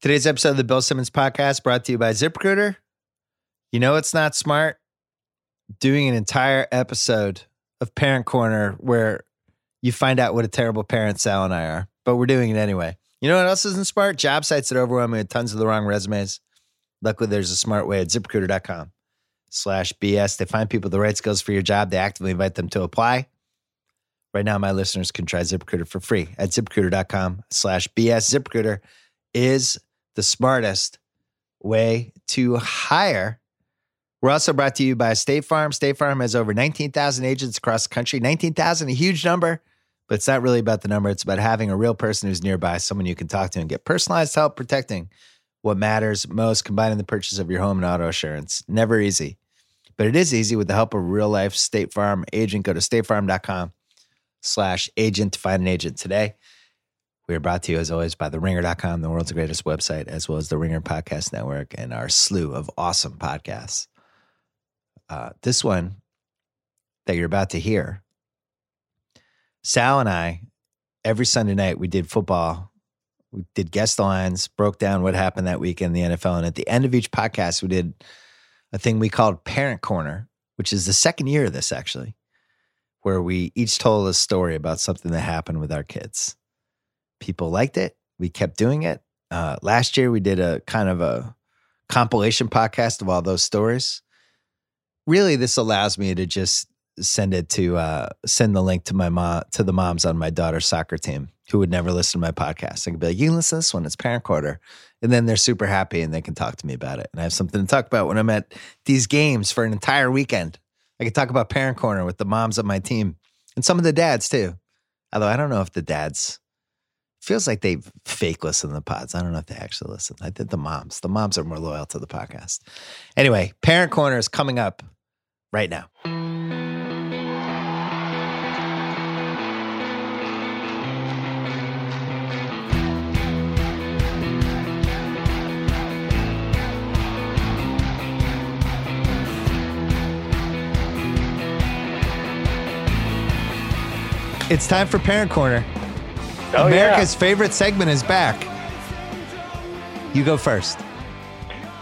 Today's episode of the Bill Simmons podcast brought to you by ZipRecruiter. You know it's not smart doing an entire episode of Parent Corner where you find out what a terrible parent Sal and I are, but we're doing it anyway. You know what else isn't smart? Job sites that overwhelm me with tons of the wrong resumes. Luckily, there's a smart way at ziprecruiter.com slash BS. They find people the right skills for your job. They actively invite them to apply. Right now, my listeners can try ZipRecruiter for free at ziprecruiter.com slash BS. ZipRecruiter is the smartest way to hire. We're also brought to you by State Farm. State Farm has over 19,000 agents across the country. 19,000, a huge number, but it's not really about the number. It's about having a real person who's nearby, someone you can talk to and get personalized help protecting what matters most, combining the purchase of your home and auto insurance. Never easy, but it is easy with the help of a real life State Farm agent. Go to statefarm.com slash agent to find an agent today. We are brought to you, as always, by TheRinger.com, the world's greatest website, as well as the Ringer Podcast Network and our slew of awesome podcasts. Uh, this one that you're about to hear, Sal and I, every Sunday night, we did football. We did guest lines, broke down what happened that week in the NFL. And at the end of each podcast, we did a thing we called Parent Corner, which is the second year of this, actually, where we each told a story about something that happened with our kids people liked it. We kept doing it. Uh, last year, we did a kind of a compilation podcast of all those stories. Really, this allows me to just send it to uh, send the link to my mom to the moms on my daughter's soccer team who would never listen to my podcast. Can be like, "You can listen to this one. It's Parent Corner," and then they're super happy and they can talk to me about it. And I have something to talk about when I'm at these games for an entire weekend. I can talk about Parent Corner with the moms of my team and some of the dads too. Although I don't know if the dads feels like they fake listen to the pods. I don't know if they actually listen. I did the moms. The moms are more loyal to the podcast. Anyway, Parent Corner is coming up right now. It's time for Parent Corner. Oh, America's favorite segment is back. You go first.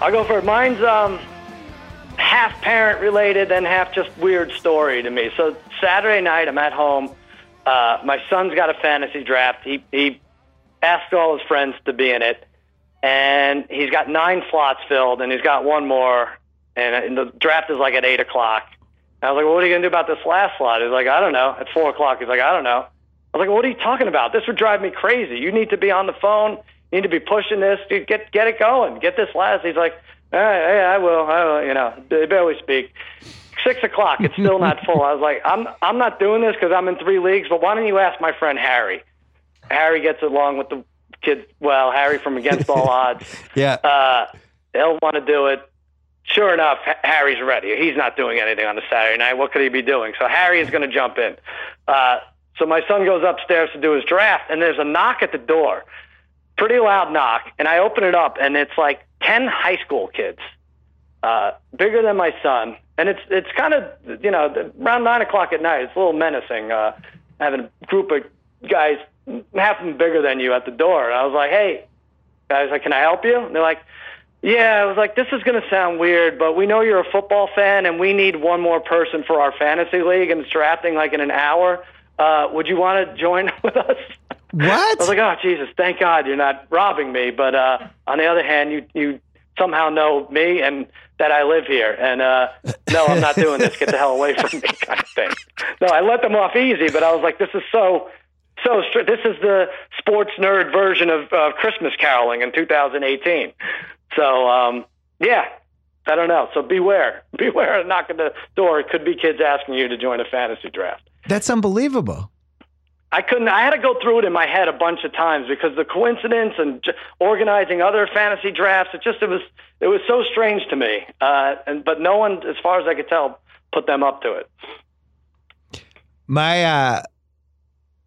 I'll go for it. Mine's um, half parent related and half just weird story to me. So Saturday night, I'm at home. Uh, my son's got a fantasy draft. He he asked all his friends to be in it, and he's got nine slots filled, and he's got one more. And, and the draft is like at eight o'clock. And I was like, well, "What are you gonna do about this last slot?" He's like, "I don't know." At four o'clock, he's like, "I don't know." I was like, "What are you talking about? This would drive me crazy. You need to be on the phone. You need to be pushing this. Dude, get get it going. Get this last." He's like, "All right, yeah, I will. I will." You know, they barely speak. Six o'clock. It's still not full. I was like, "I'm I'm not doing this because I'm in three leagues. But why don't you ask my friend Harry? Harry gets along with the kids well. Harry from Against All Odds. Yeah. Uh, they'll want to do it." Sure enough, Harry's ready. He's not doing anything on the Saturday night. What could he be doing? So Harry is going to jump in. Uh, so my son goes upstairs to do his draft, and there's a knock at the door, pretty loud knock, and I open it up, and it's like ten high school kids, uh, bigger than my son, and it's it's kind of you know around nine o'clock at night. It's a little menacing uh, having a group of guys, half them bigger than you, at the door. And I was like, hey, guys, like, can I help you? And they're like. Yeah, I was like, this is going to sound weird, but we know you're a football fan, and we need one more person for our fantasy league, and it's drafting like in an hour. Uh, would you want to join with us? What? I was like, oh Jesus, thank God you're not robbing me. But uh, on the other hand, you you somehow know me and that I live here, and uh, no, I'm not doing this. Get the hell away from me, kind of thing. No, I let them off easy, but I was like, this is so so. This is the sports nerd version of uh, Christmas caroling in 2018. So um, yeah. I don't know. So beware. Beware of knocking the door. It could be kids asking you to join a fantasy draft. That's unbelievable. I couldn't. I had to go through it in my head a bunch of times because the coincidence and j- organizing other fantasy drafts. It just it was it was so strange to me. Uh, and but no one, as far as I could tell, put them up to it. My uh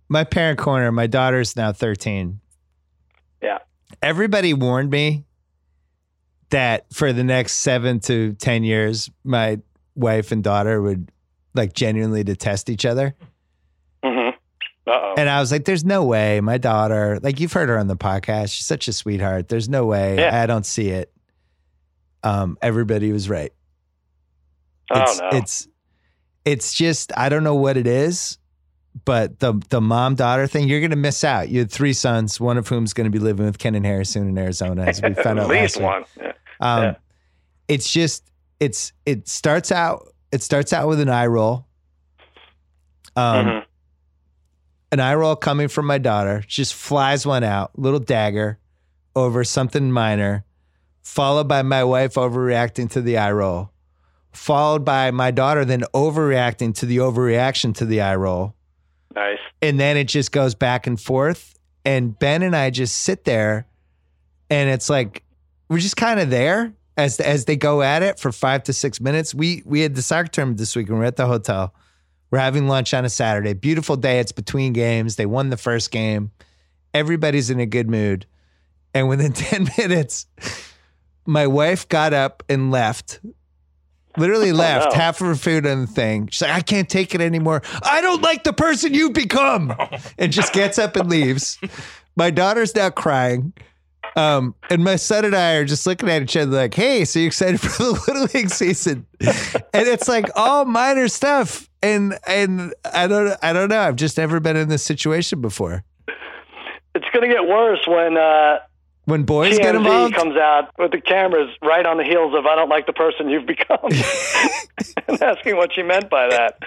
my parent corner, my daughter's now 13. Yeah. Everybody warned me that for the next 7 to 10 years my wife and daughter would like genuinely detest each other. hmm Uh-oh. And I was like, there's no way. My daughter, like you've heard her on the podcast, she's such a sweetheart. There's no way. Yeah. I don't see it. Um, everybody was right. oh It's no. it's it's just I don't know what it is, but the the mom daughter thing, you're gonna miss out. You had three sons, one of whom's gonna be living with Ken and Harry soon in Arizona, as we found At out least last one. Yeah. Um, Yeah. It's just it's it starts out it starts out with an eye roll. Um, Mhm. an eye roll coming from my daughter, She just flies one out, little dagger over something minor, followed by my wife overreacting to the eye roll, followed by my daughter then overreacting to the overreaction to the eye roll. Nice. And then it just goes back and forth. And Ben and I just sit there and it's like we're just kind of there as as they go at it for five to six minutes. We we had the soccer tournament this week and we're at the hotel. We're having lunch on a Saturday. Beautiful day. It's between games. They won the first game. Everybody's in a good mood. And within 10 minutes, my wife got up and left. Literally oh, left no. half of her food on the thing. She's like, I can't take it anymore. I don't like the person you've become. And just gets up and leaves. My daughter's now crying. Um, and my son and I are just looking at each other like, hey, so you excited for the Little League season? And it's like all minor stuff. And and I don't I don't know. I've just never been in this situation before. It's to get worse when uh, When boys get involved, comes out with the cameras right on the heels of "I don't like the person you've become," and asking what she meant by that.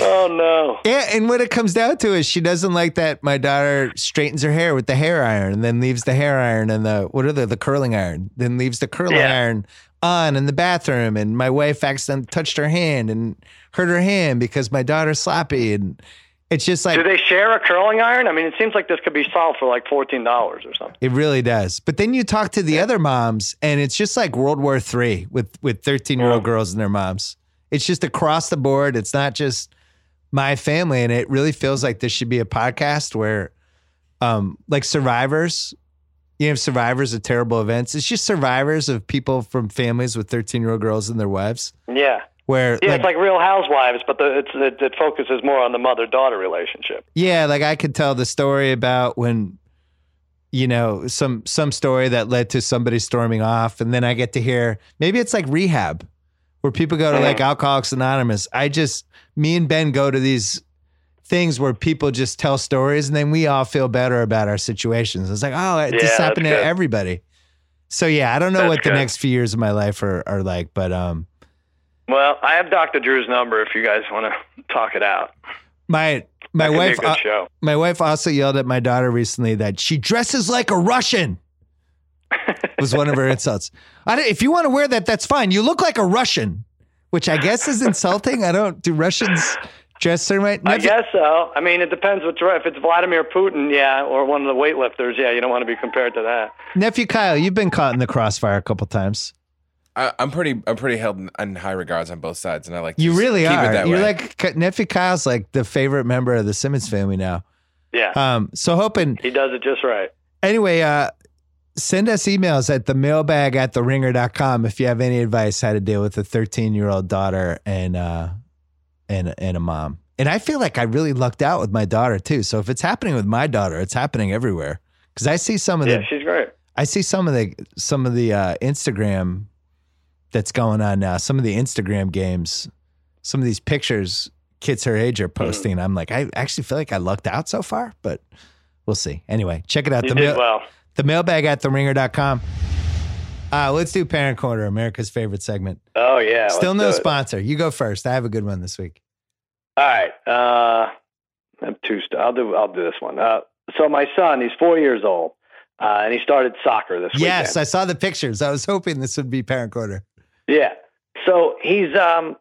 Oh no! Yeah, and what it comes down to is she doesn't like that my daughter straightens her hair with the hair iron and then leaves the hair iron and the what are the the curling iron, then leaves the curling Yeah. iron on in the bathroom and my wife accidentally touched her hand and hurt her hand because my daughter's sloppy and it's just like Do they share a curling iron? I mean, it seems like this could be solved for like fourteen dollars or something. it really does. But then you talk to the other moms and it's just like World War Three with with 13 year old Yeah. girls and their moms. It's just across the board. It's not just my family. And it really feels like this should be a podcast where um like survivors, you have survivors of terrible events. It's just survivors of people from families with 13 year old girls and their wives. Yeah, Where yeah. like, it's like Real Housewives, but the, it's, it, it focuses more on the mother-daughter relationship. Yeah, like I could tell the story about when you know some some story that led to somebody storming off and then I get to hear maybe it's like rehab where people go to like Alcoholics Anonymous. I just me and Ben go to these things where people just tell stories and then we all feel better about our situations. It's like, oh, it Yeah, just happened to good. everybody. So yeah, I don't know That's what the good. next few years of my life are, are like, but um Well, I have Dr. Drew's number if you guys want to talk it out. my my wife be a good uh, show. My wife also yelled at my daughter recently that she dresses like a Russian. was one of her insults. If you want to wear that, that's fine. You look like a Russian, which I guess is insulting. I don't. Do Russians dress certain way? I guess so. I mean, it depends what's right. If it's Vladimir Putin, yeah, or one of the weightlifters, yeah, you don't want to be compared to that. Nephew Kyle, you've been caught in the crossfire a couple times. I, I'm pretty I'm pretty held in, in high regards on both sides, and I like to You really keep are. It that You're way. like nephew Kyle's like the favorite member of the Simmons family now. Yeah, Um, so hoping he does it just right. anyway, uh, send us emails at the mailbag at the ringer.com if you have any advice how to deal with a 13 year old daughter and, uh, and, and a mom. And I feel like I really lucked out with my daughter too. So if it's happening with my daughter, it's happening everywhere. Cause I see some of Yeah, the, she's great. I see some of the, some of the, uh, Instagram that's going on now, some of the Instagram games, some of these pictures kids her age are posting. I'm like, I actually feel like I lucked out so far, but we'll see. Anyway, check it out. You the mail- well. the mailbag at theringer.com. Uh, let's do Parent Corner, America's favorite segment. Oh yeah. Still no sponsor. You go first. I have a good one this week. All right. Uh, I have two. St- I'll do. I'll do this one. Uh, so my son, he's four years old, uh, and he started soccer this week. Yes. I saw the pictures. I was hoping this would be Parent Corner. Yeah. So he's um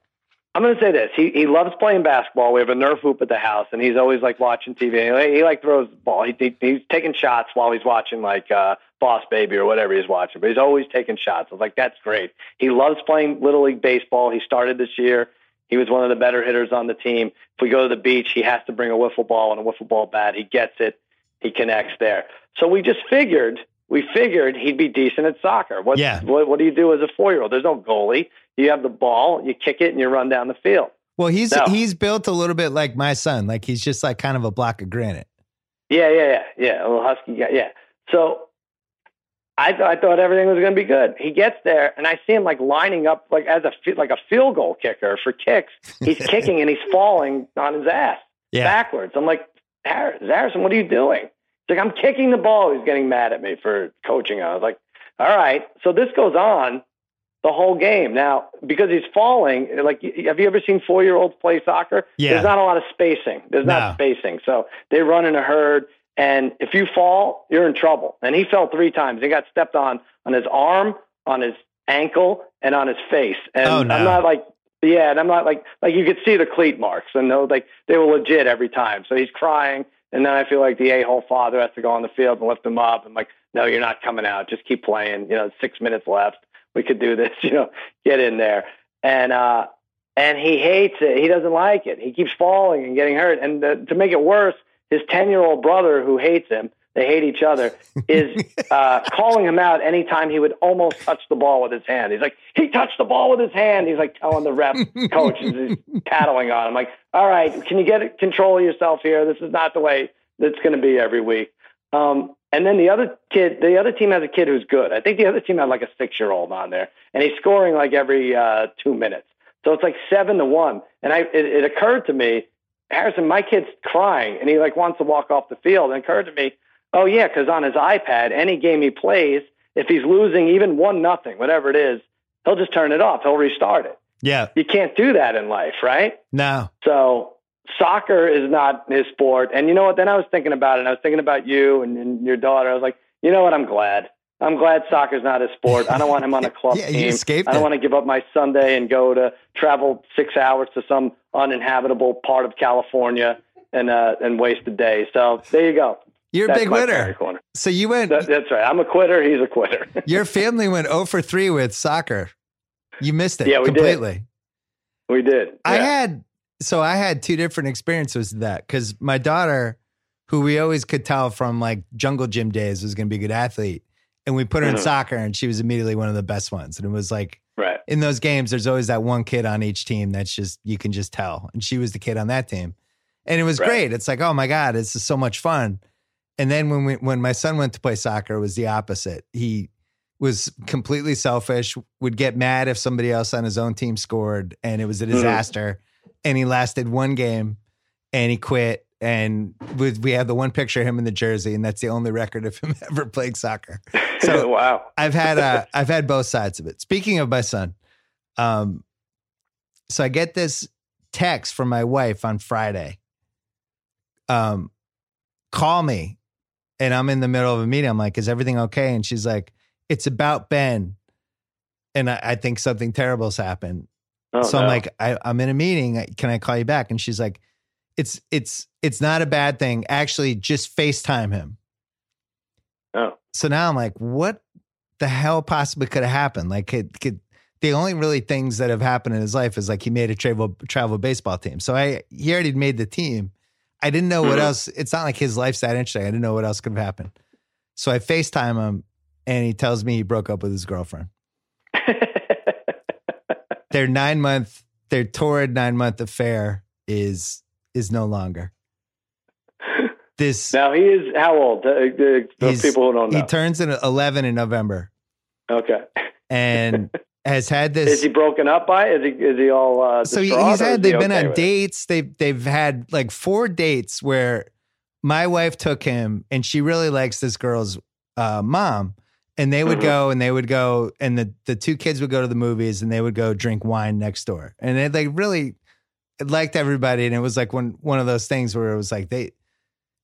I'm going to say this. He he loves playing basketball. We have a Nerf hoop at the house, and he's always like watching TV. He, he like throws the ball. He, he he's taking shots while he's watching like uh, Boss Baby or whatever he's watching. But he's always taking shots. I was like, that's great. He loves playing little league baseball. He started this year. He was one of the better hitters on the team. If we go to the beach, he has to bring a wiffle ball and a wiffle ball bat. He gets it. He connects there. So we just figured. We figured he'd be decent at soccer. What, Yeah. what, what do you do as a four year old? There's no goalie. You have the ball, you kick it, and you run down the field. Well, he's No. he's built a little bit like my son. Like he's just like kind of a block of granite. Yeah, yeah, yeah, yeah. A little husky guy. Yeah. So I, th- I thought everything was going to be good. He gets there, and I see him like lining up like as a like a field goal kicker for kicks. He's kicking and he's falling on his ass Yeah. backwards. I'm like, Harris, Harrison, what are you doing? He's like, I'm kicking the ball. He's getting mad at me for coaching. I was like, all right. So this goes on the whole game. Now, because he's falling, like, have you ever seen four year olds play soccer? Yeah. There's not a lot of spacing. There's No. not spacing. So they run in a herd. And if you fall, you're in trouble. And he fell three times. He got stepped on on his arm, on his ankle, and on his face. And Oh, no. I'm not like, yeah, and I'm not like, like you could see the cleat marks, and those like they were legit every time. So he's crying, and then I feel like the a hole father has to go on the field and lift him up. I'm like, no, you're not coming out. Just keep playing. You know, six minutes left. We could do this. You know, get in there. And uh, and he hates it. He doesn't like it. He keeps falling and getting hurt. And the, to make it worse, his ten year old brother, who hates him, they hate each other, is uh, calling him out anytime he would almost touch the ball with his hand. He's like, he touched the ball with his hand. He's like telling the ref coach, he's paddling on him. Like, all right, can you get control of yourself here? This is not the way that's going to be every week. Um, and then the other kid, the other team has a kid who's good. I think the other team had like a six year old on there, and he's scoring like every uh, two minutes. So it's like seven to one. And I, it, it occurred to me, Harrison, my kid's crying, and he like wants to walk off the field. And it occurred to me, oh yeah, because on his iPad, any game he plays, if he's losing even one nothing, whatever it is, he'll just turn it off. He'll restart it. Yeah. You can't do that in life, right? No. So soccer is not his sport. And you know what? Then I was thinking about it. And I was thinking about you and, and your daughter. I was like, you know what? I'm glad. I'm glad soccer's not his sport. I don't want him on a club Yeah, team. escaped I don't it. want to give up my Sunday and go to travel six hours to some uninhabitable part of California and uh, and waste a day. So there you go. You're a big winner. So you went That, that's right. I'm a quitter. He's a quitter. your family went 0 for 3 with soccer. You missed it Yeah, we did. completely. we did. I had so I had two different experiences with that because my daughter, who we always could tell from like jungle gym days, was going to be a good athlete, and we put her in Mhm. soccer, and she was immediately one of the best ones. And it was like right. in those games, there's always that one kid on each team that's just you can just tell, and she was the kid on that team, and it was Right. great. It's like oh my god, this is so much fun. And then when we when my son went to play soccer, it was the opposite. He was completely selfish, would get mad if somebody else on his own team scored, and it was a Mhm. disaster. And he lasted one game and he quit. And we, we have the one picture of him in the jersey, and that's the only record of him ever playing soccer. So- wow. I've had uh, I've had both sides of it. Speaking of my son, um, so I get this text from my wife on Friday. Um, call me, and I'm in the middle of a meeting. I'm like, "Is everything okay?" And she's like, "It's about Ben," and I, I think something terrible's happened. Oh, so I'm no. like, I, I'm in a meeting. Can I call you back? And she's like, "It's it's it's not a bad thing. Actually, just FaceTime him." oh. So now I'm like, what the hell possibly could have happened? Like, could, could the only really things that have happened in his life is like he made a travel travel baseball team. So I he already made the team. I didn't know what Mhm. else. It's not like his life's that interesting. I didn't know what else could have happened. So I FaceTime him, and he tells me he broke up with his girlfriend. Their nine month, their torrid nine month affair is is no longer. This now he is how old? Uh, those people who don't he turns in 11 in November okay. and has had this. Is he broken up by? Is he is he all uh, so he's had they've been okay on dates they've they've had like four dates where my wife took him and she really likes this girl's uh, mom and they would Mhm. go and they would go and the the two kids would go to the movies and they would go drink wine next door and they like really liked everybody and it was like one one of those things where it was like they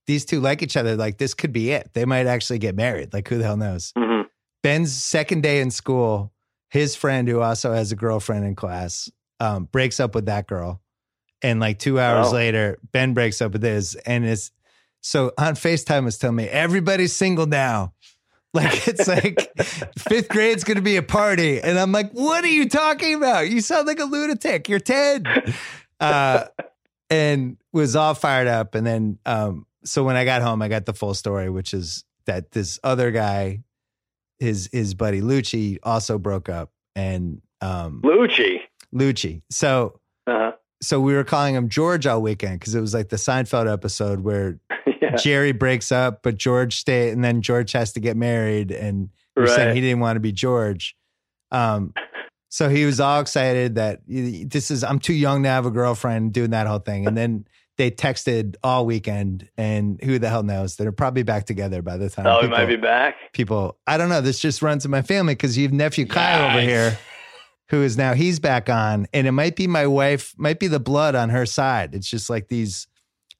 these two like each other like this could be it they might actually get married like who the hell knows Mhm. Ben's second day in school, his friend who also has a girlfriend in class um, breaks up with that girl. And like two hours Oh. later, Ben breaks up with his. And it's so on FaceTime was telling me everybody's single now. Like it's like fifth grade's gonna be a party. And I'm like, what are you talking about? You sound like a lunatic. You're 10. Uh, and was all fired up. And then um, so when I got home, I got the full story, which is that this other guy his his buddy Lucci also broke up and um Lucci. Lucci. So Uh-huh. so we were calling him George all weekend because it was like the Seinfeld episode where yeah. Jerry breaks up, but George stay, and then George has to get married, and you're saying he didn't want to be George. Um, so he was all excited that this is I'm too young to have a girlfriend, doing that whole thing, and then they texted all weekend, and who the hell knows? They're probably back together by the time. Oh, he people, might be back. people. I don't know. This just runs in my family because you have nephew Kyle over here, who is now he's back on, and it might be my wife, might be the blood on her side. It's just like these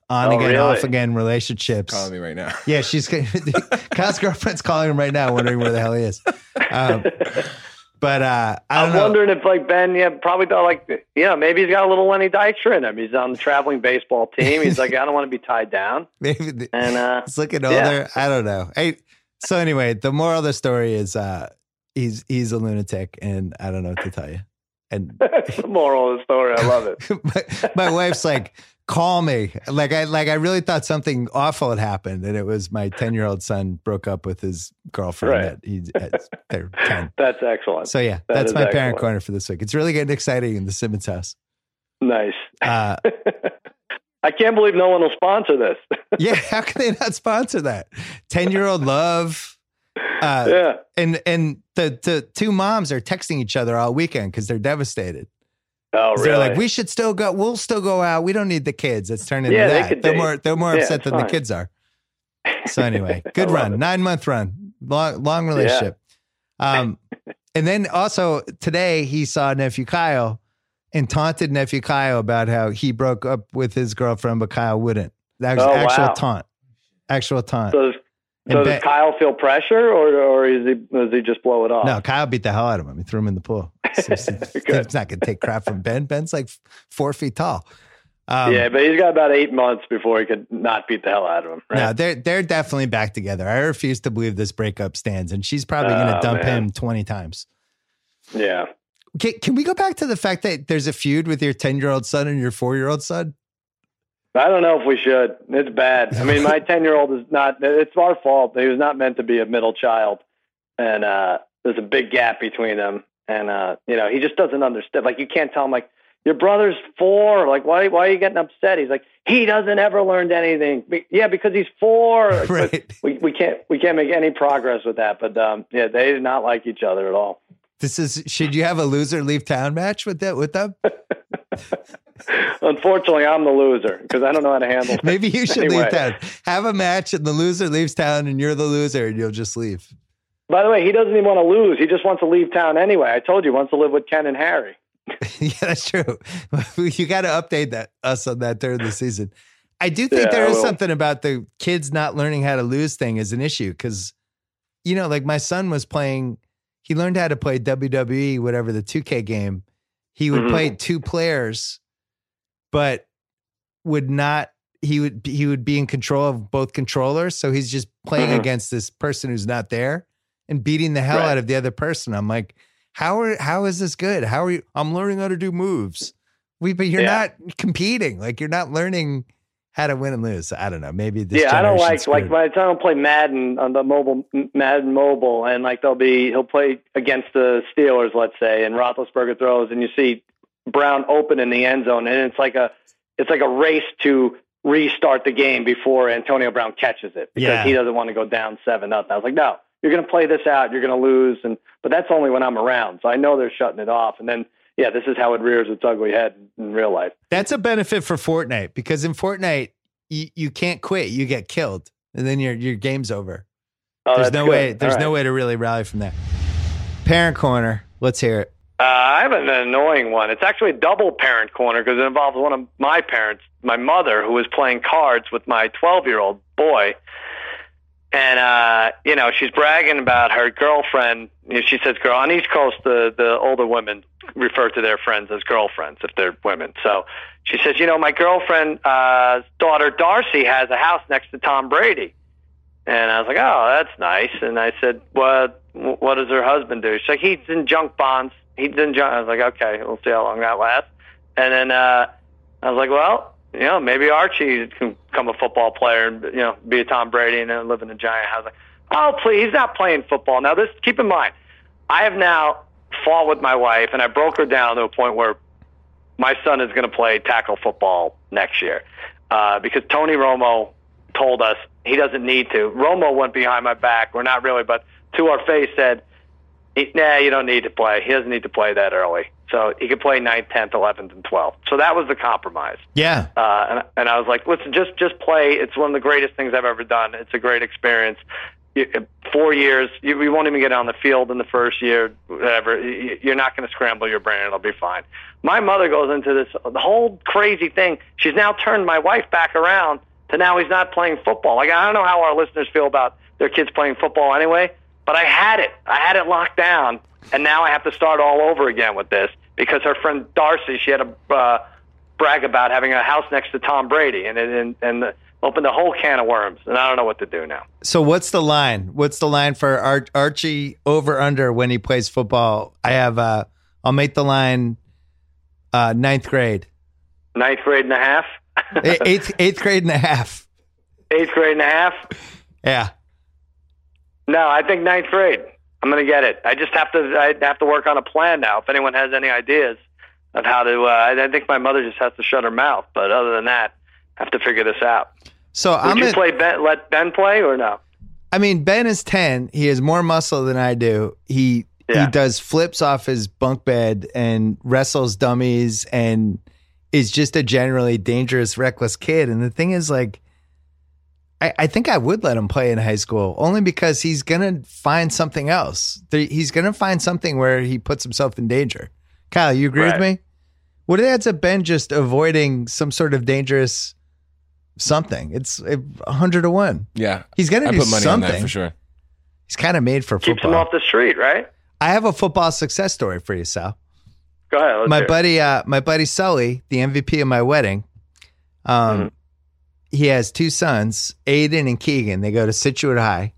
on Oh, again, really? off again relationships. Calling me right now. Yeah, she's Kyle's girlfriend's calling him right now, wondering where the hell he is. Um, but uh, I don't I'm know. wondering if like Ben, yeah, probably thought like, yeah, maybe he's got a little Lenny Dykstra in him. He's on the traveling baseball team. He's like, I don't want to be tied down. Maybe the, And uh, he's looking yeah. older. I don't know. I, so anyway, the moral of the story is uh, he's he's a lunatic, and I don't know what to tell you. And the moral of the story. I love it. my, my wife's like, call me. Like I like I really thought something awful had happened, and it was my ten year old son broke up with his girlfriend. Right. That he, at, they're ten. That's excellent. So yeah, That that's my parent corner for this week. It's really getting exciting in the Simmons house. nice. Uh, I can't believe no one will sponsor this. yeah, how can they not sponsor that? Ten year old love. Uh, yeah. and and the the two moms are texting each other all weekend because they're devastated. Oh, really? They're like, we should still go. We'll still go out. We don't need the kids. It's turned into Yeah, they that. could They're date. more they're more Yeah, upset than the kids are. So anyway, good run, it. nine month run, long long relationship. Um, and then also today he saw nephew Kyle and taunted nephew Kyle about how he broke up with his girlfriend, but Kyle wouldn't. That was Oh, actual wow. taunt, actual taunt. So, And so does Kyle feel pressure, or or is he does he just blow it off? No, Kyle beat the hell out of him. He threw him in the pool. So he's he's not going to take crap from Ben. Ben's like four feet tall. Um, yeah, but he's got about eight months before he could not beat the hell out of him. Right? No, they're they're definitely back together. I refuse to believe this breakup stands, and she's probably going to Oh, dump man. him twenty times. Yeah. Can, can we go back to the fact that there's a feud with your ten year old son and your four year old son? I don't know if we should. It's bad. I mean, my 10 year old is not, it's our fault. He was not meant to be a middle child. And uh, there's a big gap between them. And, uh, you know, he just doesn't understand. Like, you can't tell him, like, your brother's four. Like, why, why are you getting upset? He's like, he doesn't ever learned anything. Be- Yeah, because he's four. But Right. We, we can't we can't make any progress with that. But um, yeah, they did not like each other at all. This is should you have a loser leave town match with that with them? Unfortunately, I'm the loser because I don't know how to handle. it. Maybe you should Anyway. leave town. Have a match and the loser leaves town and you're the loser and you'll just leave. By the way, he doesn't even want to lose. He just wants to leave town anyway. I told you, he wants to live with Ken and Harry. yeah, that's true. you got to update that us on that during the season. I do think Yeah, there is something about the kids not learning how to lose thing is an issue because, you know, like my son was playing, he learned how to play WWE, whatever the 2K game. He would Mhm. play two players, but would not. He would he would be in control of both controllers, so he's just playing Mhm. against this person who's not there and beating the hell Right. out of the other person. I'm like, how are how is this good? How are you? I'm learning how to do moves. We, but you're Yeah. not competing. Like you're not learning how to win and lose. I don't know. Maybe this. yeah, I don't like like screwed. my son will play Madden on the mobile Madden mobile, and like they'll be he'll play against the Steelers, let's say, and Roethlisberger throws, and you see Brown open in the end zone, and it's like a it's like a race to restart the game before Antonio Brown catches it because Yeah. he doesn't want to go down seven nothing. I was like, no, you're going to play this out, you're going to lose, and but that's only when I'm around, so I know they're shutting it off, and then yeah, this is how it rears its ugly head in real life. That's a benefit for Fortnite because in Fortnite you, you can't quit. You get killed, and then your your game's over. Oh, there's no good. way. There's All no way to really rally from that. Parent corner. Let's hear it. Uh, I have an annoying one. It's actually a double parent corner because it involves one of my parents, my mother, who was playing cards with my 12 year old boy. And, uh, you know, she's bragging about her girlfriend. You know, she says, girl, on East Coast, the, the older women refer to their friends as girlfriends if they're women. So she says, you know, my girlfriend's uh, daughter, Darcy, has a house next to Tom Brady. And I was like, oh, that's nice. And I said, what, what does her husband do? She's like, he's in junk bonds. He's in junk. I was like, okay, we'll see how long that lasts. And then uh, I was like, well, you know, maybe Archie can become a football player and, you know, be a Tom Brady and live in a giant house. Like, oh, please, he's not playing football. Now, this, keep in mind, I have now fought with my wife and I broke her down to a point where my son is going to play tackle football next year uh, because Tony Romo told us he doesn't need to. Romo went behind my back, or not really, but to our face said, "Nah, you don't need to play. He doesn't need to play that early." So he could play 9th, 10th, 11th, and 12th. So that was the compromise. Yeah. Uh, and, and I was like, listen, just just play. It's one of the greatest things I've ever done. It's a great experience. You, four years, you, you won't even get on the field in the first year. Whatever, You- you're not going to scramble your brain. It'll be fine. My mother goes into this the whole crazy thing. She's now turned my wife back around to now he's not playing football. Like I don't know how our listeners feel about their kids playing football anyway, but I had it. I had it locked down, and now I have to start all over again with this because her friend Darcy, she had a uh, brag about having a house next to Tom Brady, and and and opened a whole can of worms, and I don't know what to do now. So what's the line? What's the line for Ar- Archie over under when he plays football? I have uh I'll make the line uh ninth grade. Ninth grade and a half, eighth eighth grade and a half. eighth grade and a half. Yeah. No, I think ninth grade. I'm going to get it. I just have to. I have to work on a plan now. If anyone has any ideas of how to, uh, I I think my mother just has to shut her mouth. But other than that, I have to figure this out. So Would I'm you at, play Ben? Let Ben play or no? I mean Ben is 10. He has more muscle than I do. He Yeah. he does flips off his bunk bed and wrestles dummies and is just a generally dangerous reckless kid and the thing is like I, I think I would let him play in high school only because he's gonna find something else. He's gonna find something where he puts himself in danger. Kyle, you agree with me? What adds up Ben just avoiding some sort of dangerous something? It's a hundred to one. Yeah. He's gonna I do put money something. on that for sure. He's kind of made for football. Keeps him off the street, right? I have a football success story for you, Sal. Go ahead. Let's my hear buddy, uh, my buddy Sully, the MVP of my wedding. Um, Mm-hmm. He has two sons, Aiden and Keegan. They go to Scituate High.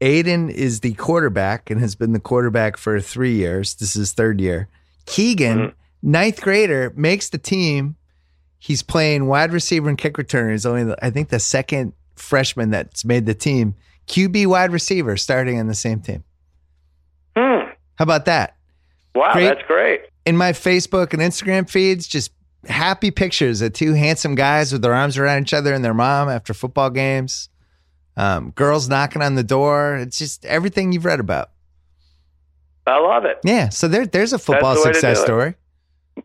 Aiden is the quarterback and has been the quarterback for three years. This is third year. Keegan, Mhm. ninth grader, makes the team. He's playing wide receiver and kick returner. He's only, the- I think, the second freshman that's made the team. QB wide receiver starting on the same team. Hmm. How about that? Wow, Great. that's great. in my Facebook and Instagram feeds, just happy pictures of two handsome guys with their arms around each other and their mom after football games. Um, girls knocking on the door. It's just everything you've read about. I love it. Yeah. So there, there's a football the success story.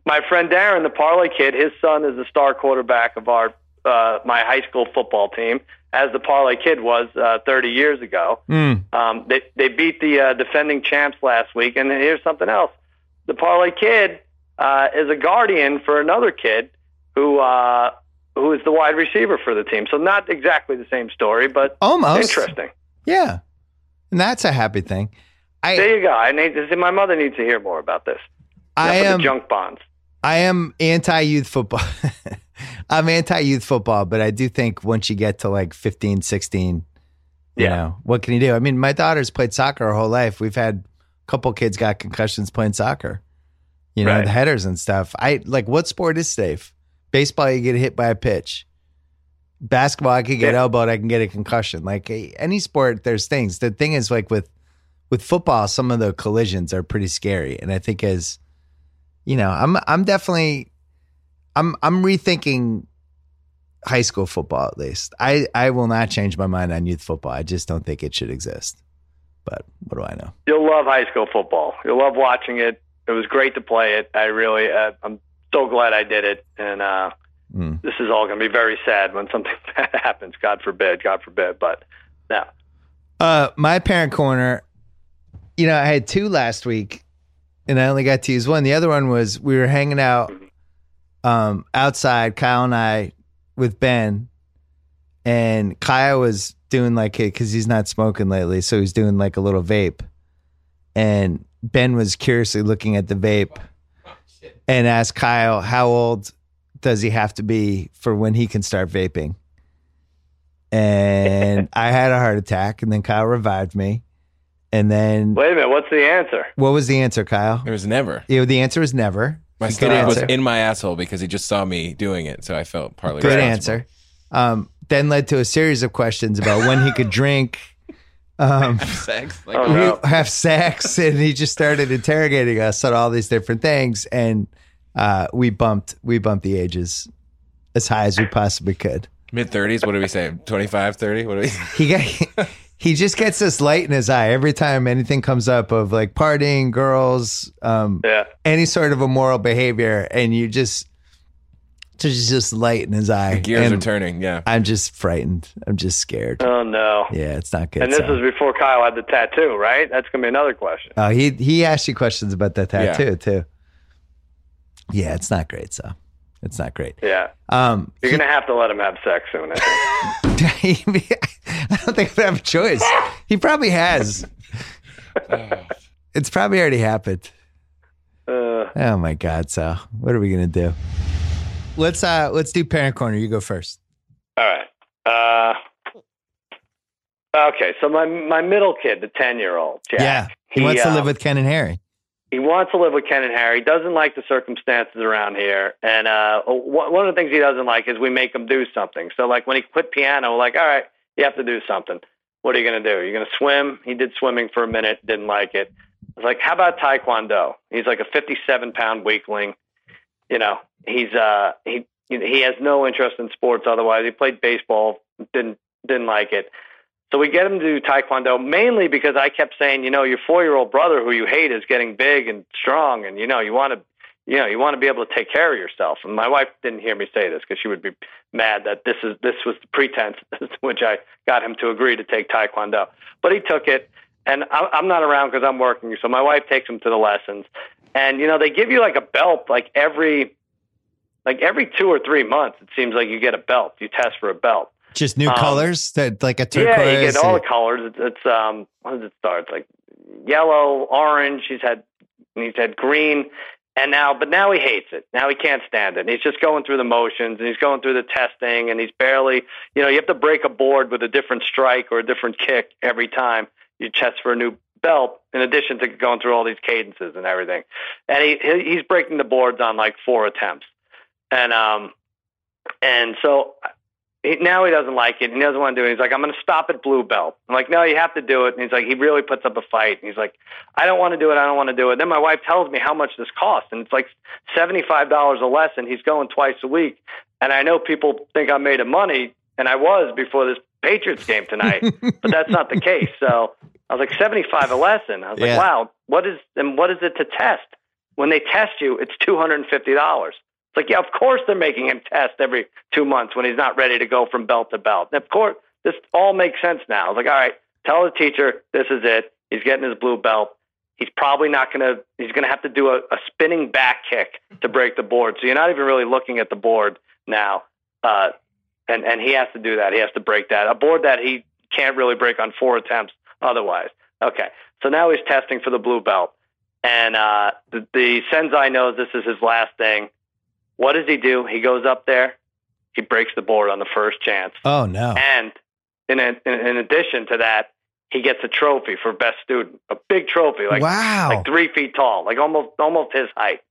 My friend Darren, the parlay kid, his son is the star quarterback of our uh, my high school football team, as the parlay kid was uh, 30 years ago. Mm. Um, they they beat the uh, defending champs last week, and here's something else: the parlay kid uh, is a guardian for another kid who uh, who is the wide receiver for the team. So not exactly the same story, but Almost. interesting. Yeah. And that's a happy thing. I, There you go. I need to see. My mother needs to hear more about this. I Enough am, junk bonds. I am anti youth football. I'm anti youth football, but I do think once you get to like 15, 16, you Yeah. know, what can you do? I mean, my daughter's played soccer her whole life. We've had a couple kids got concussions playing soccer, you know, Right. the headers and stuff. I like what sport is safe? Baseball, you get hit by a pitch. Basketball, I could get Yeah. elbowed, I can get a concussion. Like any sport, there's things. The thing is, like with with football, some of the collisions are pretty scary. And I think as you know, I'm I'm definitely I'm I'm rethinking high school football at least. I I will not change my mind on youth football. I just don't think it should exist. But what do I know? You'll love high school football. You'll love watching it. It was great to play it. I really, uh, I'm so glad I did it. And uh, Mm. this is all going to be very sad when something bad happens. God forbid. God forbid. But no, Uh, my parent corner. You know, I had two last week, and I only got to use one. The other one was we were hanging out um, outside, Kyle and I, with Ben, and Kyle was doing like it because he's not smoking lately, so he's doing like a little vape, and Ben was curiously looking at the vape, and asked Kyle how old does he have to be for when he can start vaping and I had a heart attack, and then Kyle revived me. And then wait a minute. What's the answer? what was the answer, Kyle? There was never. You know, the answer was never. My Good stomach was in my asshole because he just saw me doing it, so I felt partly Good responsible. answer. Um, then led to a series of questions about when he could drink, um, Sex, like Oh, no. have sex, and he just started interrogating us on all these different things. And uh, we bumped we bumped the ages as high as we possibly could. Mid 30s. What do we say? 25, 30? What do we? He got, he just gets this light in his eye every time anything comes up of like partying, girls, um, Yeah. any sort of immoral behavior, and you just there's just light in his eye. Gears and are turning. Yeah. I'm just frightened. I'm just scared. Oh no. Yeah, it's not good. And this so. is before Kyle had the tattoo, right? That's gonna be another question. Oh, he he asked you questions about that Yeah. tattoo too. Yeah, it's not great. So it's not great. Yeah. Um, You're gonna have to let him have sex soon. I think. I don't think I have a choice. He probably has. It's probably already happened. Uh, Oh my god! So what are we gonna do? Let's uh let's do parent corner. You go first. all right. Uh, okay. So my my middle kid, the ten year old, Jack. yeah, he, wants to um, live with Ken and Harry. he wants to live with Ken and Harry. Doesn't like the circumstances around here, and uh, one one of the things he doesn't like is we make him do something. So, like when he quit piano, we're like, all right, you have to do something. What are you going to do? You're going to swim. He did swimming for a minute, didn't like it. I was like, how about taekwondo? He's like a 57 pound weakling. You know, he's uh he he has no interest in sports. Otherwise, he played baseball, didn't didn't like it. So we get him to do taekwondo mainly because I kept saying, you know, your four year old brother who you hate is getting big and strong, and you know, you want to, you know, you want to be able to take care of yourself. And my wife didn't hear me say this because she would be mad that this is this was the pretense which I got him to agree to take taekwondo. But he took it, and I'm not around because I'm working. So my wife takes him to the lessons, and you know, they give you like a belt like every. Like every two or three months, it seems like you get a belt. You test for a belt. Just new um, colors that like a turquoise. Yeah, you get all the colors. It's, it's um, what does it start? It's like yellow, orange. He's had he's had green, and now, but now he hates it. Now he can't stand it. And he's just going through the motions, and he's going through the testing, and he's barely, you know, you have to break a board with a different strike or a different kick every time you test for a new belt. In addition to going through all these cadences and everything, and he- he's breaking the boards on like four attempts, and um, and so he, now he doesn't like it. He doesn't want to do it. He's like, I'm going to stop at blue belt. I'm like, no, you have to do it. And he's like, he really puts up a fight. And he's like, I don't want to do it. I don't want to do it. Then my wife tells me how much this costs, and it's like $75 a lesson. He's going twice a week. And I know people think I'm made of money, and I was before this Patriots game tonight, but that's not the case. So I was like, 75 a lesson. I was Yeah. like, wow, what is, and what is it to test? When they test you, it's $250. It's like, yeah, of course they're making him test every two months when he's not ready to go from belt to belt. And of course, this all makes sense now. I was like, all right, tell the teacher this is it. He's getting his blue belt. He's probably not going to, he's going to have to do a, a spinning back kick to break the board. So you're not even really looking at the board now. Uh, and, and he has to do that. He has to break that. A board that he can't really break on four attempts otherwise. Okay. So now he's testing for the blue belt. And uh, the, the sensei knows this is his last thing. What does he do? He goes up there, he breaks the board on the first chance, Oh no! and in, a, in in addition to that, he gets a trophy for best student, a big trophy, like wow! like three feet tall, like almost almost his height.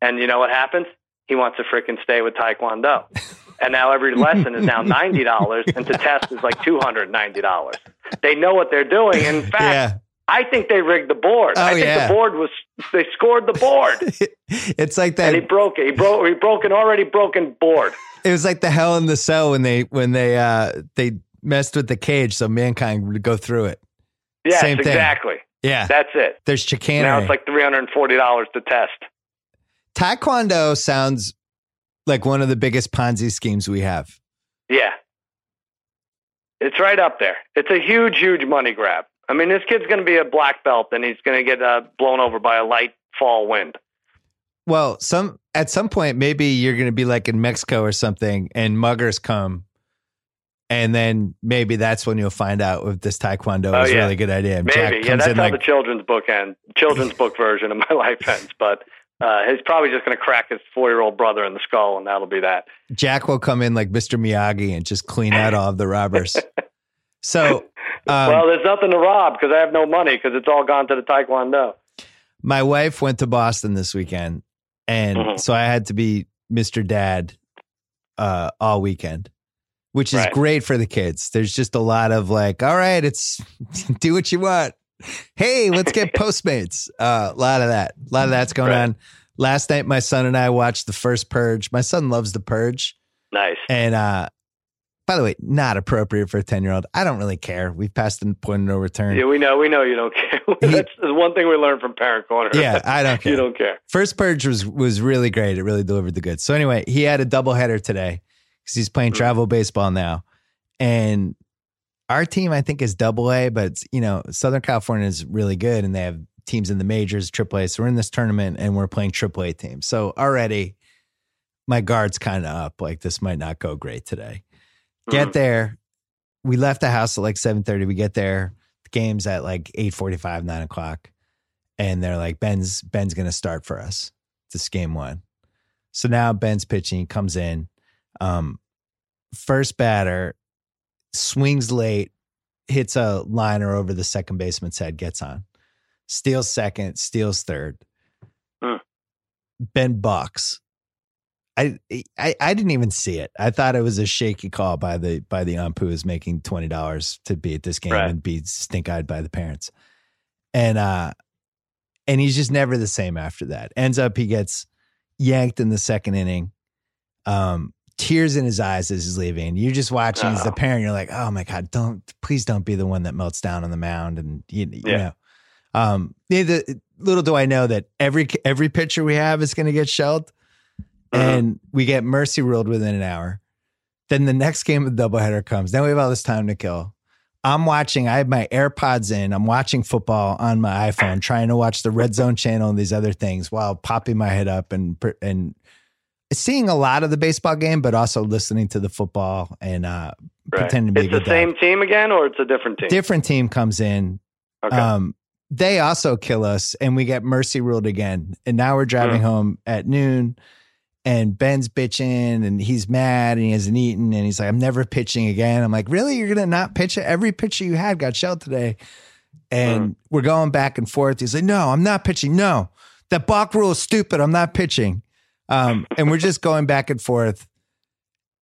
And you know what happens? He wants to freaking stay with Taekwondo. And now every lesson is now ninety dollars, and to test is like two hundred ninety dollars. They know what they're doing. In fact, yeah, I think they rigged the board. Oh, I think yeah. the board was they scored the board, it's like that. and he broke it. He broke he broke an already broken board. it was like the hell in the cell when they when they uh they messed with the cage so mankind would go through it. Yes, Same thing. exactly. Yeah, That's it. there's chicanery. Now it's like three hundred and forty dollars to test. Taekwondo sounds like one of the biggest Ponzi schemes we have. Yeah. It's right up there. It's a huge, huge money grab. I mean, this kid's going to be a black belt, and he's going to get uh, blown over by a light fall wind. Well, some at some point maybe you're going to be like in Mexico or something, and muggers come, and then maybe that's when you'll find out if this Taekwondo Oh, is a yeah. really good idea. And Maybe, Jack yeah. That's how like, the children's book ends. Children's book version of my life ends. But uh, he's probably just going to crack his four-year-old brother in the skull, and that'll be that. Jack will come in like Mr. Miyagi and just clean out all of the robbers. So, um, well, there's nothing to rob because I have no money because it's all gone to the Taekwondo. my wife went to Boston this weekend, and Mhm. so I had to be Mr. Dad uh, all weekend, which is Right. great for the kids. There's just a lot of like, all right, it's do what you want. Hey, let's get Postmates. Uh, a lot of that. A lot of that's going Right. on. Last night, my son and I watched the first Purge. My son loves the Purge. Nice. And uh, by the way, not appropriate for a 10 year old. I don't really care. We've passed the point of no return. Yeah, we know. We know you don't care. That's the one thing we learned from Parent Corner. Yeah, I don't care. you don't care. First Purge was was really great. It really delivered the goods. So anyway, he had a doubleheader today because he's playing Mhm. travel baseball now, and our team I think is Double A, but you know Southern California is really good, and they have teams in the majors, Triple A. So we're in this tournament, and we're playing Triple A teams. So already, my guard's kind of up. Like this might not go great today. Get Mhm. there. We left the house at like seven thirty. We get there. The game's at like eight forty five, nine o'clock, and they're like, "Ben's Ben's gonna start for us." This game one. So now Ben's pitching. He comes in. Um, first batter swings late, hits a liner over the second baseman's head, gets on, steals second, steals third. Hmm. Ben balks. I, I I didn't even see it. I thought it was a shaky call by the by the ump who was making twenty dollars to be at this game Right. and be stink eyed by the parents, and uh, and he's just never the same after that. Ends up he gets yanked in the second inning, um, tears in his eyes as he's leaving. You're just watching as the Oh. parent. You're like, oh my god, don't please don't be the one that melts down on the mound, and you, you Yeah. know. Um, little do I know that every every pitcher we have is going to get shelled. And we get mercy ruled within an hour. Then the next game of the doubleheader comes. Then we have all this time to kill. I'm watching. I have my AirPods in. I'm watching football on my iPhone, trying to watch the Red Zone channel and these other things while popping my head up and and seeing a lot of the baseball game, but also listening to the football and uh, Right. pretending to be It's the good dad. same team again, or it's a different team? Different team comes in. okay. Um, they also kill us, and we get mercy ruled again. And now we're driving home at noon, and Ben's bitching, and he's mad, and he hasn't eaten, and he's like, "I'm never pitching again." I'm like, "Really? You're gonna not pitch it? Every pitcher you had got shelled today." And we're going back and forth. He's like, "No, I'm not pitching. No, that balk rule is stupid. I'm not pitching." Um, and we're just going back and forth.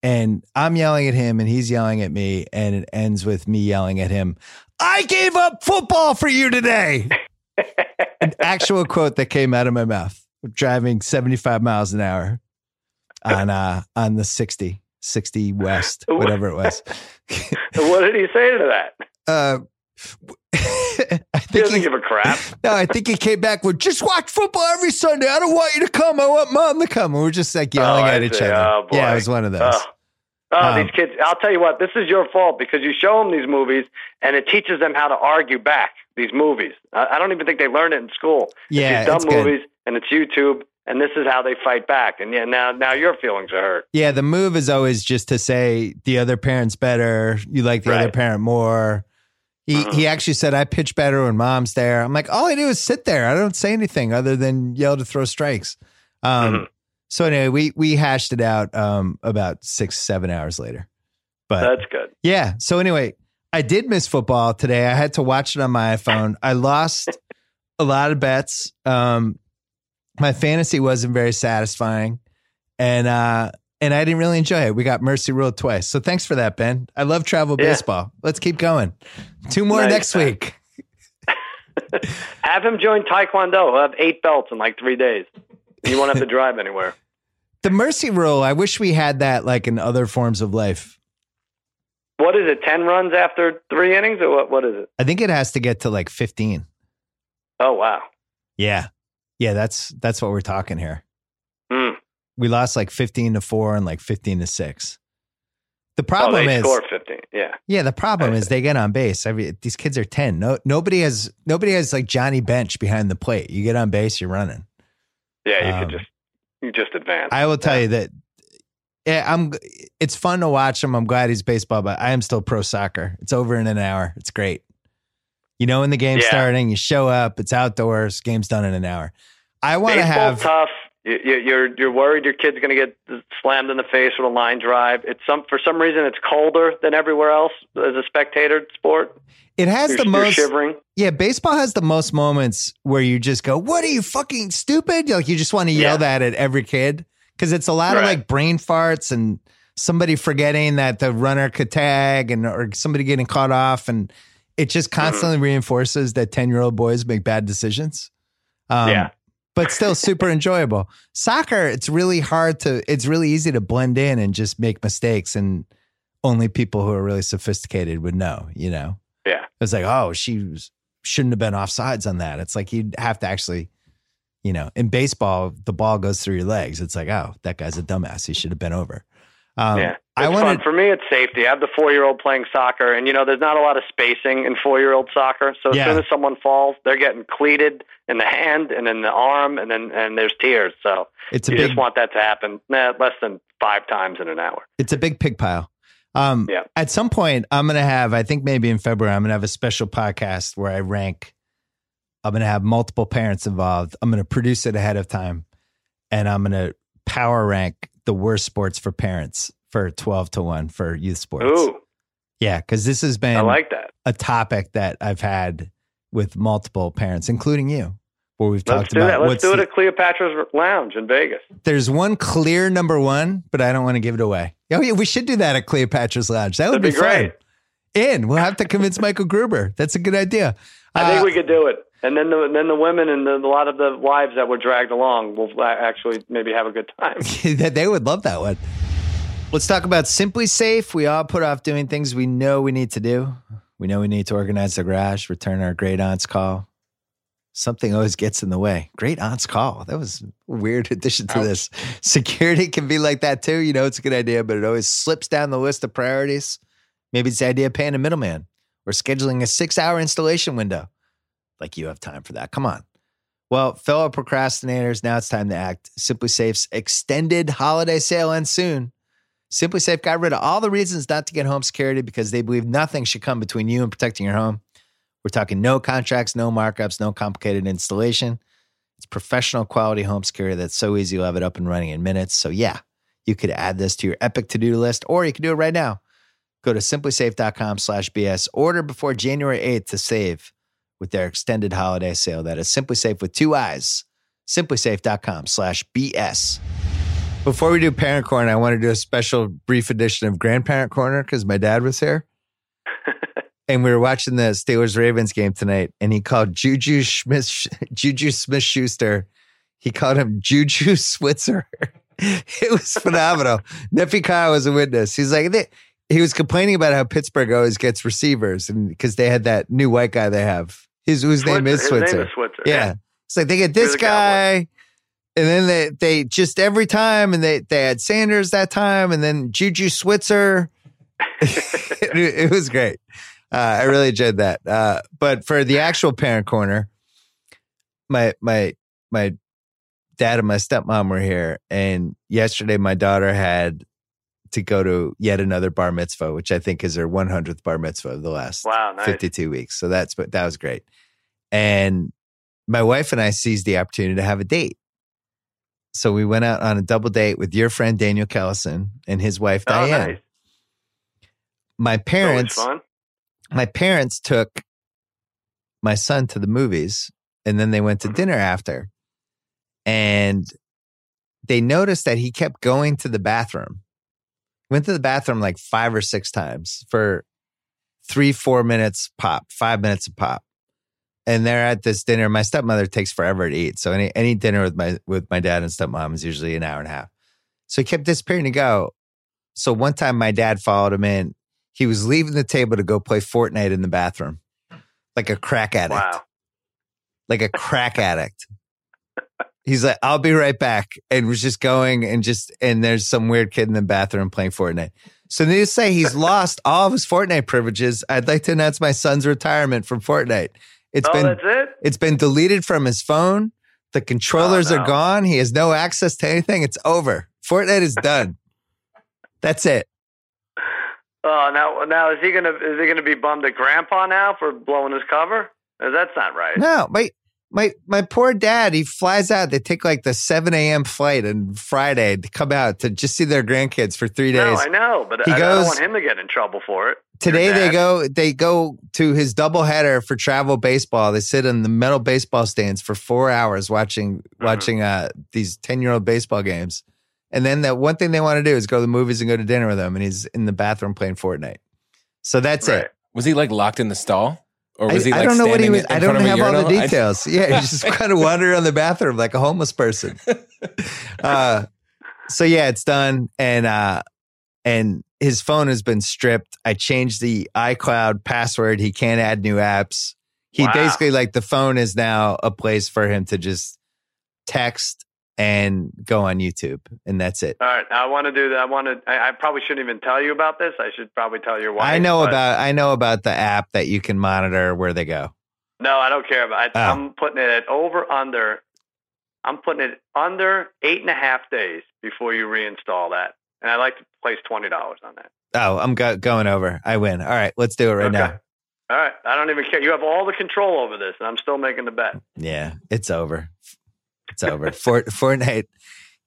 And I'm yelling at him, and he's yelling at me, and it ends with me yelling at him. I gave up football for you today. An actual quote that came out of my mouth. Driving 75 miles an hour on uh on the 60, 60 west, whatever it was. What did he say to that? uh I He think doesn't he, give a crap. no, I think he came back with just watch football every Sunday. I don't want you to come. I want mom to come. And we're just like yelling Oh, at each other. Oh, yeah, it was one of those. Oh, oh Um, these kids! I'll tell you what. This is your fault because you show them these movies, and it teaches them how to argue back. These movies. I, I don't even think they learn it in school. yeah, it's these it's dumb good. movies, and it's YouTube, and this is how they fight back. And yeah, now now your feelings are hurt. Yeah, the move is always just to say the other parent's better. You like the other parent more. He Mhm. he actually said I pitch better when mom's there. I'm like, all I do is sit there. I don't say anything other than yell to throw strikes. Um, Mhm. So anyway, we we hashed it out um, about six seven hours later. But That's good. yeah. So anyway, I did miss football today. I had to watch it on my iPhone. I lost a lot of bets. Um, my fantasy wasn't very satisfying, and uh, and I didn't really enjoy it. We got mercy ruled twice. So thanks for that, Ben. I love travel Yeah. baseball. Let's keep going. Two more Nice, next week. Have him join Taekwondo. He'll have eight belts in like three days. You won't have to drive anywhere. The mercy rule. I wish we had that like in other forms of life. What is it? Ten runs after three innings, or what? What is it? I think it has to get to like fifteen. Oh wow. Yeah, yeah. That's that's what we're talking here. Hmm. we lost like 15 to 4 and like 15 to 6 the Oh, problem they is score fifteen. Yeah. yeah the problem is they get on base every these kids are 10 no nobody has nobody has like johnny bench behind the plate you get on base you're running Yeah. You Um, could just you just advance. i will tell you that yeah, I'm. It's fun to watch him. I'm glad he's baseball, but I am still pro soccer. It's over in an hour. It's great. You know when the game's Yeah. starting, you show up. It's outdoors. Game's done in an hour. I want to have. tough. You, you, you're you're worried your kid's going to get slammed in the face with a line drive. It's some for some reason it's colder than everywhere else as a spectator sport. It has You're, the most. shivering. Yeah, baseball has the most moments where you just go, "What are you fucking stupid?" Like you just want to yell Yeah. that at every kid because it's a lot of like brain farts and somebody forgetting that the runner could tag and or somebody getting caught off, and it just Mm-hmm. constantly reinforces that ten year old boys make bad decisions. Um, Yeah. but still super enjoyable. Soccer, it's really hard to, it's really easy to blend in and just make mistakes. And only people who are really sophisticated would know, you know? Yeah. It's like, oh, she was, shouldn't have been offsides on that. It's like you'd have to actually, you know, in baseball, the ball goes through your legs. It's like, oh, that guy's a dumbass. He should have been over. Um, yeah. It's I fun. For me, it's safety. I have the four year old playing soccer, and you know, there's not a lot of spacing in four year old soccer. So as Yeah. soon as someone falls, they're getting cleated in the hand and in the arm, and then and there's tears. So it's a you big, just want that to happen nah, less than five times in an hour. it's a big pig pile. Um, Yeah. At some point, I'm going to have, I think maybe in February, I'm going to have a special podcast where I rank. I'm going to have multiple parents involved. I'm going to produce it ahead of time, and I'm going to power rank the worst sports for parents for 12 to one for youth sports. Ooh, Yeah, because this has been I like that. a topic that I've had with multiple parents, including you, where we've Let's talked do about that. Let's do it the- at Cleopatra's Lounge in Vegas. there's one clear number one, but I don't want to give it away. Oh yeah, we should do that at Cleopatra's Lounge. That would That'd be fun. great. In, we'll have to convince Michael Gruber. That's a good idea. I think Uh, we could do it. And then the then the women and the, a lot of the wives that were dragged along will actually maybe have a good time. they would love that one. Let's talk about SimpliSafe. We all put off doing things we know we need to do. We know we need to organize the garage, return our great aunt's call. Something always gets in the way. Great aunt's call. That was a weird addition to Ouch. this. Security can be like that too. You know, it's a good idea, but it always slips down the list of priorities. Maybe it's the idea of paying a middleman or scheduling a six hour installation window. Like you have time for that. Come on. Well, fellow procrastinators, now it's time to act. SimpliSafe's extended holiday sale ends soon. SimpliSafe got rid of all the reasons not to get home security because they believe nothing should come between you and protecting your home. We're talking no contracts, no markups, no complicated installation. It's professional quality home security that's so easy you'll have it up and running in minutes. So, yeah, you could add this to your epic to do list or you can do it right now. Go to simplisafe.com slash BS. Order before January 8th to save with their extended holiday sale. That is SimpliSafe with two eyes. SimpliSafe.com slash BS. Before we do Parent Corner, I want to do a special brief edition of Grandparent Corner because my dad was here. and we were watching the Steelers Ravens game tonight, and he called Juju Smith Juju Smith Schuster. He called him Juju Switzer. it was phenomenal. Nephew Kyle was a witness. He's like he was complaining about how Pittsburgh always gets receivers, and because they had that new white guy they have, his whose name is His Switzer. name is Switzer. Yeah. It's like they get this the guy, and then they they just every time, and they they had Sanders that time, and then Juju Switzer. it, it was great. Uh, I really enjoyed that. Uh, but for the actual parent corner, my my my dad and my stepmom were here, and yesterday my daughter had to go to yet another bar mitzvah, which I think is her 100th bar mitzvah of the last Wow, nice. 52 weeks. So that's but that was great. And my wife and I seized the opportunity to have a date. So we went out on a double date with your friend Daniel Kellison and his wife Oh, Diane. nice. My parents my parents took my son to the movies and then they went to mm-hmm. dinner after. And they noticed that he kept going to the bathroom. Went to the bathroom like five or six times for three, four minutes pop, five minutes a pop. And they're at this dinner. My stepmother takes forever to eat. So any any dinner with my with my dad and stepmom is usually an hour and a half. So he kept disappearing to go. So one time my dad followed him in. He was leaving the table to go play Fortnite in the bathroom. Like a crack addict Wow. like a crack addict. He's like, I'll be right back. And was just going and just, and there's some weird kid in the bathroom playing Fortnite. So needless to say, he's lost all of his Fortnite privileges. I'd like to announce my son's retirement from Fortnite. It's oh, been, that's it. it's been deleted from his phone. The controllers Oh, no. are gone. He has no access to anything. It's over. Fortnite is done. That's it. Oh, now now is he gonna is he gonna be bummed at Grandpa now for blowing his cover? That's not right. No, my my my poor dad. He flies out. They take like the seven a.m. flight on Friday to come out to just see their grandkids for three days. No, days. I know, but He I, I goes- don't want him to get in trouble for it. Today they go they go to his doubleheader for travel baseball. They sit in the metal baseball stands for four hours watching Mm-hmm. watching uh, these ten year old baseball games. And then the one thing they want to do is go to the movies and go to dinner with him. And he's in the bathroom playing Fortnite. So that's Right. it. Was he like locked in the stall? Or was I, he I don't know what he was. I don't have all the details. yeah, he's just kind of wandering around the bathroom like a homeless person. Uh, so yeah, it's done, and uh, and his phone has been stripped. I changed the iCloud password. He can't add new apps. He Wow. basically like the phone is now a place for him to just text and go on YouTube, and that's it. All right, I want to do that. I want to. I, I probably shouldn't even tell you about this. I should probably tell your wife. I know but- about I know about the app that you can monitor where they go. No, I don't care about. I, Oh. I'm putting it at over under. I'm putting it under eight and a half days before you reinstall that, and I like to place twenty dollars on that. Oh, I'm go- going over. I win. All right, let's do it right Okay. now. All right, I don't even care. You have all the control over this, and I'm still making the bet. Yeah, it's over. It's over. Fort, Fortnite.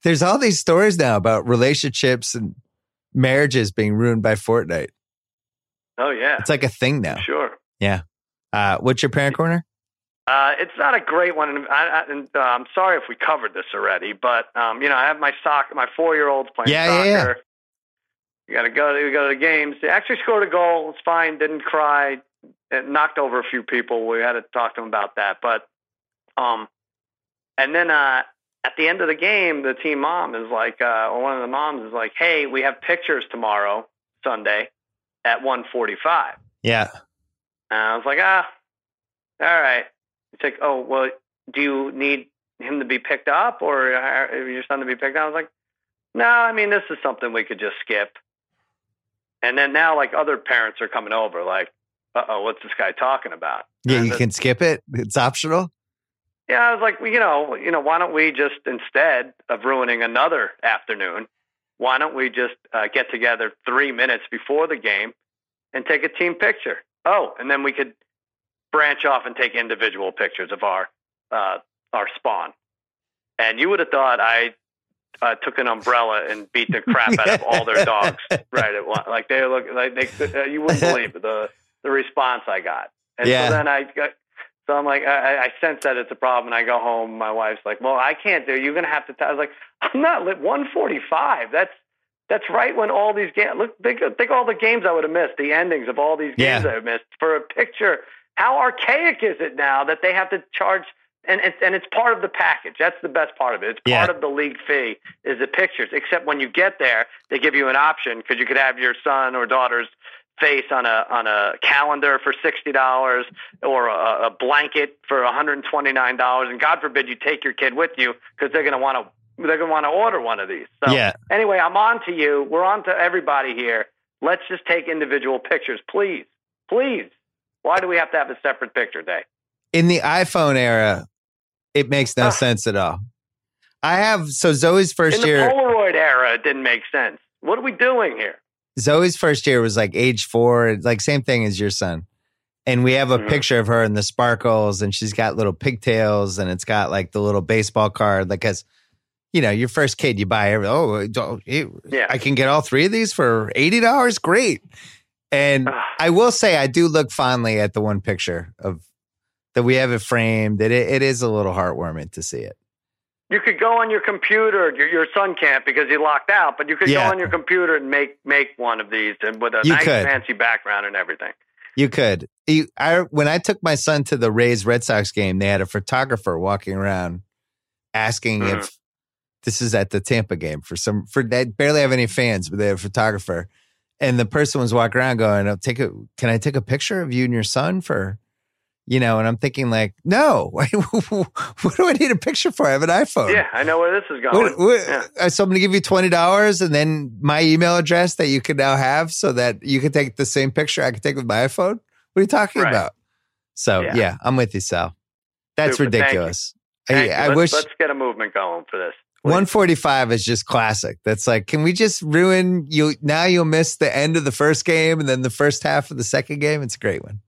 There's all these stories now about relationships and marriages being ruined by Fortnite. Oh yeah, It's like a thing now. sure. Yeah. Uh, what's your parent corner? Uh, it's not a great one, and, I, and uh, I'm sorry if we covered this already. But um, you know, I have my soccer, my four year olds playing Yeah, soccer. yeah, yeah. You got to go. You go to the games. They actually scored a goal. It's fine. Didn't cry. It knocked over a few people. We had to talk to them about that. But um, and then uh, at the end of the game, the team mom is like, uh, or one of the moms is like, "Hey, we have pictures tomorrow, Sunday, at 1:45." Yeah. And I was like, ah, all right. It's like, oh, well, do you need him to be picked up or uh, your son to be picked up? I was like, no, I mean, this is something we could just skip. And then now, like, other parents are coming over, like, uh oh, what's this guy talking about? Yeah, And you can skip it. It's optional. Yeah, I was like, well, you know, you know, why don't we just instead of ruining another afternoon, why don't we just uh, get together three minutes before the game and take a team picture? Oh, and then we could branch off and take individual pictures of our uh, our spawn. And you would have thought I uh, took an umbrella and beat the crap out of all their dogs right at one. Like they look like they uh, you wouldn't believe the the response I got. And Yeah. so then I got so I'm like I, I sense that it's a problem. And I go home. My wife's like, "Well, I can't do. You're gonna have to." Tell. I was like, "I'm not lit. 145. That's that's right when all these games. Look, think think all the games I would have missed. The endings of all these games Yeah. I missed for a picture. How archaic is it now that they have to charge? And it's and it's part of the package. That's the best part of it. It's Yeah. part of the league fee is the pictures. Except when you get there, they give you an option because you could have your son or daughter's face on a on a calendar for sixty dollars or a, a blanket for one hundred and twenty nine dollars. And God forbid you take your kid with you because they're going to want to they're going to want to order one of these. So Yeah. anyway, I'm on to you. We're on to everybody here. Let's just take individual pictures, please, please. Why do we have to have a separate picture day? In the iPhone era, it makes no Ah. sense at all. I have so Zoe's first In the year. Polaroid era, it didn't make sense. What are we doing here? Zoe's first year was like age four, like same thing as your son. And we have a Mhm. picture of her in the sparkles, and she's got little pigtails, and it's got like the little baseball card. Like, as you know, your first kid, you buy every. Oh, you- Yeah. I can get all three of these for eighty dollars. Great. And. I will say, I do look fondly at the one picture of that we have it framed. That it, it is a little heartwarming to see it. You could go on your computer. Your, your son can't because he locked out, but you could Yeah. go on your computer and make make one of these and with a You nice could. fancy background and everything. You could. You, I when I took my son to the Rays Red Sox game, they had a photographer walking around asking Mhm. if this is at the Tampa game for some for they barely have any fans, but they have a photographer. And the person was walking around going, oh, take a can I take a picture of you and your son for you know, and I'm thinking like, no, what do I need a picture for? I have an iPhone. Yeah, I know where this is going. What, what, Yeah. uh, So I'm going to give you twenty dollars, and then my email address that you can now have, so that you can take the same picture I can take with my iPhone. What are you talking Right. about? So yeah. Yeah. I'm with you, Sal. That's Super. Thank you. ridiculous. Thank I. I let's, wish let's get a movement going for this. please. 145 is just classic. That's like, can we just ruin you? Now you'll miss the end of the first game and then the first half of the second game. It's a great one.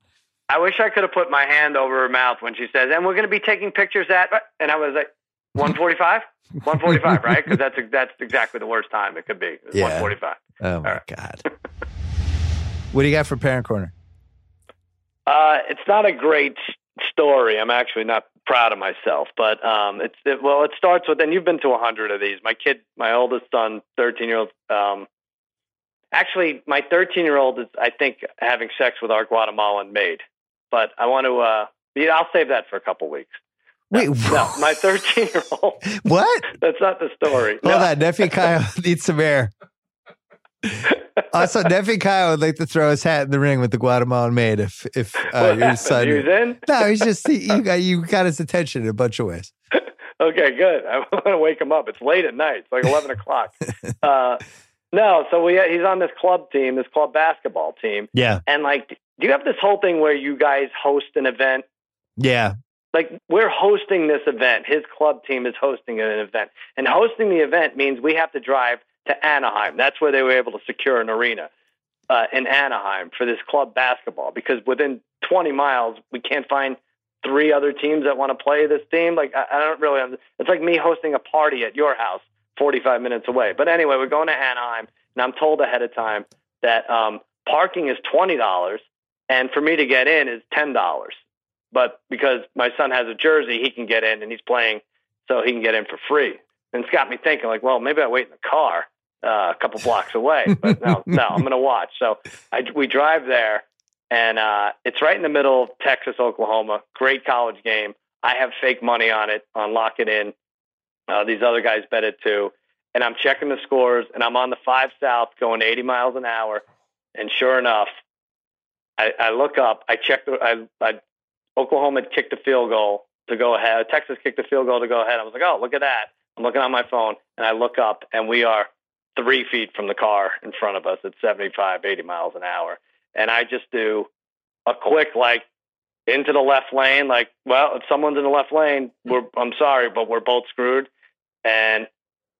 I wish I could have put my hand over her mouth when she says, "And we're going to be taking pictures at," and I was like, "145, 145, right?" Because that's that's exactly the worst time it could be. Yeah. 145. Oh my right. god. what do you got for parent corner? Uh, it's not a great story. I'm actually not proud of myself, but um, it's it, well, it starts with, and you've been to a hundred of these. My kid, my oldest son, 13 year old. Um, actually, my 13 year old is, I think, having sex with our Guatemalan maid. But I want to. Uh, I'll save that for a couple weeks. Wait, No, my 13 year old. what? That's not the story. Hold No. on, nephew Kyle needs some air. Also, nephew Kyle would like to throw his hat in the ring with the Guatemalan maid if if uh, your son. He was in. No, he's just he, you got you got his attention in a bunch of ways. Okay, good. I want to wake him up. It's late at night. It's like 11 o'clock. Uh, no, so we he's on this club team, this club basketball team, Yeah, and like, do you have this whole thing where you guys host an event? yeah, Like, we're hosting this event. His club team is hosting an event, and hosting the event means we have to drive to Anaheim. That's where they were able to secure an arena uh, in Anaheim for this club basketball because within 20 miles we can't find three other teams that want to play this team. Like I, I don't really. It's like me hosting a party at your house, 45 minutes away. But anyway, we're going to Anaheim, and I'm told ahead of time that um, parking is twenty dollars, and for me to get in is ten dollars. But because my son has a jersey, he can get in, and he's playing, so he can get in for free. And it's got me thinking, like, well, maybe I wait in the car uh, a couple blocks away. But no, no, I'm going to watch. So I, we drive there, and uh, it's right in the middle of Texas, Oklahoma. Great college game. I have fake money on it on Lock It In. Uh, these other guys bet it too. And I'm checking the scores, and I'm on the five south going 80 miles an hour. And sure enough, I, I look up. I check the. I, I Oklahoma kicked a field goal to go ahead. Texas kicked a field goal to go ahead. I was like, oh, look at that. I'm looking on my phone, and I look up, and we are three feet from the car in front of us at 75, 80 miles an hour. And I just do a quick, like, into the left lane, like, well, if someone's in the left lane, we're, I'm sorry, but we're both screwed. And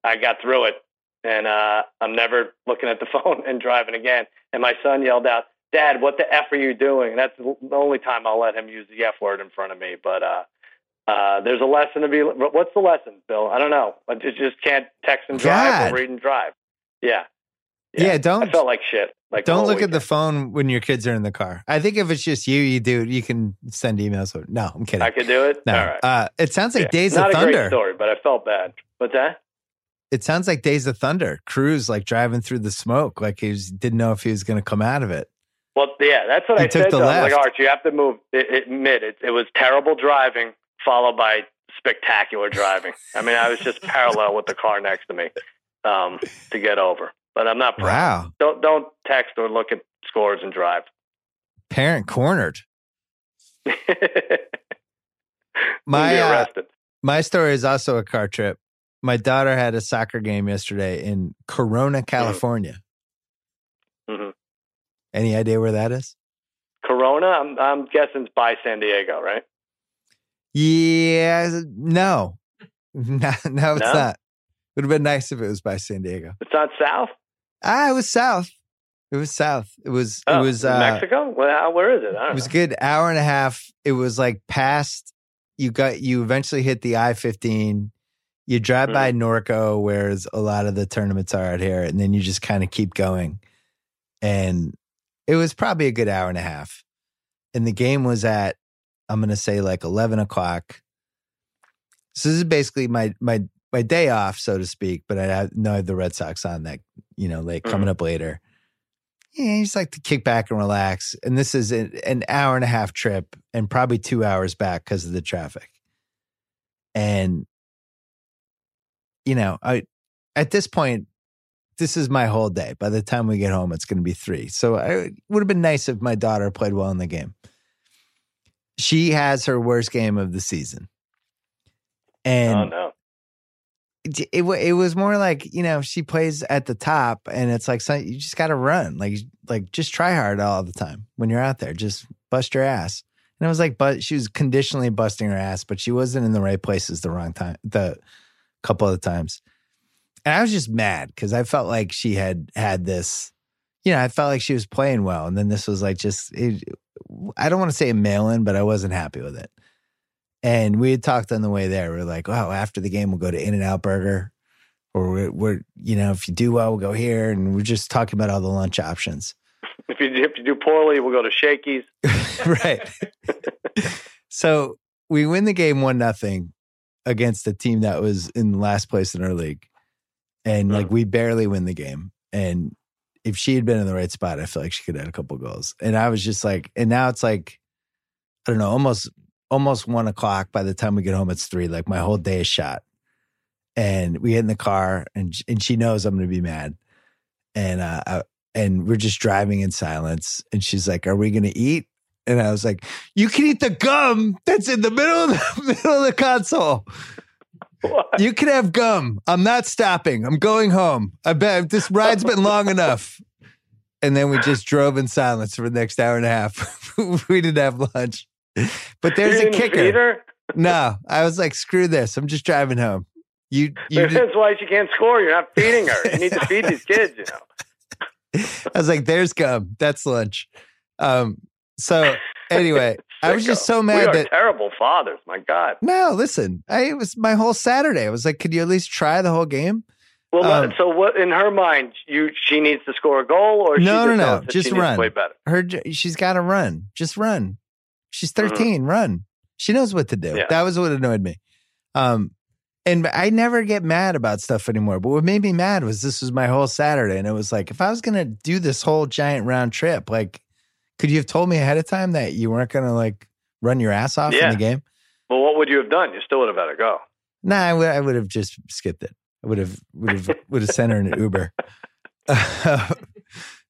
I got through it. And uh, I'm never looking at the phone and driving again. And my son yelled out, Dad, what the F are you doing? That's the only time I'll let him use the F word in front of me. But uh, uh, there's a lesson to be. What's the lesson, Bill? I don't know. I just, just can't text and drive God. or read and drive. Yeah. Yeah, don't- I felt like shit. Like Don't look at the phone when your kids are in the car. I think if it's just you, you do. You can send emails. No, I'm kidding. I could do it. no, All right. uh, it sounds like Yeah. Days Not of a great Thunder. story, but I felt bad. What's that? It sounds like Days of Thunder. Cruise like driving through the smoke, like he was, didn't know if he was going to come out of it. Well, yeah, that's what He I took said. the To him. I was. Like, Art, you have to move. It, admit it. It was terrible driving, followed by spectacular driving. I mean, I was just parallel with the car next to me um, to get over. But I'm not proud. Wow, Don't don't text or look at scores and drive. parent cornered. my uh, arrested. my story is also a car trip. My daughter had a soccer game yesterday in Corona, California. Mhm. Any idea where that is? Corona. I'm I'm guessing it's by San Diego, right? Yeah, no, no, no, it's No? not. Would have been nice if it was by San Diego. It's not south. Ah, it was south. It was south. It was. Oh, it was. Uh, Mexico. Well, how- where is it? I don't It was a know. good hour and a half. It was like past. You got. You eventually hit the I fifteen. You drive Mm-hmm. by Norco, where a lot of the tournaments are out here, and then you just kind of keep going. And it was probably a good hour and a half. And the game was at, I'm gonna say like eleven o'clock. So this is basically my my my day off, so to speak. But I have, know I have the Red Sox on that, you know, like coming mm. up later. Yeah, you just like to kick back and relax. And this is an, an hour and a half trip, and probably two hours back because of the traffic. And you know, I at this point, this is my whole day. By the time we get home, it's going to be three. So I, it would have been nice if my daughter played well in the game. She has her worst game of the season, oh, and oh no. it, it it was more like you know she plays at the top and it's like some, you just got to run like like just try hard all the time when you're out there just bust your ass and it was like but she was conditionally busting her ass but she wasn't in the right places the wrong time the couple of times and I was just mad because I felt like she had had this you know I felt like she was playing well and then this was like just it, I don't want to say a mail in but I wasn't happy with it and we had talked on the way there. We are like, oh, after the game, we'll go to In and Out Burger. Or we're, we're, you know, if you do well, we'll go here. And we're just talking about all the lunch options. If you if you do poorly, we'll go to Shakey's. right. so we win the game one nothing against a team that was in last place in our league. And like we barely win the game. And if she had been in the right spot, I feel like she could have had a couple goals. And I was just like, and now it's like I don't know, almost almost one o'clock. By the time we get home, it's three. Like my whole day is shot. And we get in the car, and and she knows I'm going to be mad, and uh, I, and we're just driving in silence. And she's like, "Are we going to eat?" And I was like, "You can eat the gum that's in the middle of the middle of the console." What? You can have gum. I'm not stopping. I'm going home. I bet this ride's been long enough. And then we just drove in silence for the next hour and a half. we didn't have lunch. But there's a kicker. No, I was like, screw this. I'm just driving home. You, you did- That's why she can't score. You're not feeding her. You need to feed these kids, you know. I was like, there's gum. That's lunch. Um, so anyway, I was just so mad that terrible fathers. My God. no, listen, I it was my whole Saturday. I was like, could you at least try the whole game? Well, Um, so what? In her mind, you she needs to score a goal, or No, no, no. Just she needs to run. play better. her she's got to run just run she's Mhm. 13 run she knows what to do Yeah. that was what annoyed me um and i never get mad about stuff anymore but what made me mad was this was my whole saturday and it was like if i was gonna do this whole giant round trip like could you have told me ahead of time that you weren't gonna like run your ass off in the game Well, what would you have done? You still would have let her go. nah i would, I would have just skipped it i would have would have would have sent her an uber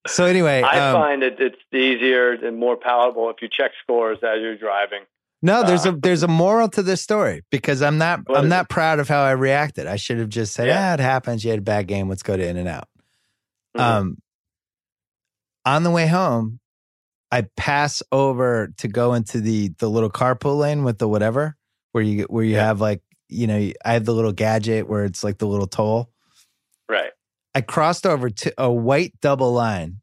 so anyway I um, find it it's easier and more palatable if you check scores as you're driving. No, there's a Uh, there's a moral to this story because I'm not I'm not proud of how I reacted. I should have just said, Yeah. "Ah, it happens. You had a bad game. Let's go to In and Out." Mhm. Um, on the way home, I pass over to go into the the little carpool lane with the whatever where you where you Yeah. have like you know I have the little gadget where it's like the little toll. right. I crossed over to a white double line,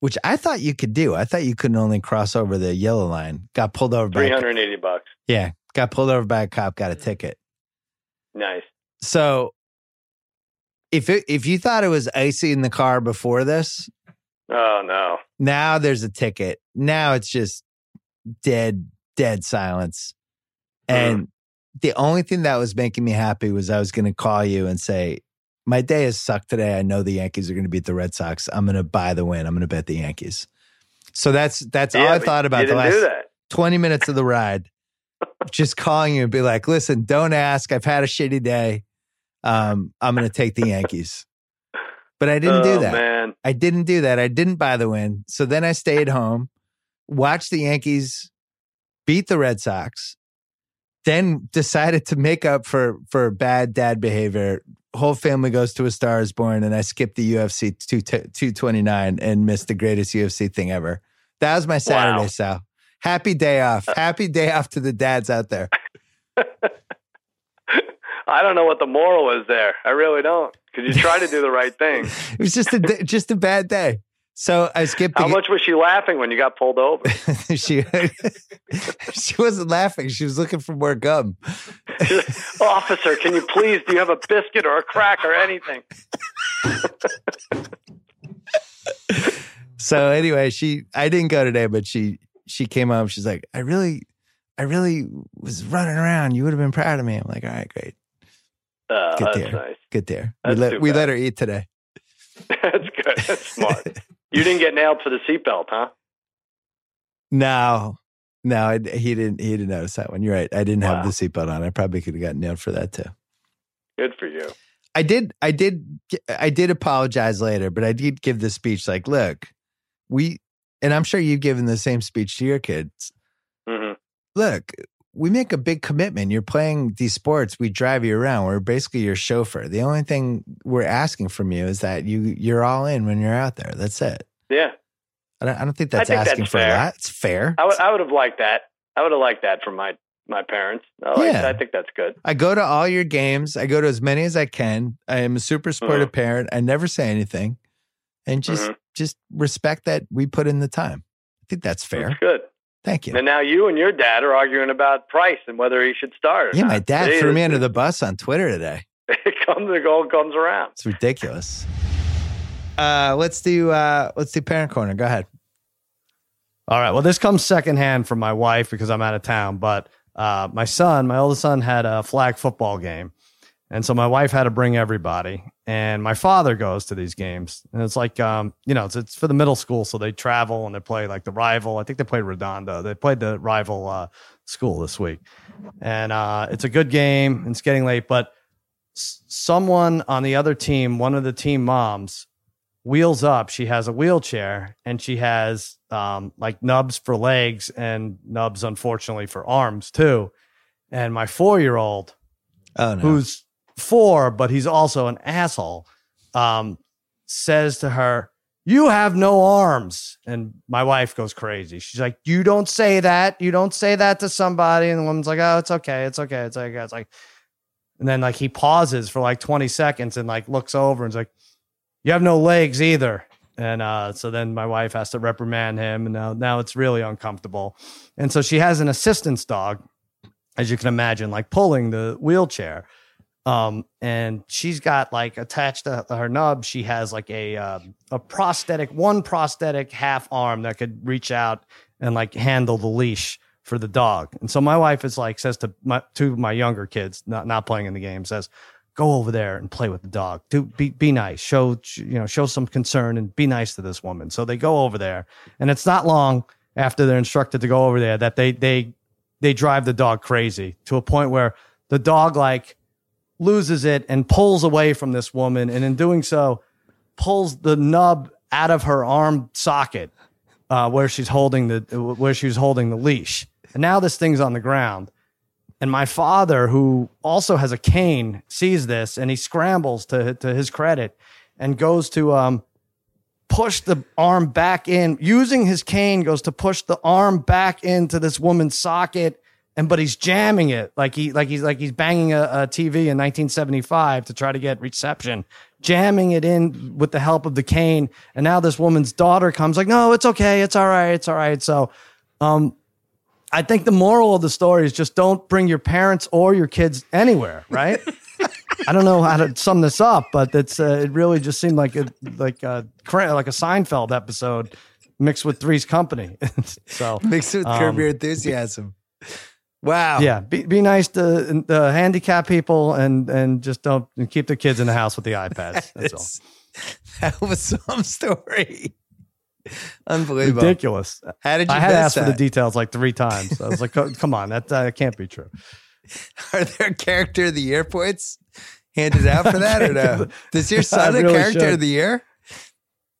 which I thought you could do. I thought you couldn't only cross over the yellow line. Got pulled over by Three hundred eighty bucks. yeah, got pulled over by a cop, got a mm. ticket. Nice. So if it, if you thought it was icy in the car before this, Oh no. now there's a ticket. Now it's just dead, dead silence. And the only thing that was making me happy was I was going to call you and say, "My day has sucked today. I know the Yankees are going to beat the Red Sox. I'm going to buy the win. I'm going to bet the Yankees." So that's that's all I thought about the last 20 minutes of the ride, just calling you and be like, listen, don't ask. I've had a shitty day. Um, I'm going to take the Yankees. But I didn't oh, do that. Man. I didn't do that. I didn't buy the win. So then I stayed home, watched the Yankees beat the Red Sox, then decided to make up for for bad dad behavior. Whole family goes to a Star is Born, and I skipped the UFC 2, 229 and missed the greatest UFC thing ever. That was my Saturday, Wow. Sal. Happy day off. Uh Happy day off to the dads out there. I don't know what the moral is there. I really don't. Because you try to do the right thing. It was just a just a bad day. So uh, I skipped How much was she laughing when you got pulled over? she she wasn't laughing. She was looking for more gum. Officer, can you please? Do you have a biscuit or a crack or anything? So anyway, she I didn't go today, but she she came home. She's like, I really, I really was running around. You would have been proud of me. I'm like, all right, great, Uh, Good that's there. nice. good there. We let we bad. let her eat today. That's good. That's smart. You didn't get nailed for the seatbelt, huh? No, no, I, he didn't. He didn't notice that one. You're right. I didn't Wow. have the seatbelt on. I probably could have gotten nailed for that too. Good for you. I did. I did. I did apologize later, but I did give the speech. Like, look, we, and I'm sure you've given the same speech to your kids. hmm look, we make a big commitment. You're playing these sports. We drive you around. We're basically your chauffeur. The only thing we're asking from you is that you you're all in when you're out there. That's it. Yeah, I don't, I don't think that's think asking that's for fair. lot. It's fair. I would. I would have liked that. I would have liked that from my my parents. I, like, Yeah. I think that's good. I go to all your games. I go to as many as I can. I am a super supportive Mm-hmm. parent. I never say anything, and just Mhm. just respect that we put in the time. I think that's fair. That's good. Thank you. And now you and your dad are arguing about price and whether he should start. Or Yeah, not. my dad See, threw me under the bus on Twitter today. It comes and all comes around. It's ridiculous. Uh, let's do uh, let's do parent corner. Go ahead. All right. Well, this comes secondhand from my wife because I'm out of town. But uh, my son, my oldest son, had a flag football game, And so my wife had to bring everybody, and my father goes to these games. And it's like, um, you know, it's, it's for the middle school, so they travel and they play like the rival. I think they played Redondo. They played the rival uh, school this week, and uh, it's a good game. It's getting late, but s- someone on the other team, one of the team moms, wheels up. She has a wheelchair and she has um, like nubs for legs and nubs, unfortunately, for arms too. And my four year old, Oh no. who's four, but he's also an asshole, um, says to her, You have no arms. And my wife goes crazy. She's like, You don't say that. You don't say that to somebody. And the woman's like, Oh, it's okay. It's okay. It's okay. It's like, and then like he pauses for like 20 seconds and like looks over and's like, You have no legs either. And uh, so then my wife has to reprimand him. And now, now it's really uncomfortable. And so she has an assistance dog, as you can imagine, like pulling the wheelchair um and she's got like attached to her nub she has like a uh, a prosthetic one prosthetic half arm that could reach out and like handle the leash for the dog. And so my wife is like says to my to my younger kids not not playing in the game says go over there and play with the dog. Do be be nice. Show you know show some concern and be nice to this woman. So they go over there and it's not long after they're instructed to go over there that they they they drive the dog crazy to a point where the dog like loses it and pulls away from this woman and in doing so pulls the nub out of her arm socket uh, where she's holding the where she was holding the leash. And now this thing's on the ground. And my father who also has a cane sees this and he scrambles to to his credit and goes to um push the arm back in. Using his cane goes to push the arm back into this woman's socket and but he's jamming it like he like he's like he's banging a, a TV in 1975 to try to get reception, jamming it in with the help of the cane. And now this woman's daughter comes like, no, it's okay, it's all right, it's all right. So, um, I think the moral of the story is just don't bring your parents or your kids anywhere, right? I don't know how to sum this up, but it's uh, it really just seemed like a like a like a Seinfeld episode mixed with Three's Company. so Mixed with Um, Curb Your Enthusiasm. Wow. yeah, be, be nice to the handicapped people and and just don't and keep the kids in the house with the iPads. That's all. That was some story. Unbelievable. Ridiculous. How did you I had asked for the details like three times. I was like, oh, "Come on, that that can't be true." Are there character of the year points handed out for that or no? Does your son I a really character should. of the year?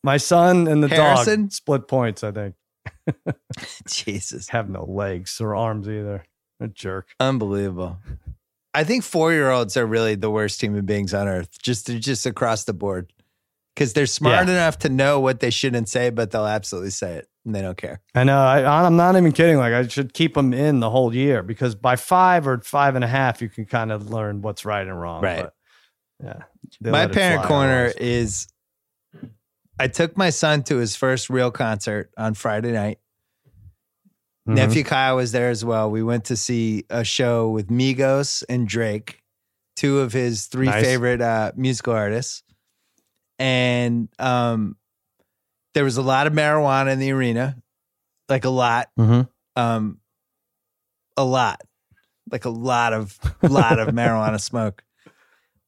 My son and the Harrison? dog split points. I think Jesus. have no legs or arms either. A jerk. Unbelievable. I think four year olds are really the worst human beings on earth, just just across the board. Because they're smart Yeah. enough to know what they shouldn't say, but they'll absolutely say it and they don't care. I know. I, I'm not even kidding. Like I should keep them in the whole year because by five or five and a half, you can kind of learn what's right and wrong. Right. But, yeah. my parent corner always. is I took my son to his first real concert on Friday night. Mhm. Nephew Kyle was there as well. We went to see a show with Migos and Drake, two of his three Nice. favorite uh, musical artists. And um, there was a lot of marijuana in the arena, like a lot, Mhm. um, a lot, like a lot of, lot of marijuana smoke.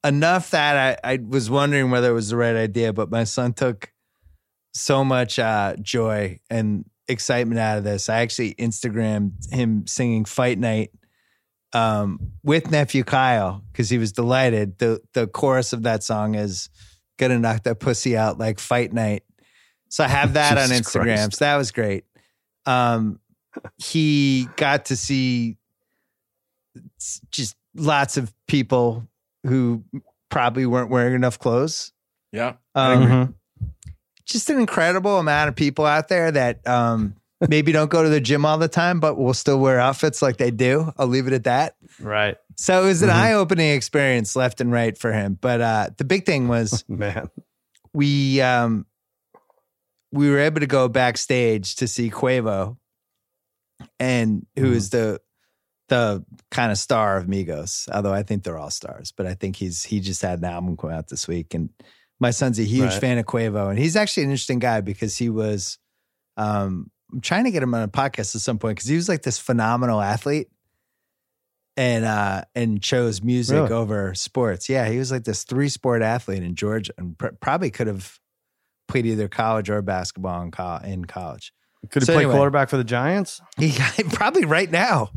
Enough that I, I was wondering whether it was the right idea, but my son took so much uh, joy and excitement out of this. I actually Instagrammed him singing Fight Night um, with nephew Kyle because he was delighted. The the chorus of that song is "Gonna knock that pussy out like Fight Night." So I have that on Instagram. Christ. So that was great. Um, he got to see just lots of people who probably weren't wearing enough clothes. Yeah. Um. Just an incredible amount of people out there that um, maybe don't go to the gym all the time, but will still wear outfits like they do. I'll leave it at that. Right. So it was an Mhm. eye opening experience left and right for him. But uh, the big thing was Man. we um, we were able to go backstage to see Quavo, and who Mhm. is the the kind of star of Migos. Although I think they're all stars, but I think he's he just had an album come out this week, and my son's a huge Right. fan of Quavo, and he's actually an interesting guy because he was. Um, I'm trying to get him on a podcast at some point because he was like this phenomenal athlete. and uh and chose music Really? over sports. Yeah, he was like this three sport athlete in Georgia, and pr- probably could have played either college or basketball in, col- in college. Could he So play anyway. quarterback for the Giants? He probably right now.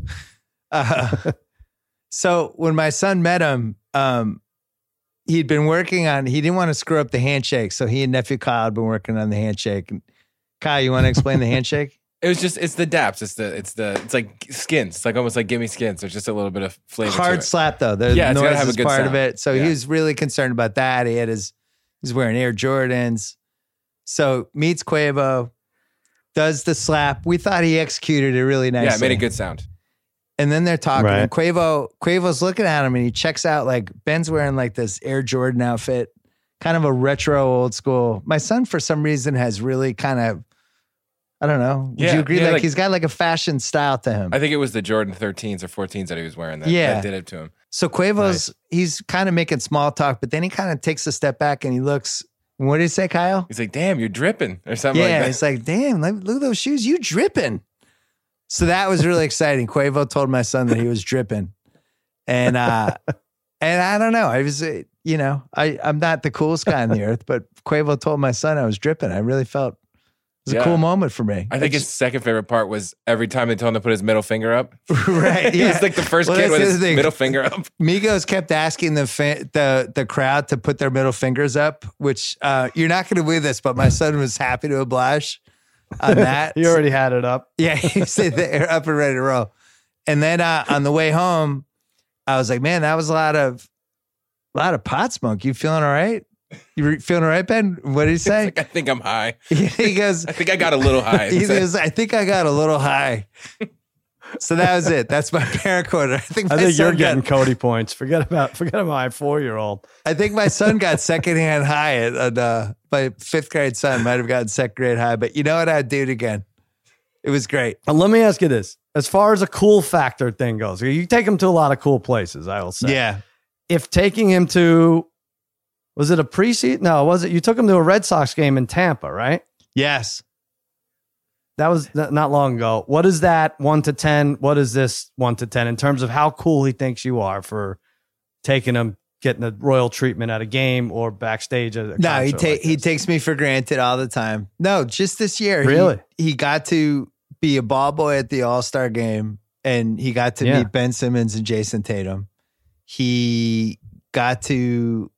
Uh, so when my son met him, um, he'd been working on. He didn't want to screw up the handshake, so he and nephew Kyle had been working on the handshake. And Kyle, you want to explain the handshake? It was just it's the daps. It's the it's the it's like skins. It's like almost like gimme skins. There's just a little bit of flavor. Hard slap though. The Yeah, it's noise gotta have a is part of it. So Yeah. he was really concerned about that. He had his he's wearing Air Jordans. So meets Quavo, does the slap. We thought he executed it really nicely. Yeah, it made a good sound. And then they're talking, Right. and Quavo Quavo's looking at him, and he checks out like Ben's wearing like this Air Jordan outfit, kind of a retro old school. My son, for some reason, has really kind of, I don't know. Would Yeah, you agree? yeah, like, like- he's got like a fashion style to him. I think it was the Jordan 13s or 14s that he was wearing that, Yeah. that did it to him. so Quavo's he's kind of making small talk, but then he kind of takes a step back and he looks. What did he say, Kyle? He's like, "Damn, you're dripping," or something yeah, like that. it's like, damn, look, look at those shoes, you dripping. So that was really exciting. Quavo told my son that he was dripping, and uh, and I don't know, I was, uh, you know, I I'm not the coolest guy on the earth, but Quavo told my son I was dripping. I really felt it was a cool moment for me. I think his second favorite part was every time they told him to put his middle finger up. right. he Yeah, was like the first Well, kid with his thing. middle finger up. Migos kept asking the the the crowd to put their middle fingers up, which uh, you're not going to believe this, but my son was happy to oblige on that. you already had it up. Yeah, you said they're up and ready to roll. And then uh, on the way home, I was like, man, that was a lot of a lot of pot smoke. You feeling all right? You re- feeling all right, Ben? What did he say? like, I think I'm high. he goes, I think I got a little high. he goes, I think I got a little high. So that was it. That's my parent quarter. I think I think you're getting got, Cody points. Forget about forget about my four year old. I think my son got secondhand high at, at uh, my fifth grade son might have gotten second grade high, but you know what? I'd do it again. It was great. And let me ask you this: as far as a cool factor thing goes, you take him to a lot of cool places. I will say, Yeah. If taking him to was it a preseason? No, was it? You took him to a Red Sox game in Tampa, right? Yes. That was not long ago. What is that one to ten? What is this one to ten in terms of how cool he thinks you are for taking him, getting the royal treatment at a game or backstage at a No, he ta- like he takes me for granted all the time. No, just this year. he- Really? He, got to be a ball boy at the All Star game and he got to Yeah. meet Ben Simmons and Jayson Tatum. He got to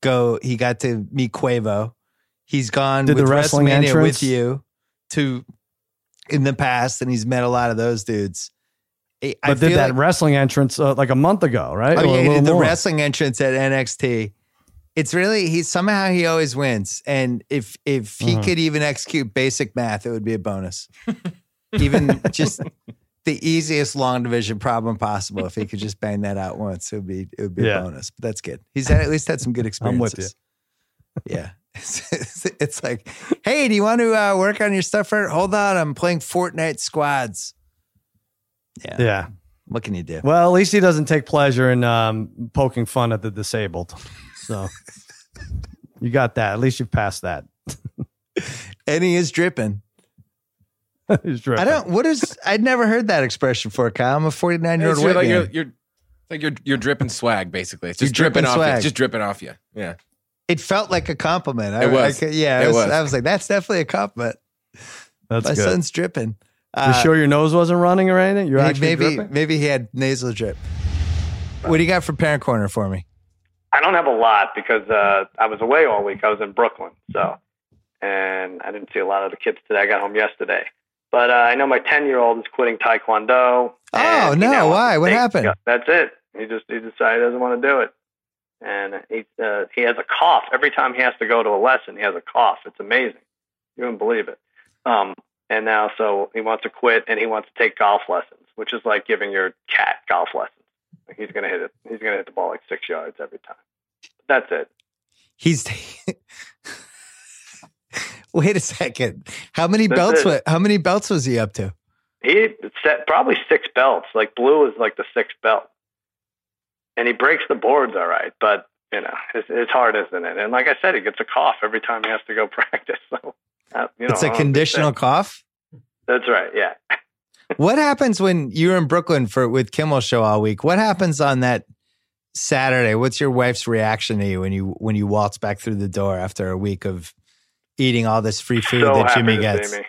go, he got to meet Quavo. He's gone Did the with wrestling WrestleMania entrance? with you to in the past and he's met a lot of those dudes. I- I But did feel that like- wrestling entrance uh, like a month ago, right? Oh Or a yeah, he did the more. wrestling entrance at NXT. It's really he somehow he always wins, and if if he Mhm. could even execute basic math, it would be a bonus. even just the easiest long division problem possible. If he could just bang that out once, it would be it would be Yeah. a bonus. But that's good. He's had, at least had some good experiences. I'm with experiences. Yeah. It's, it's like, hey, do you want to uh, work on your stuff? For hold on, I'm playing Fortnite squads. Yeah. Yeah. What can you do? Well, at least he doesn't take pleasure in um, poking fun at the disabled. So you got that. At least you've passed that. And he is dripping. He's I don't. What is? I'd never heard that expression before, Kyle. I'm a 49 year old It's like you're, you're like you're you're dripping swag basically. It's You're dripping, dripping off swag. you. It's just dripping off you. Yeah. It felt like a compliment. I, It was. I could- yeah, It it was, was. I was like, that's definitely a compliment. That's My good. son's dripping. you Uh, sure your nose wasn't running or anything? You're may- actually maybe dripping? maybe he had nasal drip. What do you got for parent corner for me? I don't have a lot because uh, I was away all week. I was in Brooklyn, so and I didn't see a lot of the kids today. I got home yesterday, but uh, I know my ten year old is quitting Taekwondo. Oh, no, why? What happened? That's it. He just he decided he doesn't want to do it, and he uh, he has a cough every time he has to go to a lesson. He has a cough. It's amazing. You wouldn't believe it. Um, and now so he wants to quit and he wants to take golf lessons, which is like giving your cat golf lessons. Like he's gonna hit it. He's gonna hit the ball like six yards every time. That's it. He's. Wait a second. How many That's belts? it. wa- How many belts was he up to? He set probably six belts. Like blue is like the sixth belt, and he breaks the boards all right. But you know, it's, it's hard, isn't it? And like I said, he gets a cough every time he has to go practice. So uh, you know, it's a conditional cough. That's right. Yeah. What happens when you're in Brooklyn for with Kimmel show all week? What happens on that Saturday? What's your wife's reaction to you when you when you waltz back through the door after a week of eating all this free food so that happy Jimmy to gets? see me.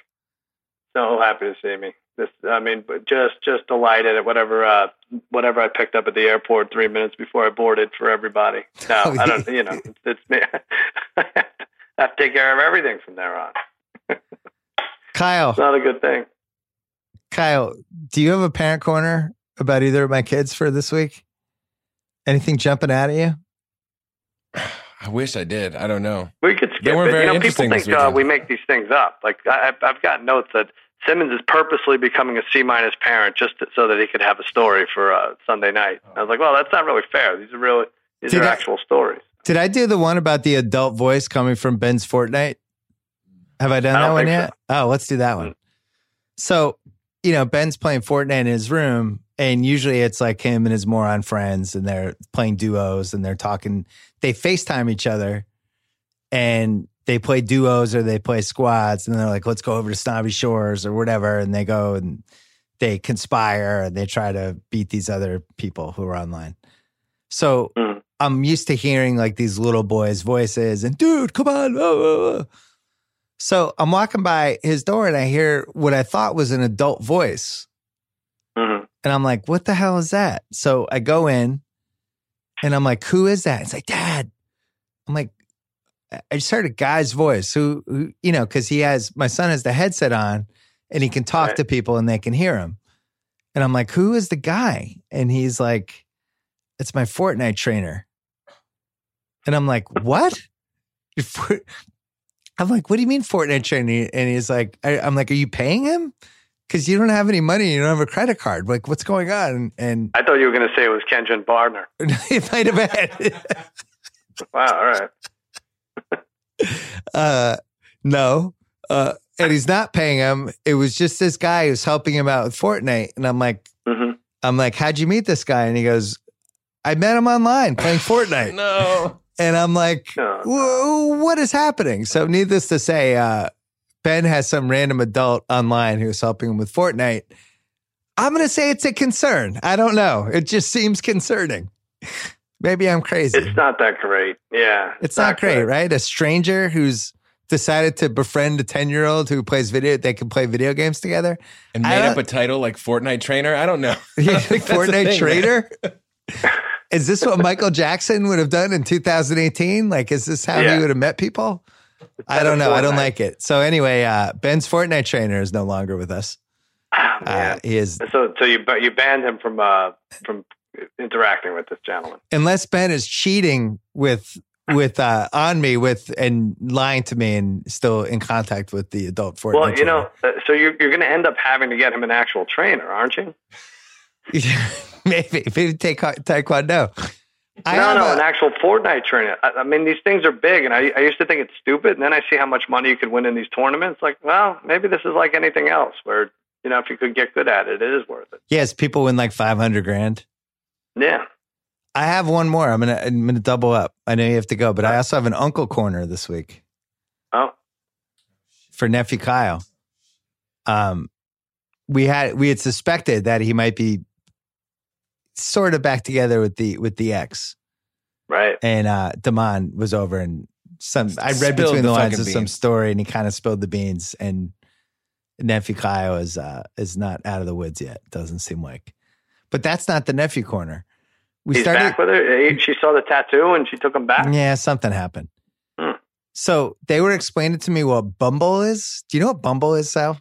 So happy to see me. This, I mean, just just delighted at whatever uh, whatever I picked up at the airport three minutes before I boarded for everybody. No, Oh, I don't. You know, it's, it's me. I have to take care of everything from there on. Kyle, It's not a good thing. Kyle, do you have a parent corner about either of my kids for this week? Anything jumping out at you? I wish I did. I don't know. We could skip They weren't it. very You know, people interesting this think uh, we make these things up. Like I, I've I've got notes that Simmons is purposely becoming a C minus parent just to, so that he could have a story for uh, Sunday night. I was like, well, that's not really fair. These are really these Did are I- actual stories. Did I do the one about the adult voice coming from Ben's Fortnite? Have I done I that one yet? Oh, let's do that one. So, you know, Ben's playing Fortnite in his room, and usually it's like him and his moron friends, and they're playing duos and they're talking. They FaceTime each other and they play duos or they play squads, and they're like, let's go over to Snobby Shores or whatever. And they go and they conspire and they try to beat these other people who are online. So Mhm. I'm used to hearing like these little boys' voices and dude, come on. oh, oh, oh." So I'm walking by his door and I hear what I thought was an adult voice. hmm And I'm like, what the hell is that? So I go in and I'm like, who is that? It's like, Dad. I'm like, I just heard a guy's voice who, who you know, because he has, my son has the headset on and he can talk Right. to people and they can hear him. And I'm like, who is the guy? And he's like, it's my Fortnite trainer. And I'm like, what? I'm like, what do you mean Fortnite trainer? And he's like, I, I'm like, are you paying him? Because you don't have any money, you don't have a credit card. Like, what's going on? And I thought you were going to say it was Kenjan Bardner. it might have been. Wow. All right. uh, no. Uh, and he's not paying him. It was just this guy who's helping him out with Fortnite. And I'm like, hmm I'm like, how'd you meet this guy? And he goes, I met him online playing Fortnite. No. And I'm like, "Whoa, what is happening? So, needless to say, uh, Ben has some random adult online who's helping him with Fortnite. I'm going to say it's a concern. I don't know. It just seems concerning. Maybe I'm crazy. It's not that great. Yeah. It's not great, good. right? A stranger who's decided to befriend a 10 year old who plays video, they can play video games together. And made up a title like Fortnite trainer. I don't know. I Yeah, don't think that's a Fortnite thing, man. trader. Is this what Michael Jackson would have done in 2018? Like, is this how Yeah. he would have met people? I don't know. I don't like it. So anyway, uh, Ben's Fortnite trainer is no longer with us. Ah, Uh, man. he is, so so you you banned him from uh from interacting with this gentleman. unless Ben is cheating with with uh, on me with and lying to me and still in contact with the adult Fortnite. Well, you know, uh, so you're you're going to end up having to get him an actual trainer, aren't you? maybe maybe take taekwondo. I no, no, a- an actual Fortnite trainer. I, I mean, these things are big, and I, I used to think it's stupid, and then I see how much money you could win in these tournaments. Like, well, maybe this is like anything else, where you know, if you could get good at it, it is worth it. yes, people win like five hundred grand. Yeah. I have one more. I'm gonna I'm gonna double up. I know you have to go, but I also have an uncle corner this week Oh, for nephew Kyle. Um, we had we had suspected that he might be sort of back together with the with the ex, right. and uh Damon was over and some I read Spilled between the, the lines fucking of some story, and he kind of spilled the beans. And nephew Kyle is uh is not out of the woods yet. Doesn't seem like, but that's not the nephew corner. We He's started. back with her. She saw the tattoo, and she took him back. Yeah, something happened. Hmm. So they were explaining to me what Bumble is. Do you know what Bumble is, Sal?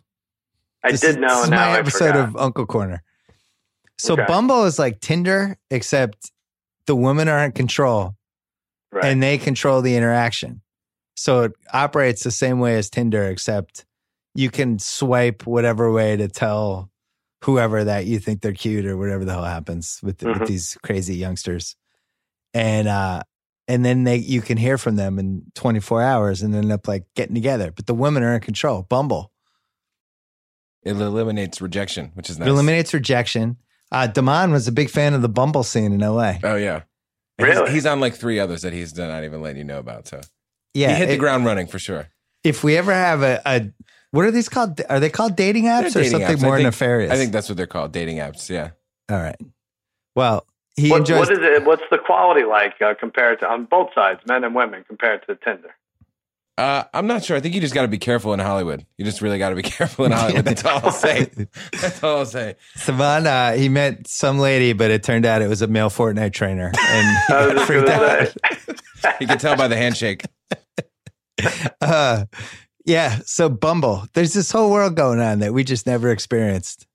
I This did know, This is now my I episode forgot. of Uncle Corner. So Okay. Bumble is like Tinder, except the women are in control right. and they control the interaction. So it operates the same way as Tinder, except you can swipe whatever way to tell whoever that you think they're cute or whatever the hell happens with, Mhm. with these crazy youngsters. And uh and then they you can hear from them in 24 hours and end up like getting together. But the women are in control. Bumble. It eliminates rejection, which is nice. It eliminates rejection. Uh Damon was a big fan of the Bumble scene in LA. oh yeah. And he's- Really? He's, on like three others that he's not even letting you know about. So Yeah. he hit the ground running for sure. if we ever have a, a What are these called? Are they called dating apps They're or dating something apps. I more think- nefarious? I think that's what they're called, dating apps. Yeah. All right. Well, he What, enjoys. what is it? What's the quality like uh, compared to on both sides, men and women, compared to Tinder? Uh, I'm not sure. I think you just got to be careful in Hollywood. You just really got to be careful in Hollywood. That's all I'll say. That's all I'll say. Savan, uh, he met some lady, but it turned out it was a male Fortnite trainer, and he I was got just freaked gonna out. say. You can tell by the handshake. Uh, yeah. So Bumble, there's this whole world going on that we just never experienced.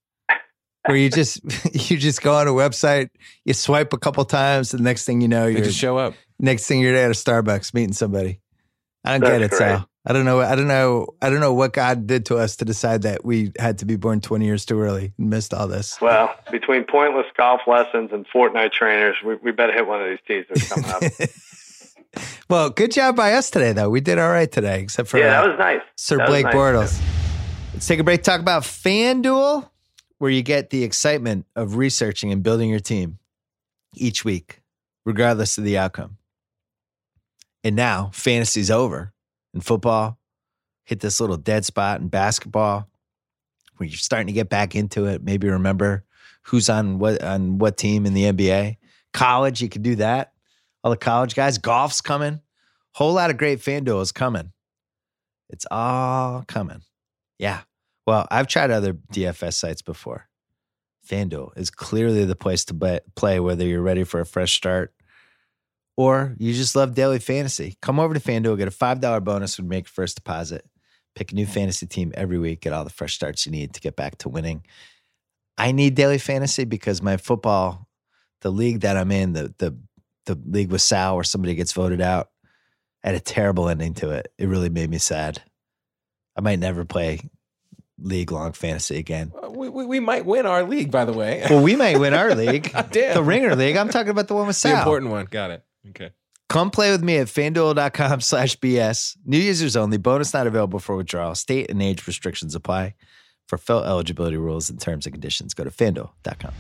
Where you just you just go on a website, you swipe a couple times, and the next thing you know, you're just show up. next thing you're at a Starbucks meeting somebody. I don't That's get it, great. Sal. I don't know. I don't know. I don't know what God did to us to decide that we had to be born 20 years too early and missed all this. Well, between pointless golf lessons and Fortnite trainers, we, we better hit one of these teasers coming up. well, good job by us today, though. We did all right today, except for yeah, uh, that was nice. Sir That Blake nice. Bortles. Let's take a break. Talk about FanDuel, where you get the excitement of researching and building your team each week, regardless of the outcome. And now fantasy's over in football. Hit this little dead spot in basketball where you're starting to get back into it. Maybe remember who's on what on what team in the NBA. College, you could do that. All the college guys. Golf's coming. Whole lot of great FanDuel is coming. It's all coming. Yeah. Well, I've tried other DFS sites before. FanDuel is clearly the place to play, whether you're ready for a fresh start or you just love daily fantasy. Come over to FanDuel, get a $5 bonus when you make your first deposit. Pick a new fantasy team every week, get all the fresh starts you need to get back to winning. I need daily fantasy because my football, the league that I'm in, the the the league with Sal or somebody gets voted out, had a terrible ending to it. It really made me sad. I might never play league long fantasy again. We, we, we might win our league, by the way. Well, we might win our league, damn. the Ringer League. I'm talking about the one with the Sal. important one. Got it. Okay. Come play with me at fanduel.com slash BS. New users only. Bonus not available for withdrawal. State and age restrictions apply. For full eligibility rules and terms and conditions, go to fanduel.com.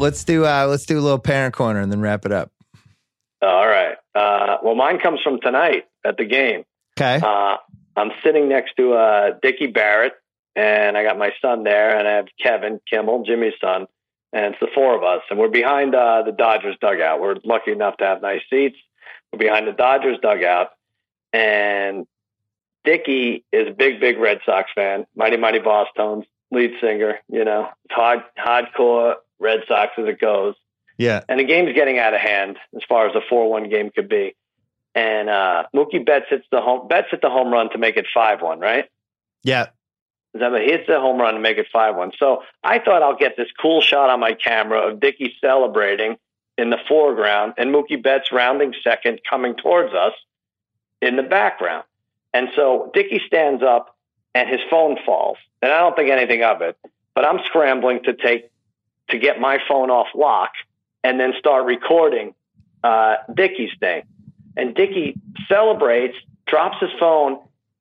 Let's do uh let's do a little parent corner and then wrap it up. All right. Uh, well, mine comes from tonight at the game. Okay. Uh, I'm sitting next to uh, Dickie Barrett, and I got my son there, and I have Kevin Kimmel, Jimmy's son, and it's the four of us, and we're behind uh, the Dodgers dugout. We're lucky enough to have nice seats. We're behind the Dodgers dugout, and Dickie is a big, big Red Sox fan. Mighty Mighty Bosstones lead singer. You know, it's hard, hardcore Red Sox as it goes Yeah. and the game's getting out of hand as far as a four-one game could be. And uh, Mookie Betts hits the home Betts hit the home run to make it five-one, right? Yeah. He hits the home run to make it five-one. So I thought I'll get this cool shot on my camera of Dickie celebrating in the foreground and Mookie Betts rounding second, coming towards us in the background. And so Dickie stands up and his phone falls, and I don't think anything of it. But I'm scrambling to take to get my phone off lock and then start recording uh, Dickie's thing. And Dickie celebrates, drops his phone,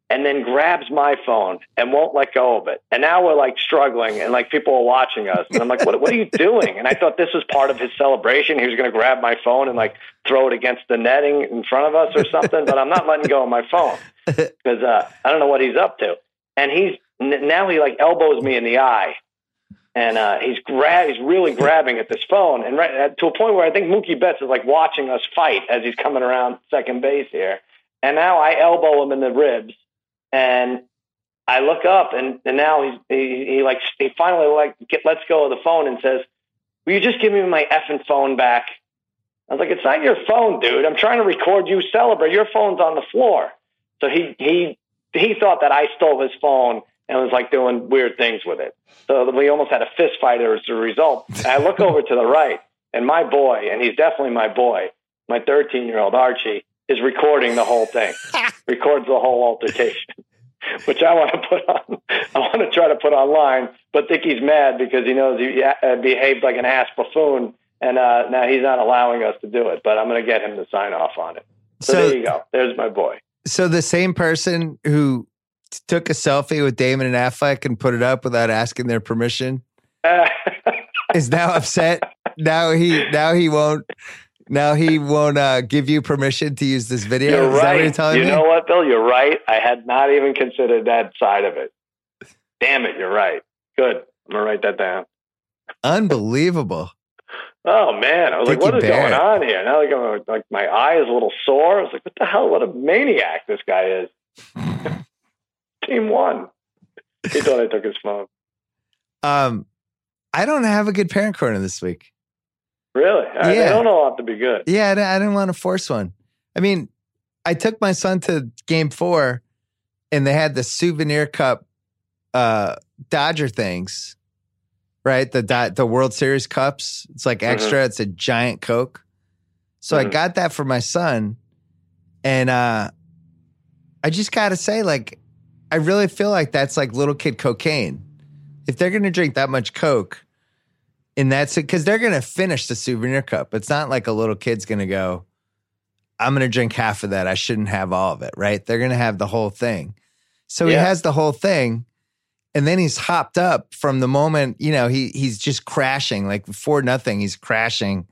and then grabs my phone and won't let go of it. And now we're like struggling, and like people are watching us. And I'm like, what, what are you doing? And I thought this was part of his celebration. He was going to grab my phone and like throw it against the netting in front of us or something. but I'm not letting go of my phone because uh, I don't know what he's up to. And he's n- now he like elbows me in the eye and uh, he's grab he's really grabbing at this phone, and right uh, to a point where I think Mookie Betts is like watching us fight as he's coming around second base here, and now I elbow him in the ribs, and I look up, and, and now he's he, he like he finally like get, lets go of the phone and says, "Will you just give me my effing phone back?" I was like, "It's not your phone, dude. I'm trying to record you celebrate. Your phone's on the floor." So he he he thought that I stole his phone and was like doing weird things with it. So we almost had a fist fight as a result. And I look over to the right, and my boy, and he's definitely my boy, my 13 year old Archie, is recording the whole thing, records the whole altercation, which I want to put on. I want to try to put online, but Dickie's mad because he knows he uh, behaved like an ass buffoon, and uh, now he's not allowing us to do it. But I'm going to get him to sign off on it. So, So- there you go. There's my boy. So the same person who took a selfie with Damon and Affleck and put it up without asking their permission is now upset. now he now he won't now he won't uh, give you permission to use this video. You're Is that what right. you're you me? know what, Bill? You're right. I had not even considered that side of it. Damn it, you're right. Good. I'm gonna write that down. Unbelievable. Oh man, I was like, what is Bear. going on here? Now like, I'm, like my eye is a little sore. I was like, what the hell? What a maniac this guy is. Team one. He thought I took his phone. Um, I don't have a good parent corner this week. Really? I, Yeah. They don't all have to be good. Yeah, I didn't, I didn't want to force one. I mean, I took my son to game four and they had the souvenir cup uh Dodger things, right? The Do- the World Series cups. It's like extra, it's a giant Coke. So I Mhm. got that for my son. And uh I just gotta say, like, I really feel like that's like little kid cocaine. If they're gonna drink that much Coke, and that's it, because they're gonna finish the souvenir cup. It's not like a little kid's gonna go, I'm gonna drink half of that. I shouldn't have all of it, right? They're gonna have the whole thing. So he has the whole thing, and then he's hopped up from the moment, you know, he he's just crashing, like for nothing, he's crashing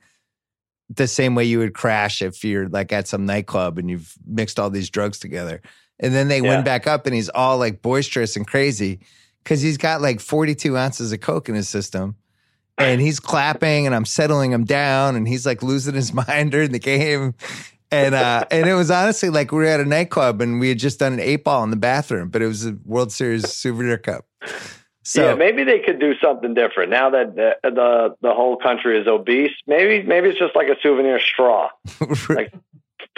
the same way you would crash if you're like at some nightclub and you've mixed all these drugs together. And then they Yeah. win back up and he's all like boisterous and crazy because he's got like 42 ounces of coke in his system. And he's clapping and I'm settling him down and he's like losing his mind during the game. And uh and it was honestly like we were at a nightclub and we had just done an eight ball in the bathroom, but it was a World Series souvenir cup. So yeah, maybe they could do something different now that the, the the whole country is obese. Maybe maybe it's just like a souvenir straw. Like,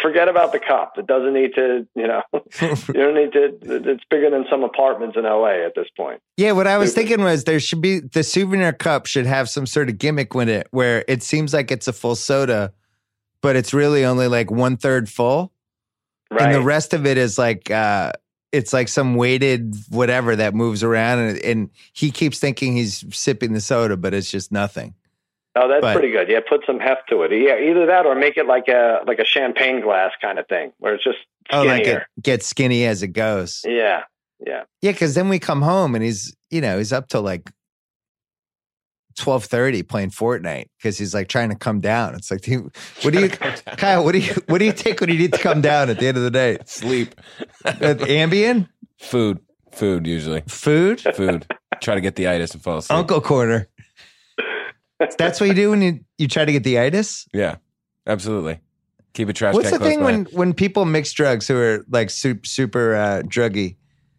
forget about the cup. It doesn't need to. You know, you don't need to. It's bigger than some apartments in LA at this point. Yeah, what I was Stupid. thinking was there should be the souvenir cup should have some sort of gimmick with it where it seems like it's a full soda, but it's really only like one third full. Right. And the rest of it is like uh it's like some weighted whatever that moves around and, and he keeps thinking he's sipping the soda, but it's just nothing. Oh, that's but- pretty good. Yeah, put some heft to it. Yeah, either that or make it like a like a champagne glass kind of thing where it's just Oh, skinnier. like it gets skinny as it goes. Yeah, yeah. Yeah, because then we come home and he's, you know, he's up till like twelve thirty playing Fortnite because he's like trying to come down. It's like, dude, what do you, Kyle? What do you, what do you take when you need to come down at the end of the day? Sleep. Ambien, Food. Food usually. food, Food. Try to get the itis and fall asleep. Uncle Corner. That's what you do when you you try to get the itis. Yeah. Absolutely. Keep a trash What's the thing by. when when people mix drugs who are like super super uh, druggy,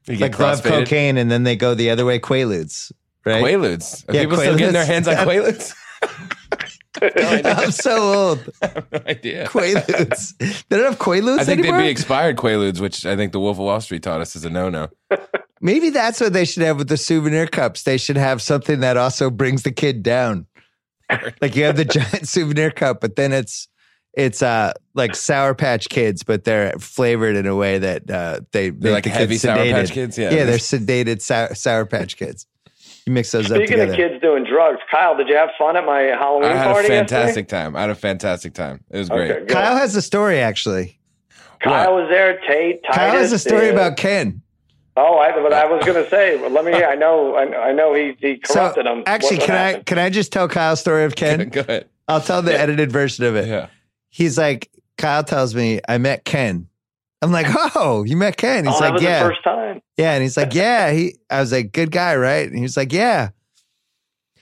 you like love cocaine, and then they go the other way, Quaaludes, right? Quaaludes. Are Yeah, people still getting their hands on Quaaludes? I'm so old. I have no idea. Quaaludes. They don't have Quaaludes I think anymore. they'd be expired Quaaludes, which I think the Wolf of Wall Street taught us is a no-no. Maybe that's what they should have with the souvenir cups. They should have something that also brings the kid down. Like you have the giant souvenir cup, but then it's it's uh like Sour Patch Kids, but they're flavored in a way that uh they They're like the heavy kids Sour sedated. Patch Kids. Yeah. Yeah, they're sedated sour, sour Patch Kids. You mix those up Speaking together. of kids doing drugs, Kyle, did you have fun at my Halloween I had a party fantastic time. I had a fantastic time. It was great. Okay. Kyle has a story actually. Kyle was there. Tate, Titus. Kyle has a story about Ken. Oh, I, but I was uh, going to say. Well, let me. Uh, I know. I, I know he he So corrupted him. actually, What- what can I can I just tell Kyle's story of Ken? Go ahead. I'll tell the edited version of it. Yeah. He's like, Kyle tells me I met Ken. I'm like, oh, you met Ken? He's oh, that like, was yeah, the first time. yeah. And he's like, yeah. He, I was like, good guy, right? And he was like, yeah.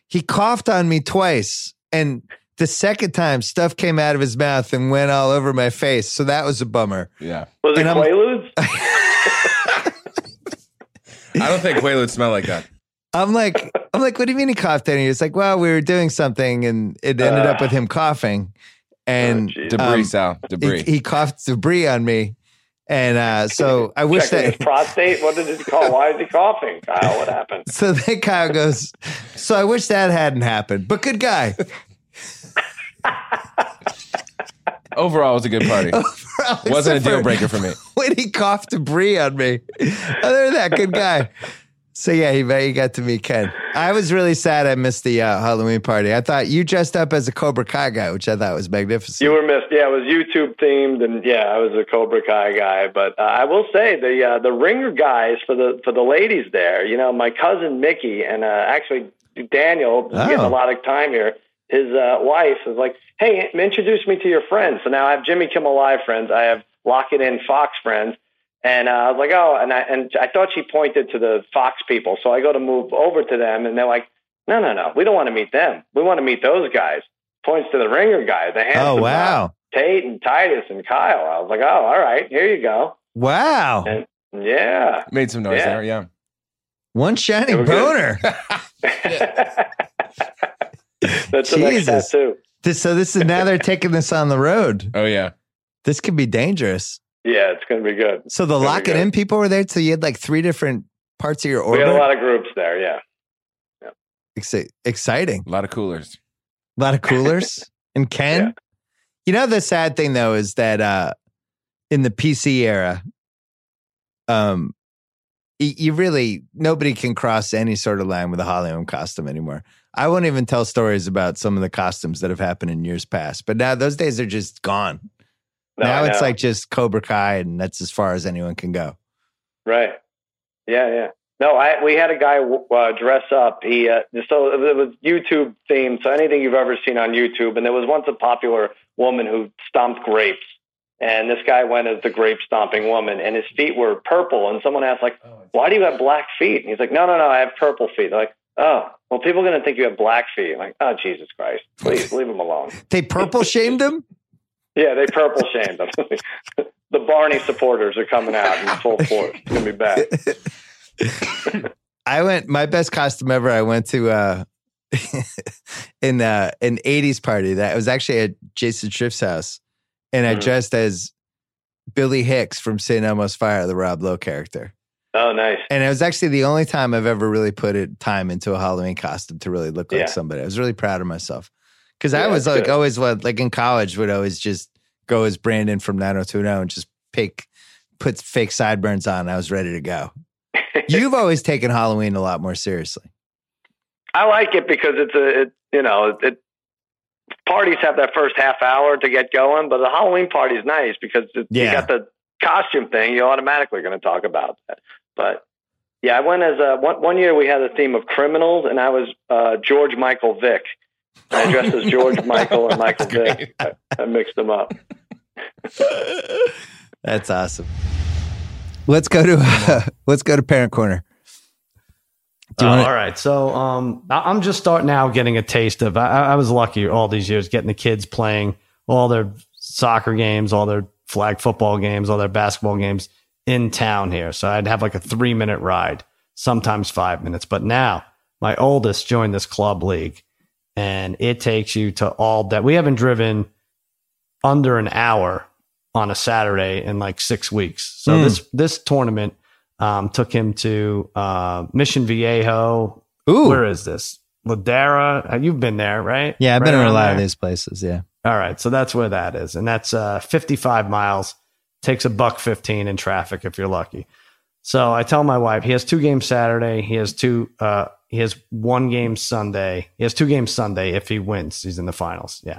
He coughed on me twice, and the second time, stuff came out of his mouth and went all over my face. So that was a bummer. Yeah. Was it I'm- Quaaludes? I don't think Quaaludes smell like that. I'm like, I'm like, what do you mean he coughed? And he's like, well, we were doing something, and it ended up with him coughing, and Oh. Debris, um, Sal. he, Debris. he coughed debris on me. And uh, so I wish Checking that his prostate. What did he call? Why is he coughing, Kyle? What happened? So then Kyle goes, So I wish that hadn't happened, but good guy. Overall, it was a good party. Wasn't a deal breaker for me. When he coughed debris on me. Other than that, good guy. So yeah, he, he got to meet Ken. I was really sad I missed the uh, Halloween party. I thought you dressed up as a Cobra Kai guy, which I thought was magnificent. You were missed. Yeah, it was YouTube themed, and yeah, I was a Cobra Kai guy. But uh, I will say the uh, the ringer guys for the for the ladies there. You know, my cousin Mickey and uh, actually Daniel Oh. getting a lot of time here. his uh, wife is like, "Hey, introduce me to your friends." So now I have Jimmy Kimmel Live friends. I have Lock It In Fox friends. And uh, I was like, oh, and I and I thought she pointed to the Fox people. So I go to move over to them, and they're like, no, no, no, we don't want to meet them. We want to meet those guys. Points to the ringer guys. The Oh wow, guys, Tate and Titus and Kyle. I was like, oh, all right, here you go. wow, And yeah. Made some noise Yeah. there. Yeah. one shining They were good. boner. That's the next Jesus. tattoo. This, so this is now they're taking this on the road. Oh yeah. This could be dangerous. Yeah, it's going to be good. So the Very lock it in people were there. So you had like three different parts of your order. We had a lot of groups there. Yeah. Exci- exciting. A lot of coolers. A lot of coolers. and Ken, Yeah. you know, the sad thing though is that uh, in the PC era, um, y- you really nobody can cross any sort of line with a Hollywood costume anymore. I won't even tell stories about some of the costumes that have happened in years past, but now those days are just gone. No, now it's like just Cobra Kai, and that's as far as anyone can go. Right. Yeah, yeah. No, I we had a guy uh, dress up. He uh, so it was YouTube themed. So anything you've ever seen on YouTube, and there was once a popular woman who stomped grapes, and this guy went as the grape stomping woman, and his feet were purple. And someone asked like, "Why do you have black feet?" And he's like, "No, no, no, I have purple feet." They're like, "Oh, well, people are going to think you have black feet." I'm like, "Oh, Jesus Christ, please leave him alone." They purple shamed him. Yeah, they purple shamed him. the Barney supporters are coming out in full force. It's going to be bad. I went my best costume ever. I went to uh in uh an 80s party that was actually at Jason Triff's house. And I Mhm. dressed as Billy Hicks from St. Elmo's Fire, the Rob Lowe character. Oh, nice. And it was actually the only time I've ever really put it time into a Halloween costume to really look like Yeah. somebody. I was really proud of myself. Cause I was like good. always what like in college would always just go as Brandon from 90210 and just pick put fake sideburns on. I was ready to go. You've always taken Halloween a lot more seriously. I like it because it's a, it, you know, it, parties have that first half hour to get going, but the Halloween party is nice because it, Yeah. you got the costume thing. You're automatically going to talk about that. But yeah, I went as a, one, one year we had a theme of criminals and I was uh, George Michael Vick. I dressed as George Michael and Michael Vick. I, I mixed them up. That's awesome. Let's go to let's go to parent corner. Do you Uh, wanna- all right. So um, I- I'm just starting now getting a taste of. I, I was lucky all these years getting the kids playing all their soccer games, all their flag football games, all their basketball games in town here. So I'd have like a three minute ride, sometimes five minutes. But now my oldest joined this club league, and it takes you to all that. We haven't driven under an hour on a Saturday in like six weeks. So Mm. this this tournament um, took him to uh, Mission Viejo. Ooh, Where is this? Ladera. Uh, You've been there, right? yeah, I've Right been in a lot there? of these places. Yeah, All right, so that's where that is, and that's uh, 55 miles. Takes a buck 15 in traffic if you're lucky. So I tell my wife he has two games Saturday. He has two. Uh, he has one game Sunday. He has two games Sunday if he wins. He's in the finals. Yeah.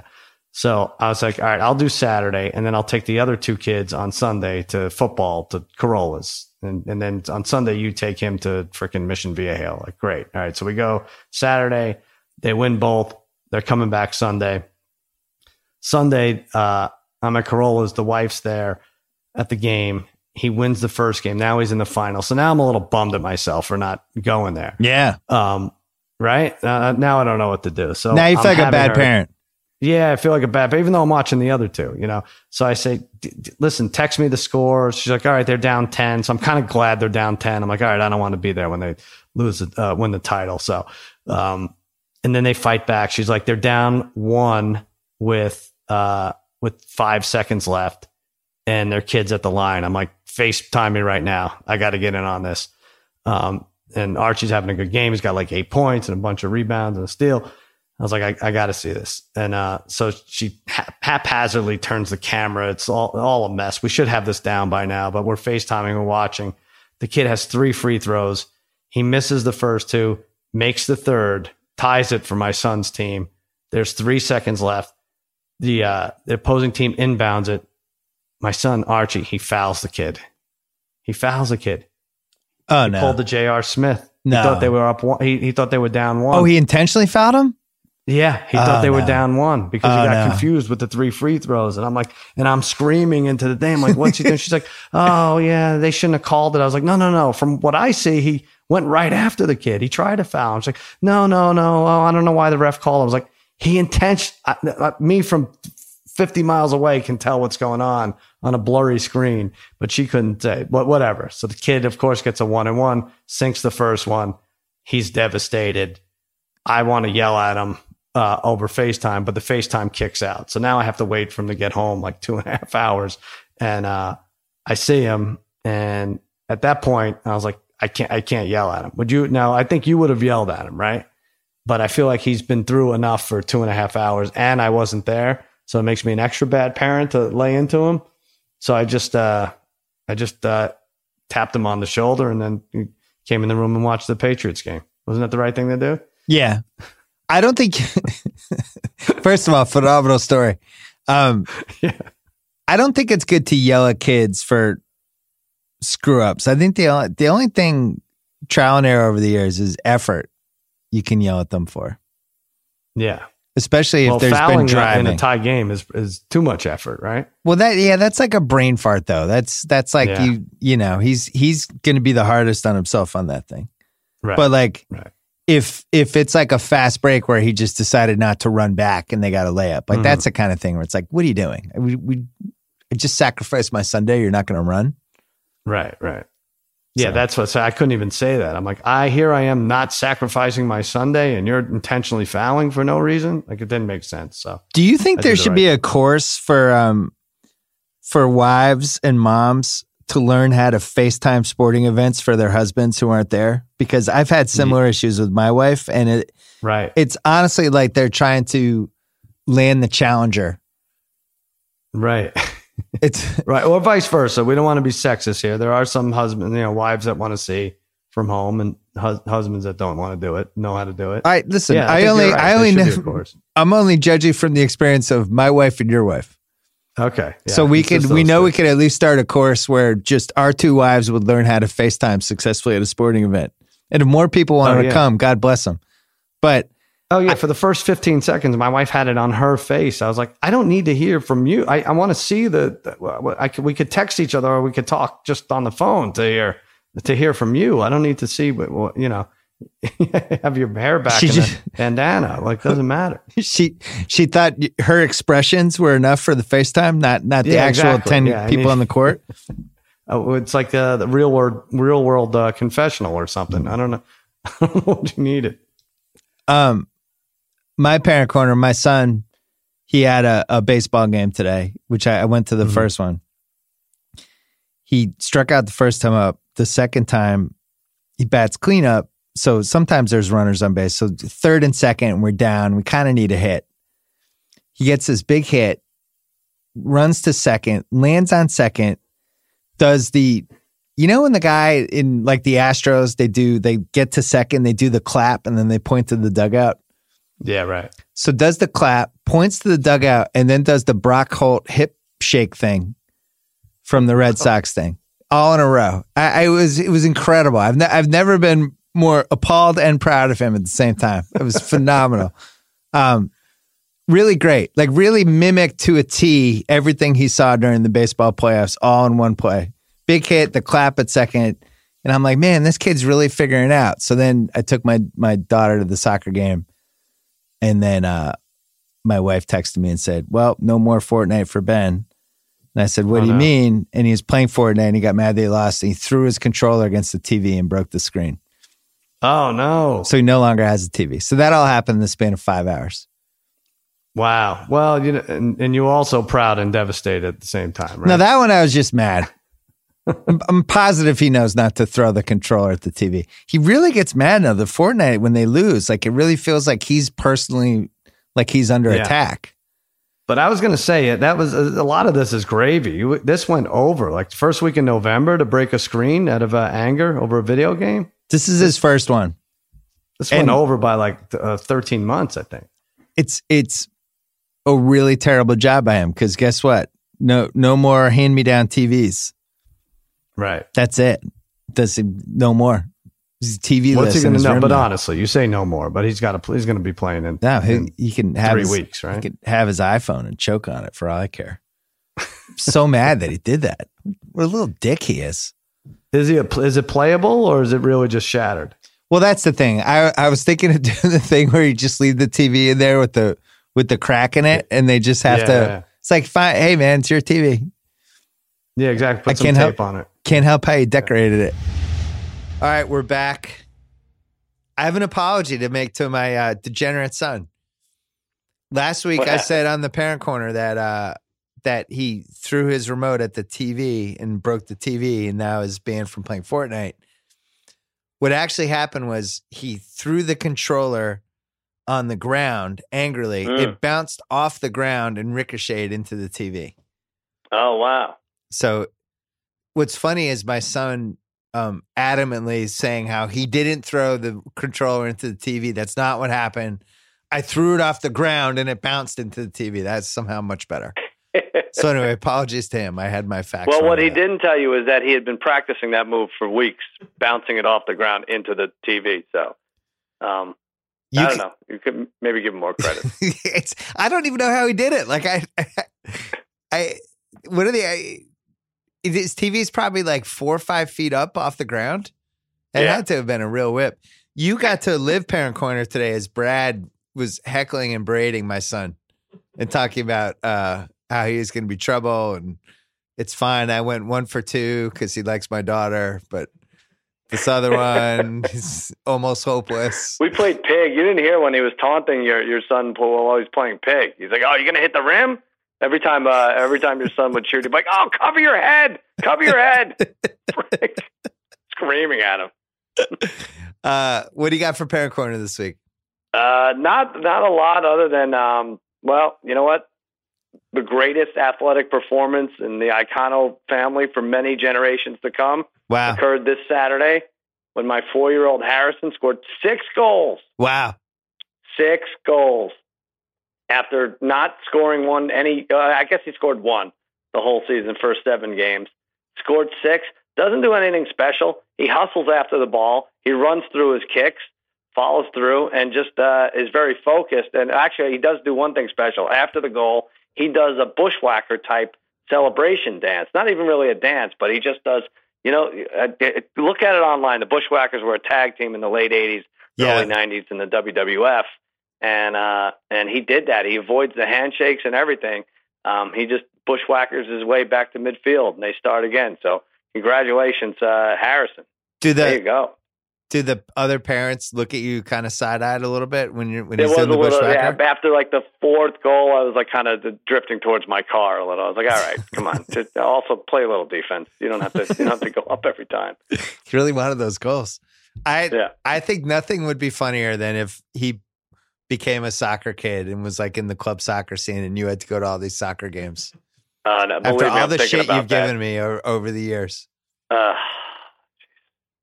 So I was like, all right, I'll do Saturday, and then I'll take the other two kids on Sunday to football to Corollas, and and then on Sunday you take him to freaking Mission Viejo. Like, great. All right, so we go Saturday. They win both. They're coming back Sunday. Sunday, uh, I'm at Corollas. The wife's there at the game. He wins the first game. Now he's in the final. So now I'm a little bummed at myself for not going there. yeah. Um, right uh, now I don't know what to do. So now you I'm feel like a bad her- parent. yeah, I feel like a bad, parent, even though I'm watching the other two, you know. So I say, listen, text me the scores. She's like, all right, they're down ten. So I'm kind of glad they're down ten. I'm like, all right, I don't want to be there when they lose, the- uh, win the title. So, um, and then they fight back. She's like, they're down one with uh with five seconds left, and their kids at the line. I'm like, FaceTime me right now. I got to get in on this. Um, and Archie's having a good game. He's got like eight points and a bunch of rebounds and a steal. I was like, I, I got to see this. And uh, so she ha- haphazardly turns the camera. It's all, all a mess. We should have this down by now, but we're FaceTiming, we're watching. The kid has three free throws. He misses the first two, makes the third, ties it for my son's team. There's three seconds left. The, uh, the opposing team inbounds it. My son, Archie, he fouls the kid. He fouls the kid. Oh He no. pulled the J.R. Smith. No. He thought they were up one. He, he thought they were down one. oh, he intentionally fouled him. Yeah, he thought Oh, they were down one because Oh, he got no. confused with the three free throws. And I'm like, and I'm screaming into the thing. I'm like, what's he doing? She's like, oh, yeah, they shouldn't have called it. I was like, no, no, no. From what I see, he went right after the kid. He tried to foul. She's like, no, no, no. Oh, I don't know why the ref called. I was like, he intention, me from 50 miles away can tell what's going on on a blurry screen, but she couldn't say, but whatever. So the kid, of course, gets a one and one, sinks the first one. He's devastated. I want to yell at him uh, over FaceTime, but the FaceTime kicks out. So now I have to wait for him to get home like two and a half hours. And uh, I see him, and at that point, I was like, I can't, I can't yell at him. Would you? Now, I think you would have yelled at him, right? But I feel like he's been through enough for two and a half hours, and I wasn't there, so it makes me an extra bad parent to lay into him. So I just, uh, I just uh, tapped him on the shoulder, and then came in the room and watched the Patriots game. Wasn't that the right thing to do? Yeah. I don't think first of all, phenomenal story. Um Yeah. I don't think it's good to yell at kids for screw ups. I think the the only thing trial and error over the years is effort you can yell at them for. Yeah. Especially if well, there's fouling been driving. in a tie game is is too much effort, right? well that yeah, that's like a brain fart though. That's that's like Yeah. you you know, he's he's gonna be the hardest on himself on that thing. Right. But like Right. if if it's like a fast break where he just decided not to run back and they got a layup, like Mhm. that's the kind of thing where it's like, what are you doing? We, we I just sacrificed my Sunday. You're not going to run. right, right. Yeah, So- that's what. So I couldn't even say that. I'm like, I here I am not sacrificing my Sunday, and you're intentionally fouling for no reason. Like it didn't make sense. So Do you think I there did the should right be a course for um for wives and moms to learn how to FaceTime sporting events for their husbands who aren't there? Because I've had similar issues with my wife, and it right, it's honestly like they're trying to land the challenger. right, It's right, or vice versa. We don't want to be sexist here. There are some husbands, you know, wives that want to see from home, and hus- husbands that don't want to do it, know how to do it. I listen. Yeah, I, think only right. I only should be a know. course. I'm only judging from the experience of my wife and your wife. Okay, yeah, so we could we know two. we could at least start a course where just our two wives would learn how to FaceTime successfully at a sporting event. And if more people wanted Oh, to come, God bless them. But Oh yeah, for the first 15 seconds, my wife had it on her face. I was like, I don't need to hear from you. I, I want to see the. the- I could, we could text each other or we could talk just on the phone to hear to hear from you. I don't need to see what, what you know. have your hair back She in just- a bandana. Like doesn't matter. she she thought her expressions were enough for the FaceTime, not not the Yeah, actual exactly. ten Yeah, I people mean- on the court. Oh, it's like uh, the real world, real world uh, confessional or something. I don't know. I don't know what you needed. Um, my parent corner, my son, he had a, a baseball game today, which I, I went to the Mhm. first one. He struck out the first time up. The second time, he bats cleanup. So sometimes there's runners on base. So third and second, we're down. We kind of need a hit. He gets this big hit, runs to second, lands on second, does the you know when the guy in like the Astros, they do they get to second, they do the clap and then they point to the dugout. Yeah, right. So does the clap, points to the dugout, and then does the Brock Holt hip shake thing from the Red Sox thing, all in a row. I, I was it was incredible. I've ne- I've never been more appalled and proud of him at the same time. It was phenomenal. Um, really great. Like really mimicked to a T everything he saw during the baseball playoffs, all in one play. Big hit, the clap at second. And I'm like, man, this kid's really figuring it out. So then I took my my daughter to the soccer game. And then uh, my wife texted me and said, Well, no more Fortnite for Ben. And I said, What Oh, do you no. mean? And he was playing Fortnite and he got mad that he lost. And he threw his controller against the TV and broke the screen. Oh no! So he no longer has a TV. So that all happened in the span of five hours. Wow. Well, you know, and, and you also proud and devastated at the same time, right? Now, that one I was just mad. I'm, I'm positive he knows not to throw the controller at the TV. He really gets mad now. The Fortnite, when they lose, like it really feels like he's personally, like he's under Yeah. attack. But I was going to say it. That was a lot of this is gravy. This went over like first week in November to break a screen out of uh, anger over a video game. This is his first one. This And- went over by like uh, 13 months, I think. it's it's a really terrible job by him because guess what? No no more hand me down TVs. Right. That's it. Does no more. His TV What's he in going to know? But now. honestly, you say no more. But he's got to. He's going to be playing in. No, he, in he can have three his, weeks, Right. He could have his iPhone and choke on it for all I care. so mad that he did that. What a little dick he is. Is he? A, is it playable or is it really just shattered? Well, that's the thing. I I was thinking of doing the thing where you just leave the TV in there with the with the crack in it, and they just have Yeah. to. It's like, fine, hey man, it's your TV. Yeah, exactly. Put I some can't tape help- on it. Can't help how you decorated it. All right, we're back. I have an apology to make to my uh, degenerate son. Last week, I said on the parent corner that uh, that he threw his remote at the TV and broke the TV, and now is banned from playing Fortnite. What actually happened was he threw the controller on the ground angrily. Mm. It bounced off the ground and ricocheted into the TV. Oh wow. So what's funny is my son um adamantly saying how he didn't throw the controller into the TV. That's not what happened. I threw it off the ground and it bounced into the TV. That's somehow much better. So anyway, apologies to him. I had my facts. well, what he that. didn't tell you is that he had been practicing that move for weeks, bouncing it off the ground into the TV. So, um, You I don't know. You could maybe give him more credit. it's, I don't even know how he did it. Like I, I, what are the? I, his TV is probably like four or five feet up off the ground. It Yeah. had to have been a real whip. You got to live parent corner today as Brad was heckling and braiding my son and talking about uh, how he was going to be trouble and it's fine. I went one for two because he likes my daughter, but this other one is almost hopeless. we played pig. You didn't hear when he was taunting your your son while he's playing pig. He's like, "Oh, you're gonna hit the rim." Every time, uh, every time your son would shoot, he'd be like, "Oh, cover your head, cover your head!" Screaming at him. Uh, what do you got for parent corner this week? Uh, not not a lot other than um, well, you know what? The greatest athletic performance in the Iacono family for many generations to come Wow. occurred this Saturday when my four-year-old Harrison scored six goals. Wow. Six goals after not scoring one any. Uh, I guess he scored one the whole season, first seven games. Scored six. Doesn't do anything special. He hustles after the ball. He runs through his kicks, follows through, and just uh, is very focused. And actually, he does do one thing special. After the goal, he does a bushwhacker type celebration dance. Not even really a dance, but he just does. You know, uh, uh, look at it online. The Bushwhackers were a tag team in the late '80s, Yeah. early '90s in the WWF, and uh, and he did that. He avoids the handshakes and everything. Um, he just bushwhackers his way back to midfield, and they start again. So, congratulations, uh, Harrison. Do There you the go. do the other parents look at you kind of side eyed a little bit when you're when It he's was a doing the little yeah, bushwhacker? after like the fourth goal. I was like kind of drifting towards my car a little. I was like, all right, come on, just also play a little defense. You don't have to you don't have to go up every time. He really wanted those goals. I Yeah. I think nothing would be funnier than if he became a soccer kid and was like in the club soccer scene, and you had to go to all these soccer games Uh, no, after all I'm the shit you've that. given me o- over the years. Uh, I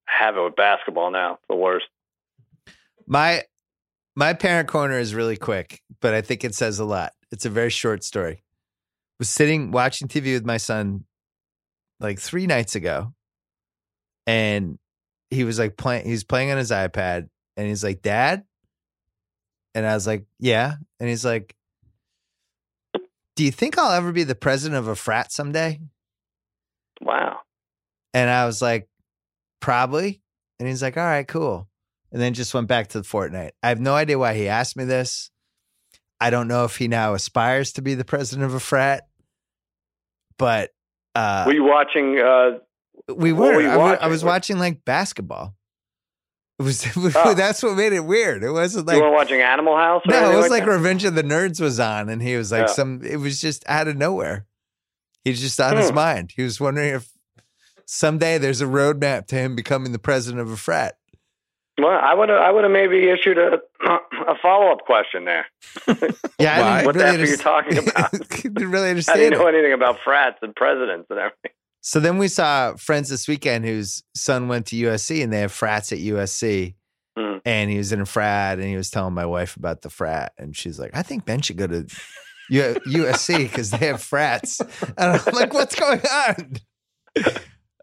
have it with basketball now. The worst. My my parent corner is really quick, but I think it says a lot. It's a very short story. Was sitting watching TV with my son like three nights ago, and he was like playing. He's playing on his iPad, and he's like, "Dad," and I was like, "Yeah," and he's like, "Do you think I'll ever be the president of a frat someday?" Wow. And I was like, probably. And he's like, all right, cool. And then just went back to the Fortnite. I have no idea why he asked me this. I don't know if he now aspires to be the president of a frat, but uh, were you watching? Uh, we were. were you I, wa- I was watching like basketball. It was Oh. that's what made it weird. It wasn't like you weren't watching Animal House? No, it was like that? Revenge of the Nerds was on, and he was like Yeah. some. It was just out of nowhere. He's just on his Hmm. mind. He was wondering if someday there's a roadmap to him becoming the president of a frat. Well, I would have. I would have maybe issued a a follow up question there. Yeah, I What didn't the really heck are you talking about? didn't really I didn't it. know anything about frats and presidents and everything. So then we saw friends this weekend whose son went to USC and they have frats at USC. Hmm. And he was in a frat and he was telling my wife about the frat. And she's like, I think Ben should go to U- USC because they have frats. And I'm like, what's going on?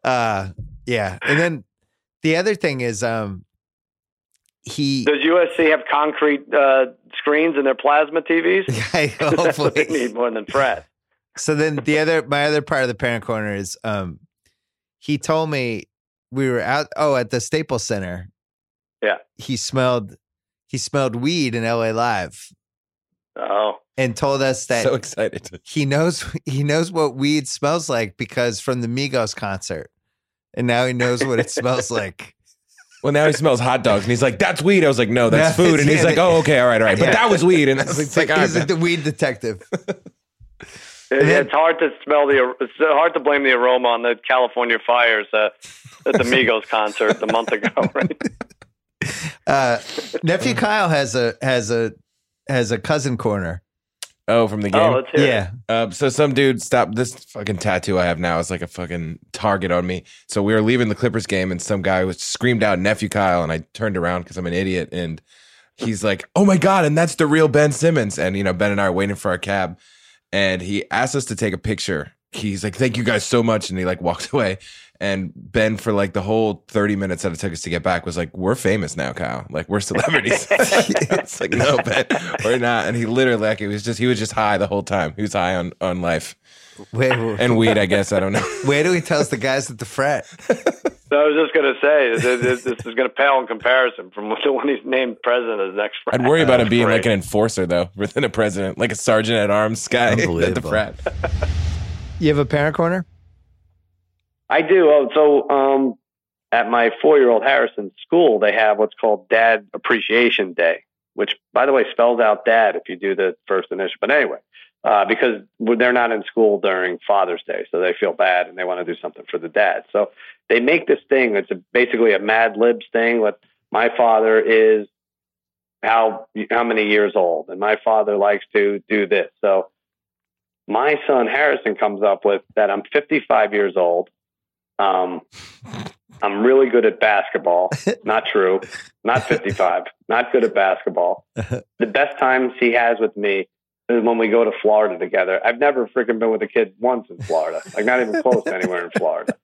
Uh, yeah. And then the other thing is, um, he Does USC have concrete uh, screens in their plasma TVs? That's what they hopefully. need more than Fred. So then the other my other part of the parent corner is um he told me we were out oh at the Staples Center. Yeah. He smelled he smelled weed in LA Live Oh, and told us that so excited. he knows he knows what weed smells like because from the Migos concert. And now he knows what it smells like. Well, now he smells hot dogs, and he's like, "That's weed." I was like, "No, that's No, food." And he's yeah, like, "Oh, okay, all right, all right." But yeah. that was weed, and I was like, it's like, right, the weed detective. It- it's hard to smell the. It's hard to blame the aroma on the California fires uh, at the Migos concert a month ago, right? Uh, nephew Kyle has a has a has a cousin corner. oh, from the game. Oh, let's hear it. Yeah. Uh, so some dude stopped this fucking tattoo I have now is like a fucking target on me. So we were leaving the Clippers game and some guy was screamed out nephew Kyle and I turned around because I'm an idiot and he's like, "Oh my god!" And that's the real Ben Simmons. And you know, Ben and I are waiting for our cab, and he asked us to take a picture. He's like, "Thank you guys so much," and he like walked away. And Ben, for like the whole 30 minutes that it took us to get back, was like, We're famous now, Kyle. Like, we're celebrities. it's like, No, Ben, we're not. And he literally, like, it was just, he was just high the whole time. He was high on, on life Wait, and weed, I guess. I don't know. where do he tells the guys at the frat? So I was just going to say this, this, this is going to pale in comparison from the one he's named president as next. I'd worry about him being like an enforcer, though, within a president, like a sergeant at arms guy at the Unbelievable. frat. You have a parent corner? I do. Oh, so um, at my four-year-old Harrison school, they have what's called Dad Appreciation Day, which, by the way, spells out Dad if you do the first initial. But anyway, uh, because they're not in school during Father's Day, so they feel bad and they want to do something for the dad. So they make this thing. It's a, basically a Mad Libs thing. What my father is how how many years old, and my father likes to do this. So my son Harrison comes up with that I'm 55 years old. Um, I'm really good at basketball. Not true. Not 55. Not good at basketball. The best times he has with me when we go to Florida together. I've never freaking been with a kid once in Florida, like not even close to anywhere in Florida.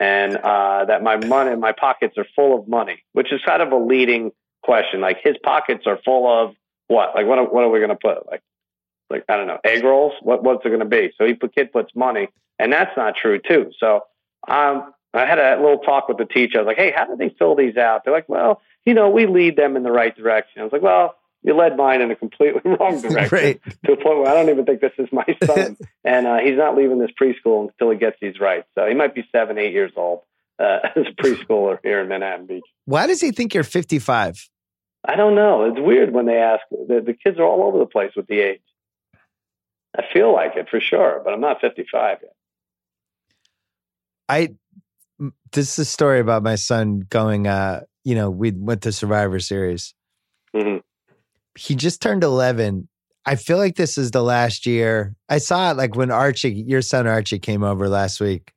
And uh, that my money, my pockets are full of money, which is kind of a leading question. Like his pockets are full of what? Like what? Are, what are we going to put? Like, like I don't know, egg rolls. What? What's it going to be? So he put kid puts money, and that's not true too. So um, I had a little talk with the teacher. I was like, hey, how do they fill these out? They're like, well, you know, we lead them in the right direction. I was like, well, you led mine in a completely wrong direction to a point where I don't even think this is my son. and uh, he's not leaving this preschool until he gets these right. So he might be seven, eight years old uh, as a preschooler here in Manhattan Beach. Why does he think you're 55? I don't know. It's weird when they ask. The, the kids are all over the place with the age. I feel like it for sure, but I'm not 55 yet. I this is a story about my son going uh you know we went to survivor series hmm he just turned 11 i feel like this is the last year i saw it like when archie your son archie came over last week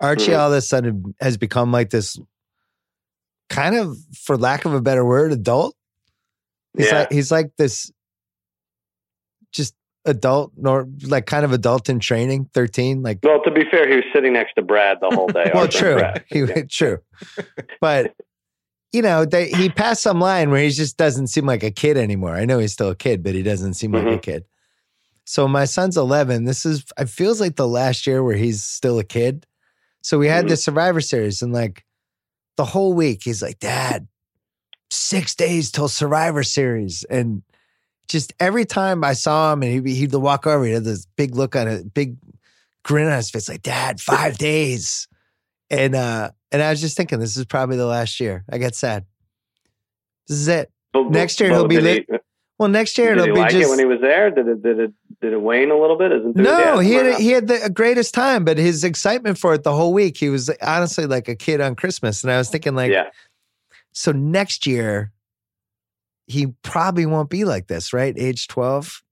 archie Mhm. all of a sudden has become like this kind of for lack of a better word adult he's Yeah. like he's like this just adult nor like kind of adult in training 13 like Well, to be fair, he was sitting next to Brad the whole day. well, true, Brad. he, Yeah. true, but you know, they, he passed some line where he just doesn't seem like a kid anymore. I know he's still a kid, but he doesn't seem like a Mhm. kid. So my son's eleven. This is it feels like the last year where he's still a kid. So we had Mhm. this Survivor Series, and like the whole week, he's like, "Dad, six days till Survivor Series," and just every time I saw him, and he'd, he'd walk over, he had this big look on it, big grin on his face, like, "Dad, five days." And uh and I was just thinking, this is probably the last year. I get sad. This is it. But- Next year he'll be. He, uh, Well, next year did it'll he be like just it when he was there? Did it? Did it? Did it wane a little bit? His no. He had not? he had the greatest time, but his excitement for it the whole week. He was honestly like a kid on Christmas, and I was thinking like, yeah. so next year he probably won't be like this, right? Age twelve,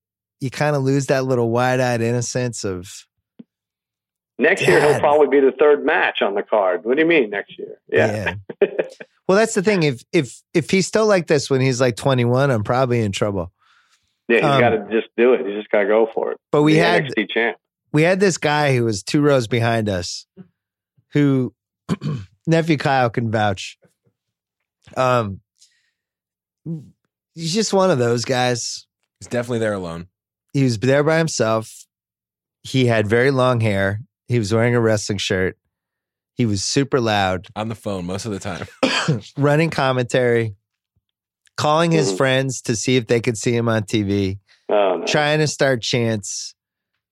you kind of lose that little wide eyed innocence of Next year he'll probably be the third match on the card. What do you mean next year? Yeah. Well, that's the thing. If if if he's still like this when he's like twenty one, I'm probably in trouble. Yeah, he's Um, got to just do it. He's just got to go for it. But we The had NXT champ. we had this guy who was two rows behind us who nephew Kyle can vouch. Um, he's just one of those guys. He's definitely there alone. He was there by himself. He had very long hair. He was wearing a wrestling shirt. He was super loud, On the phone most of the time. running commentary, calling his Mhm. friends to see if they could see him on TV, Oh, no. trying to start chants.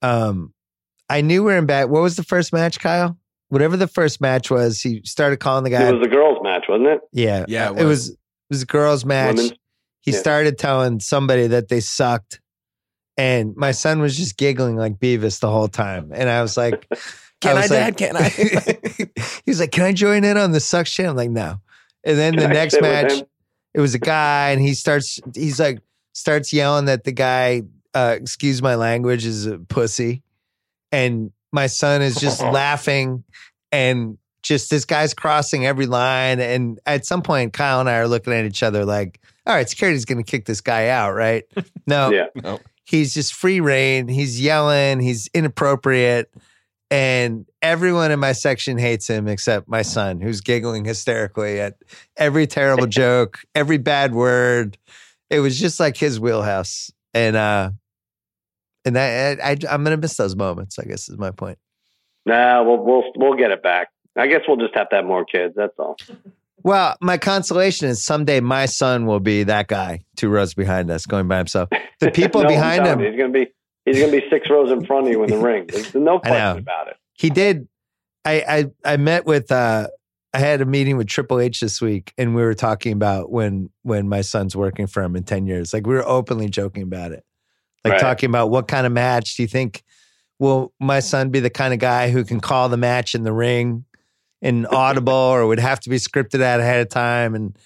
Um, I knew we were in bad. What was the first match, Kyle? Whatever the first match was, he started calling the guy. It was the girls' match, wasn't it? yeah, Yeah, it it was. It was a girls' match. Women's? he yeah. started telling somebody that they sucked, and my son was just giggling like Beavis the whole time, and I was like, Can I, was Dad? like- Can I? he was like, "Can I join in on the suck shit?" I'm like, "No." And then the I next match, it was a guy, and he starts. He's like, starts yelling that the guy, uh, excuse my language, is a pussy, and my son is just laughing, and just this guy's crossing every line, and at some point, Kyle and I are looking at each other like, "All right, security's going to kick this guy out, right?" No, Yeah. no. He's just free reign. He's yelling. He's inappropriate. And everyone in my section hates him except my son, who's giggling hysterically at every terrible joke, every bad word. It was just like his wheelhouse. And uh and I, I I'm gonna miss those moments, I guess is my point. Nah, we'll we'll we'll get it back. I guess we'll just have to have more kids. That's all. Well, my consolation is someday my son will be that guy two rows behind us going by himself. The people No, behind him he's gonna be he's gonna be six rows in front of you in the ring. There's no question about it. he did I, I i met with uh i had a meeting with triple h this week and we were talking about when when my son's working for him in 10 years like we were openly joking about it like Right. talking about what kind of match do you think will my son be the kind of guy who can call the match in the ring in audible or would have to be scripted out ahead of time and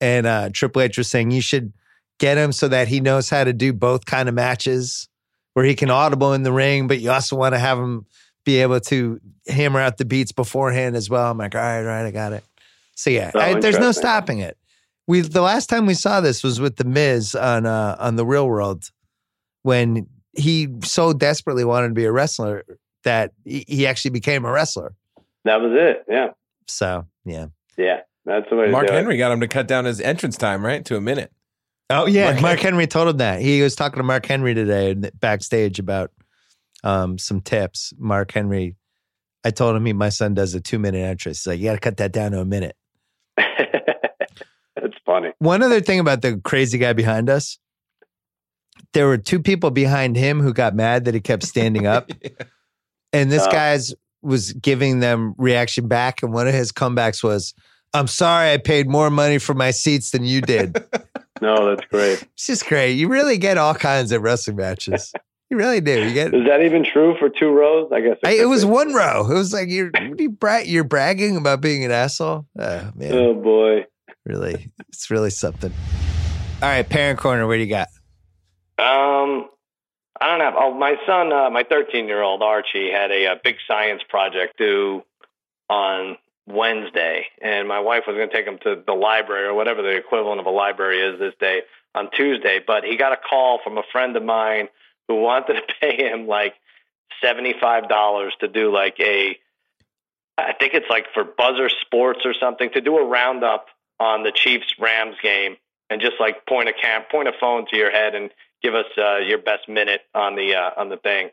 and uh triple h was saying you should get him so that he knows how to do both kind of matches where he can audible in the ring but you also want to have him be able to hammer out the beats beforehand as well. I'm like, all right, all right, I got it. So yeah, Oh, I, there's no stopping it. We the last time we saw this was with the Miz on uh, on the Real World when he so desperately wanted to be a wrestler that he, he actually became a wrestler. That was it. Yeah, So yeah. yeah. That's the way to Mark do Henry got him to cut down his entrance time, right? To a minute. Oh yeah, Mark Mark, Henry told him that. He was talking to Mark Henry today backstage about um, some tips. Mark Henry, I told him he my son does a two minute entrance. He's like, you got to cut that down to a minute. That's funny. One other thing about the crazy guy behind us, there were two people behind him who got mad that he kept standing up, and this Oh. guy's was giving them reaction back, and one of his comebacks was, "I'm sorry, I paid more money for my seats than you did." No, that's great. it's just great. You really get all kinds of wrestling matches. You really do. You get. Is that even true for two rows? I guess I, it was one row. It was like you're you bra- you're bragging about being an asshole. Oh man, Oh boy. really, it's really something. All right, parent corner. What do you got? Um, I don't have. Oh, my son, uh, my 13 year old Archie, had a, uh big science project due on Wednesday, and my wife was going to take him to the library or whatever the equivalent of a library is this day on Tuesday. But he got a call from a friend of mine who wanted to pay him like $75 to do like a, I think it's like for Buzzer Sports or something, to do a roundup on the Chiefs Rams game and just like point a cam, point a phone to your head and give us uh, your best minute on the uh, on the thing.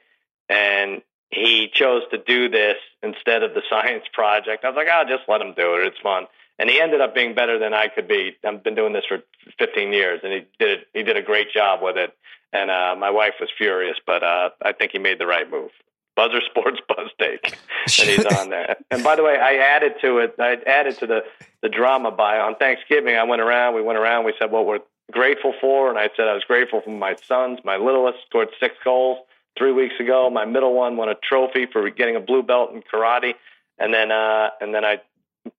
And he chose to do this instead of the science project. I was like, I'll just let him do it. It's fun. And he ended up being better than I could be. I've been doing this for 15 years, and he did he did a great job with it. And uh, my wife was furious, but uh, I think he made the right move. Buzzer Sports Buzz Take, and he's on there. And by the way, I added to it. I added to the the drama by on Thanksgiving. I went around. We went around. We said what we're grateful for, and I said I was grateful for my sons. My littlest scored six goals three weeks ago. My middle one won a trophy for getting a blue belt in karate, and then uh, and then I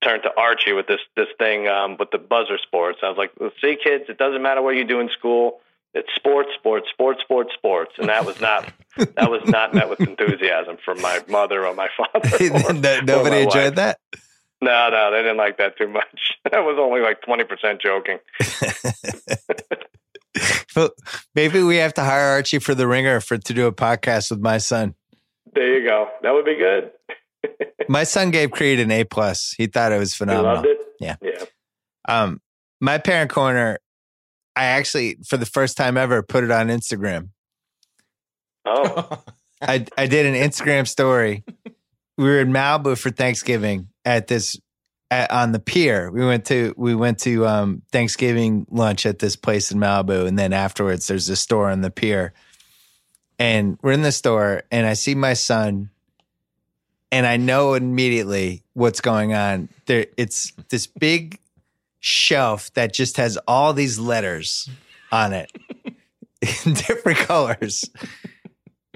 turned to Archie with this this thing um, with the buzzer sports. I was like, "See, kids, it doesn't matter what you do in school. It's sports, sports, sports, sports, sports." And that was not that was not met with enthusiasm from my mother or my father. or- No- or Nobody my enjoyed wife. that. No, no, they didn't like that too much. That was only like twenty percent joking. Well, Maybe we have to hire Archie for the ringer for to do a podcast with my son. There you go. That would be good. My son gave Creed an A plus. He thought it was phenomenal. loved it. Yeah. Yeah. Um, My parent corner, I actually, for the first time ever, put it on Instagram. Oh, I, I did an Instagram story. We were in Malibu for Thanksgiving at this at, on the pier. We went to we went to um, Thanksgiving lunch at this place in Malibu, and then afterwards, there's a store on the pier. And we're in the store, and I see my son, and I know immediately what's going on. There, it's this big shelf that just has all these letters on it in different colors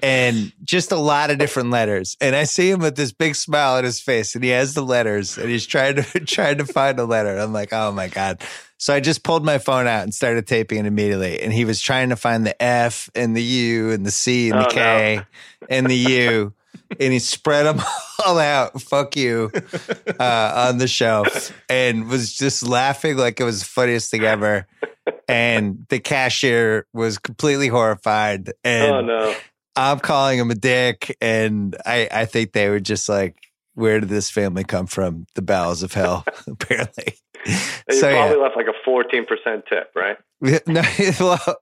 and just a lot of different letters. And I see him with this big smile on his face, and he has the letters, and he's trying to trying to find a letter. I'm like, oh my god! So I just pulled my phone out and started taping it immediately. And he was trying to find the F and the U and the C and the Oh, K and the U, and he spread them all out. Fuck you uh, on the shelf, and was just laughing like it was the funniest thing ever. And the cashier was completely horrified. And oh no. I'm calling him a dick, and I, I think they were just like, "Where did this family come from? The bowels of hell." Apparently, You so probably yeah, left like a 14% tip, right? no, well,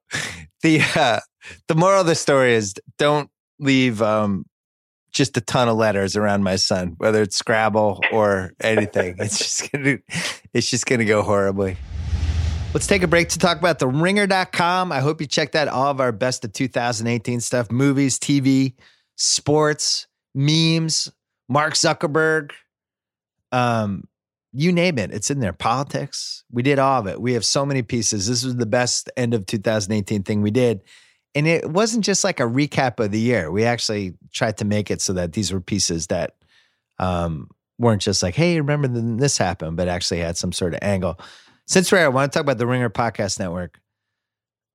the uh, the moral of the story is don't leave um, just a ton of letters around my son, whether it's Scrabble or anything. it's just gonna it's just gonna go horribly. Let's take a break to talk about the ringer.com. I hope you checked out all of our best of 2018 stuff movies, TV, sports, memes, Mark Zuckerberg, um, you name it, it's in there. Politics, we did all of it. We have so many pieces. This was the best end of 2018 thing we did. And it wasn't just like a recap of the year. We actually tried to make it so that these were pieces that um, weren't just like, hey, remember this happened, but actually had some sort of angle. Since we're, I want to talk about the Ringer Podcast Network.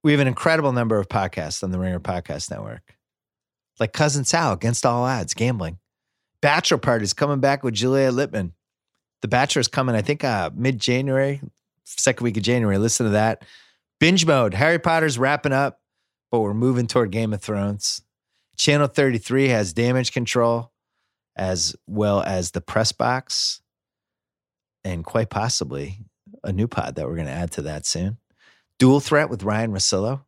We have an incredible number of podcasts on the Ringer Podcast Network, like Cousin Sal Against All Odds, Gambling, Bachelor Parties coming back with Juliet Litman. The Bachelor is coming, I think, uh, mid January, second week of January. Listen to that. Binge mode. Harry Potter's wrapping up, but we're moving toward Game of Thrones. Channel 33 has damage control as well as the press box and quite possibly a new pod that we're going to add to that soon. Dual Threat with Ryan Russillo.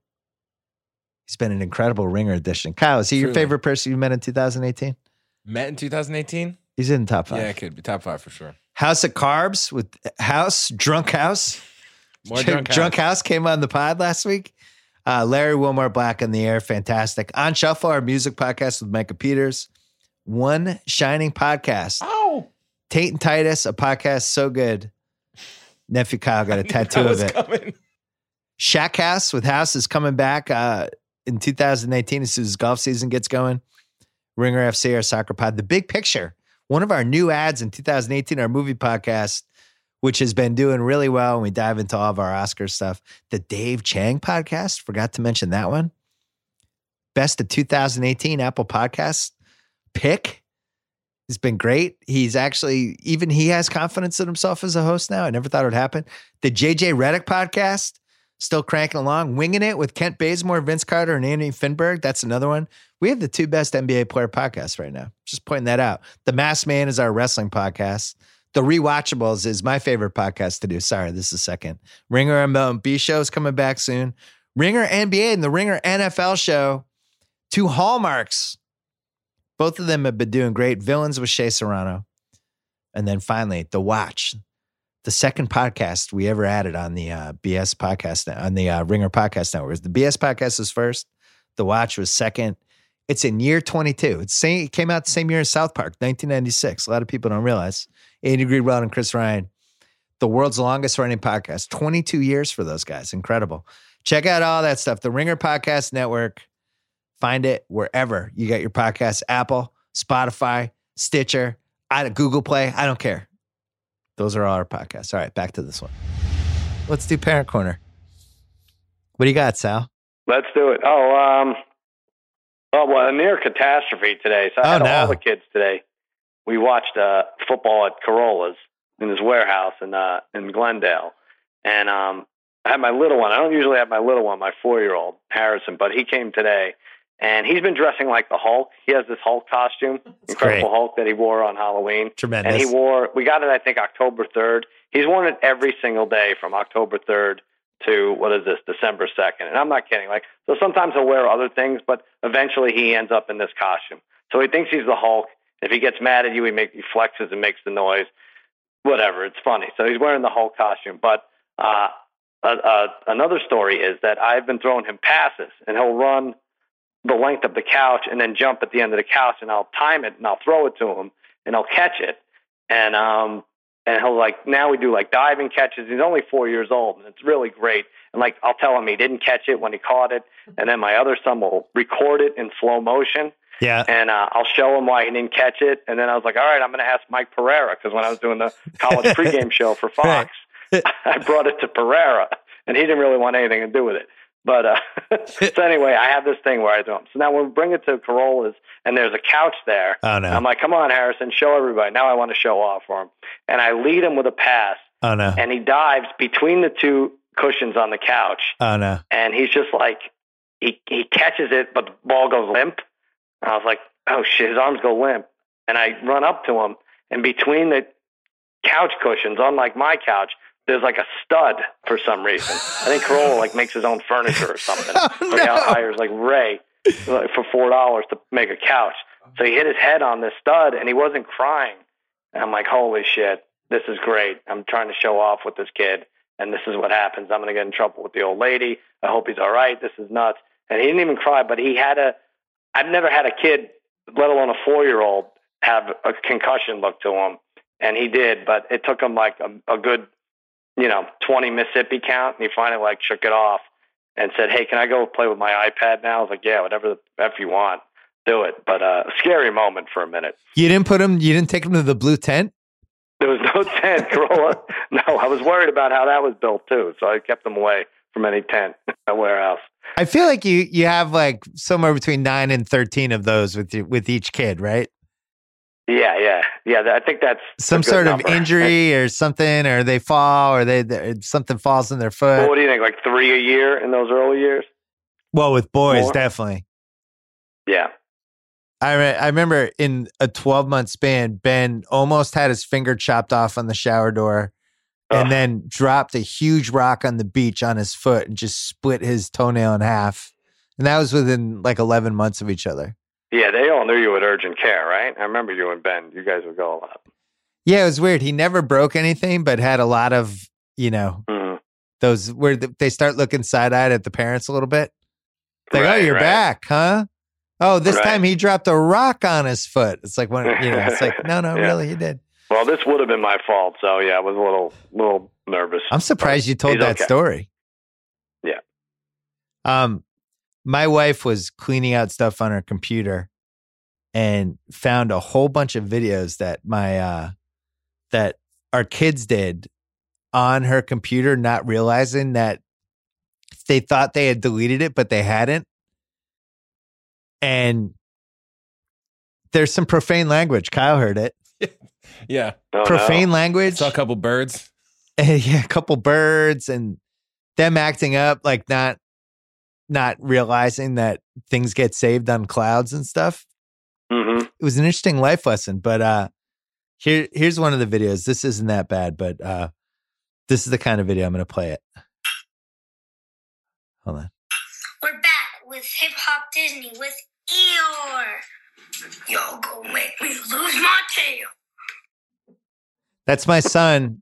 He's been an incredible ringer addition. Kyle, is he your favorite person you met in 2018? Met in 2018? He's in the top five. Yeah, it could be top five for sure. House of Carbs with House, Drunk House. More drunk, Drunk house. House came on the pod last week. Uh, Larry Wilmore Black in the air, fantastic. On Shuffle, our music podcast with Micah Peters. One Shining podcast. Oh, Tate and Titus, a podcast so good. Nephew Kyle got a tattoo of it. coming. Shack House with House is coming back uh, in 2019 as soon as golf season gets going. Ringer FC, our soccer pod. The big picture, one of our new ads in 2018, our movie podcast, which has been doing really well. And we dive into all of our Oscar stuff. The Dave Chang podcast, forgot to mention that one. Best of 2018 Apple Podcasts pick. It's been great. He's actually, even he has confidence in himself as a host now. I never thought it would happen. The JJ Redick podcast, still cranking along, winging it with Kent Bazemore, Vince Carter, and Annie Finberg. That's another one. We have the two best NBA player podcasts right now. Just pointing that out. The Masked Man is our wrestling podcast. The Rewatchables is my favorite podcast to do. Sorry, this is second. Ringer MLB show is coming back soon. Ringer NBA and the Ringer NFL show. Two hallmarks. Both of them have been doing great. Villains with Shea Serrano. And then finally, The Watch, the second podcast we ever added on the uh, BS podcast, on the uh, Ringer Podcast Network. The BS podcast was first, The Watch was second. It's in year 22. It's same, it came out the same year as South Park, 1996. A lot of people don't realize. Andy Greenwald and Chris Ryan, the world's longest running podcast, 22 years for those guys. Incredible. Check out all that stuff. The Ringer Podcast Network. Find it wherever you get your podcasts Apple, Spotify, Stitcher, Google Play. I don't care. Those are all our podcasts. All right, back to this one. Let's do Parent Corner. What do you got, Sal? Let's do it. Oh, um, oh, well, a near catastrophe today. So I Oh, had no. all the kids today. We watched uh, football at Carolla's in his warehouse in uh, in Glendale, and um, I had my little one. I don't usually have my little one, my four year old Harrison, but he came today, and he's been dressing like the Hulk. He has this Hulk costume, Incredible great. Hulk that he wore on Halloween. Tremendous. And he wore, we got it, I think, October 3rd. He's worn it every single day from October 3rd to, what is this, December 2nd. And I'm not kidding. Like, so sometimes he'll wear other things, but eventually he ends up in this costume. So he thinks he's the Hulk. If he gets mad at you, he, make, he flexes and makes the noise. Whatever. It's funny. So he's wearing the Hulk costume. But uh, uh, uh, another story is that I've been throwing him passes, and he'll run the length of the couch and then jump at the end of the couch, and I'll time it and I'll throw it to him, and he'll catch it, and um, and he'll like now we do like diving catches. He's only four years old, and it's really great. And like I'll tell him he didn't catch it when he caught it, and then my other son will record it in slow motion, Yeah. and uh, I'll show him why he didn't catch it. And then I was like, all right, I'm going to ask Mike Pereira because when I was doing the college pregame show for Fox, I brought it to Pereira, and he didn't really want anything to do with it. But uh, so anyway, I have this thing where I do them. So now when we bring it to Carolla's, and there's a couch there. Oh no. I'm like, come on, Harrison, show everybody. Now I want to show off for him, and I lead him with a pass, oh no. and he dives between the two cushions on the couch, Oh no. and he's just like he he catches it, but the ball goes limp. And I was like, oh shit, his arms go limp, and I run up to him, and between the couch cushions, unlike my couch, there's like a stud for some reason. I think Carolla like makes his own furniture or something. Oh, Like no. hires like Ray like, for four dollars to make a couch. So he hit his head on this stud, and he wasn't crying. And I'm like, holy shit, this is great. I'm trying to show off with this kid, and this is what happens. I'm going to get in trouble with the old lady. I hope he's all right. This is nuts. And he didn't even cry, but he had a. I've never had a kid, let alone a four year old, have a concussion look to him, and he did. But it took him like a, a good, you know, 20 Mississippi count, and he finally like shook it off and said, "Hey, can I go play with my iPad now?" I was like, "Yeah, whatever the f you want, do it." But uh, a scary moment for a minute. You didn't put him. You didn't take him to the blue tent. There was no tent, Carolla. No, I was worried about how that was built too, so I kept them away from any tent anywhere else. I feel like you you have like somewhere between nine and thirteen of those with you, with each kid, right? Yeah, yeah, yeah. I think that's Some good sort of injury or something, or they fall, or they, they something falls in their Well, foot. what do you think? Like three a year in those early years? Well, with boys, More? definitely. Yeah. I re- I remember in a twelve month span, Ben almost had his finger chopped off on the shower door, and Ugh. then dropped a huge rock on the beach on his foot and just split his toenail in half. And that was within like eleven months of each other. Yeah, they all knew you at urgent care, right? I remember you and Ben. You guys would go a lot. Yeah, it was weird. He never broke anything, but had a lot of you know hmm those where they start looking side eyed at the parents a little bit. Like, oh, you're right. back, huh? Oh, this Right. time he dropped a rock on his foot. It's like when you know, it's like no, no, Yeah. really, he did. Well, this would have been my fault, so yeah, I was a little, little nervous. I'm surprised you told that okay. story. Yeah. Um, my wife was cleaning out stuff on her computer and found a whole bunch of videos that my uh that our kids did on her computer, not realizing that they thought they had deleted it, but they hadn't. And there's some profane language. Kyle heard it. Yeah. Oh, no. profane language. Saw a couple birds. yeah, a couple birds and them acting up, like not not realizing that things get saved on clouds and stuff. Mhm. It was an interesting life lesson. But uh here here's one of the videos. This isn't that bad, but uh this is the kind of video I'm gonna play it. Hold on. We're back with Hip Hop Disney with Eeyore. Y'all go make me lose my tail. That's my son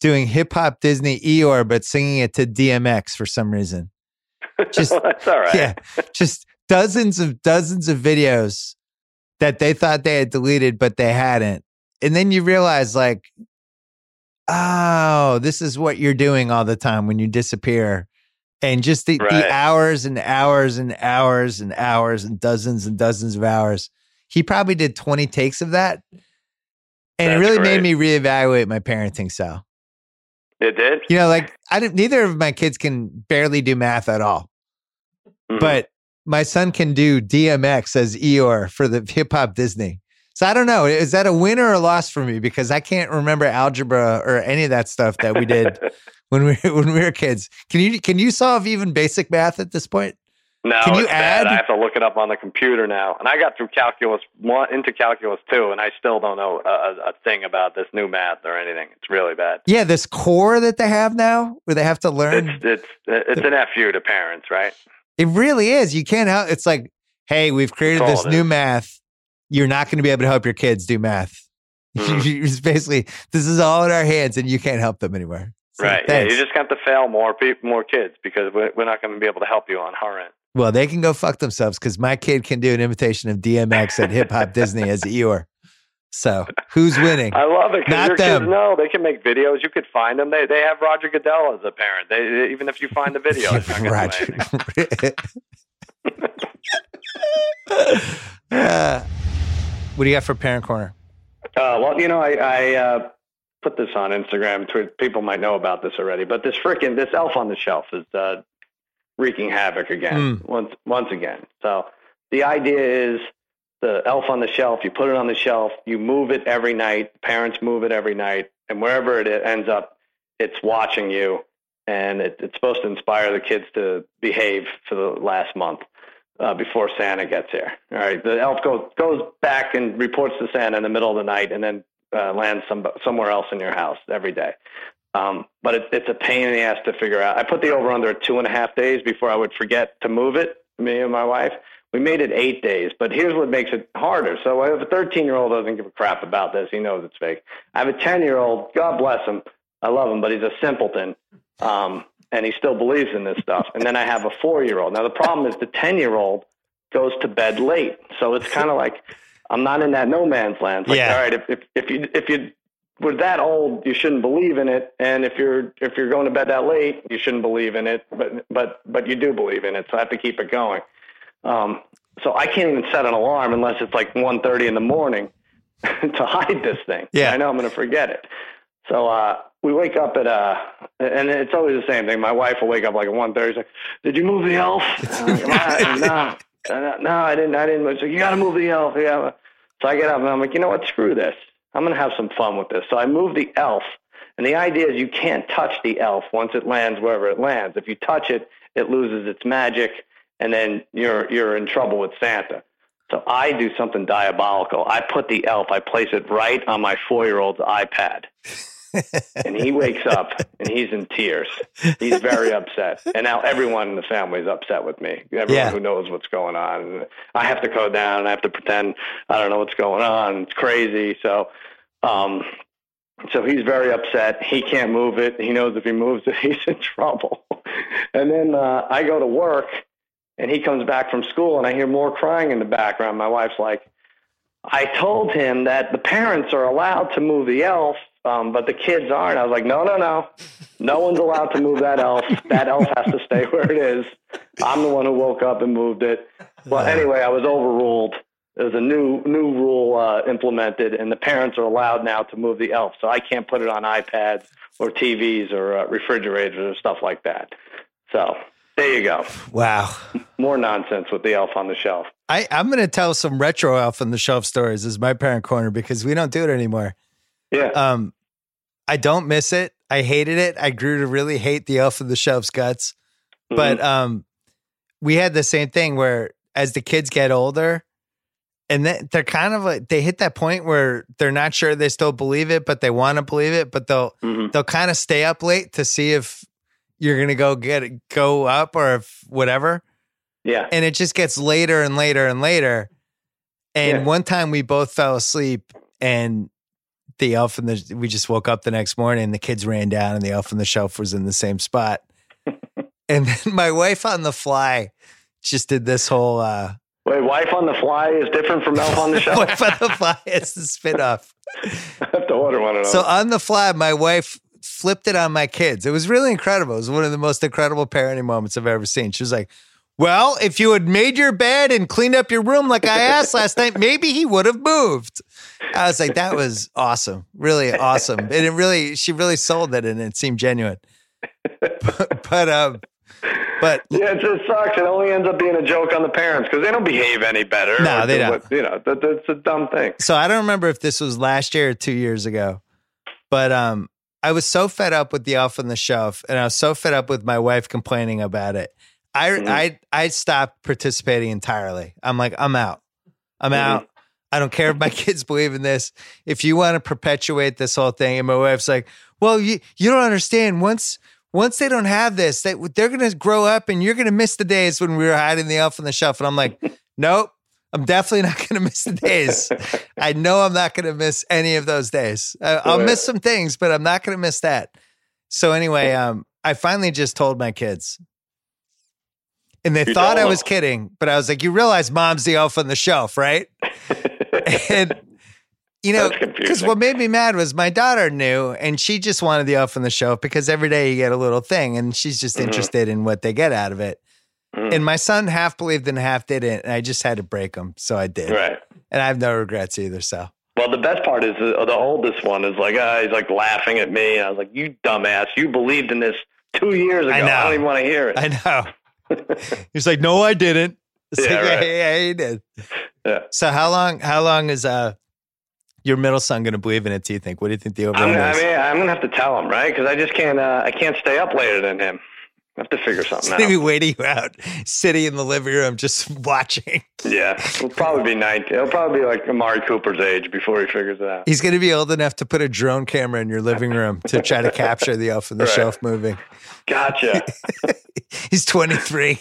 doing hip hop Disney Eeyore, but singing it to DMX for some reason. Just- that's all right. Yeah. Just dozens of dozens of videos that they thought they had deleted, but they hadn't. And then you realize, like, oh, this is what you're doing all the time when you disappear. And just the, Right. the hours and hours and hours and hours and dozens and dozens of hours. He probably did 20 takes of that. And it That's really made great. me reevaluate my parenting style. It did. You know, like I didn't neither of my kids can barely do math at all. Mhm. But my son can do DMX as Eeyore for the hip hop Disney. So I don't know. Is that a win or a loss for me? Because I can't remember algebra or any of that stuff that we did when we when we were kids. Can you can you solve even basic math at this point? No, Can you it's bad. I have to look it up on the computer now. And I got through calculus one into calculus two, and I still don't know a, a, thing about this new math or anything. It's really bad. Yeah, this core that they have now, where they have to learn. It's it's it's an fu to parents, right? It really is. You can't help. It's like, hey, we've created this new is. math. You're not going to be able to help your kids do math. Mhm. it's basically this is all in our hands, and you can't help them anymore. It's like, right. Yeah, you just have to fail more people, more kids because we're, we're not going to be able to help you on our end. Well, they can go fuck themselves because my kid can do an imitation of DMX at Hip Hop Disney as Eeyore. So who's winning? I love it Not them. kids know they can make videos. You could find them. They they have Roger Goodell as a parent. They, they- even if you find the video, it's not going to do anything. Roger. Uh, what do you got for parent corner? Uh, well, you know, I, I uh, put this on Instagram. People might know about this already, but this freaking this elf on the shelf is uh, wreaking havoc again, once once again. So the idea is the elf on the shelf. You put it on the shelf. You move it every night. Parents move it every night, and wherever it ends up, it's watching you, and it, it's supposed to inspire the kids to behave for the last month uh, before Santa gets here. All right, the elf goes goes back and reports to Santa in the middle of the night, and then uh, lands some somewhere else in your house every day. Um, but it, it's a pain in the ass to figure out. I put the over under two and a half days before I would forget to move it. Me and my wife, we made it eight days. But here's what makes it harder. So I have a 13 year old doesn't give a crap about this. He knows it's fake. I have a 10 year old. God bless him. I love him, but he's a simpleton. Um, and he still believes in this stuff. And then I have a four year old. Now the problem is the 10 year old goes to bed late. So it's kind of like I'm not in that no man's land. It's like, Yeah. all right, if, if, if you if you were that old, you shouldn't believe in it. And if you're if you're going to bed that late, you shouldn't believe in it. But but but you do believe in it, so I have to keep it going. Um, so I can't even set an alarm unless it's like 1.30 in the morning to hide this thing. Yeah. I know I'm going to forget it. So uh, we wake up at uh, and it's always the same thing. My wife will wake up like at 1.30. She's like, "Did you move the elf?" Like, no, no, no, I didn't. I didn't. She's like, "You got to move the elf." Yeah. So I get up and I'm like, you know what? Screw this. I'm going to have some fun with this. So I move the elf. And the idea is you can't touch the elf once it lands wherever it lands. If you touch it, it loses its magic, and then you're you're in trouble with Santa. So I do something diabolical. I put the elf, I place it right on my four year old's iPad. And he wakes up and he's in tears. He's very upset. And now everyone in the family is upset with me. Everyone Yeah. who knows what's going on. I have to go down and I have to pretend I don't know what's going on. It's crazy. So um so he's very upset. He can't move it. He knows if he moves it, he's in trouble. And then uh, I go to work, and he comes back from school, and I hear more crying in the background. My wife's like, I told him that the parents are allowed to move the elf, um, but the kids aren't. I was like, no, no, no. No one's allowed to move that elf. That elf has to stay where it is. I'm the one who woke up and moved it. Well, anyway, I was overruled. There's a new new rule uh, implemented, and the parents are allowed now to move the elf. So I can't put it on iPads or TVs or uh, refrigerators or stuff like that. So there you go. Wow. More nonsense with the elf on the shelf. I, I'm going to tell some retro elf on the shelf stories as my parent corner because we don't do it anymore. Yeah. Um, I don't miss it. I hated it. I grew to really hate the elf of the shelf's guts. But um, we had the same thing where as the kids get older, and then they're kind of like they hit that point where they're not sure they still believe it, but they want to believe it. But they'll Mhm. they'll kind of stay up late to see if you're gonna go get it, go up or if whatever yeah. and it just gets later and later and later. And Yeah. one time we both fell asleep and the elf and the we just woke up the next morning the kids ran down and the elf on the shelf was in the same spot. and then my wife on the fly just did this whole uh Wait, wife on the fly is different from elf on the shelf. wife on the fly it's the spin off. I have to order one of those. So on the fly, my wife flipped it on my kids. It was really incredible. It was one of the most incredible parenting moments I've ever seen. She was like, Well, if you had made your bed and cleaned up your room like I asked last night, maybe he would have moved. I was like, That was awesome. Really awesome. And it really, she really sold it and it seemed genuine. But, but um, but yeah, it just sucks. It only ends up being a joke on the parents because they don't behave any better. No, they do don't. what- you know, that, that's a dumb thing. so I don't remember if this was last year or two years ago, but um, I was so fed up with the elf on the shelf, and I was so fed up with my wife complaining about it. I Mhm. I I stopped participating entirely. I'm like, I'm out. I'm Mhm. out. I don't care if my kids believe in this. If you want to perpetuate this whole thing, and my wife's like, well, you you don't understand. Once once they don't have this, they they're gonna grow up, and you're gonna miss the days when we were hiding the elf on the shelf. And I'm like, nope. I'm definitely not going to miss the days. I know I'm not going to miss any of those days. I'll miss some things, but I'm not going to miss that. So anyway, um, I finally just told my kids, and they You thought I was kidding, but I was like, "You realize mom's the elf on the shelf, right?" and you know, because what made me mad was my daughter knew, and she just wanted the elf on the shelf because every day you get a little thing, and she's just Mhm. interested in what they get out of it. Mhm. And my son half believed and half didn't, and I just had to break him, so I did, right. and I have no regrets either. So Well, the best part is the, the oldest one is like, uh, he's like laughing at me. I was like, you dumbass, you believed in this two years ago. I I, don't even want to hear it. I know. He's like, "No, I didn't." It's Yeah, like, right. yeah, he did. Yeah. So how long? How long is uh your middle son going to believe in it? Do you think? What do you think the over I'm, I mean, I'm gonna have to tell him, right? Because I just can't. Uh, I can't stay up later than him. I have to figure something going to be waiting you out, sitting in the living room, just watching. Yeah, it'll probably be 19. It'll probably be like Amari Cooper's age before he figures it out. He's going to be old enough to put a drone camera in your living room to try to capture the elf on the Right. shelf moving. Gotcha. He's 23.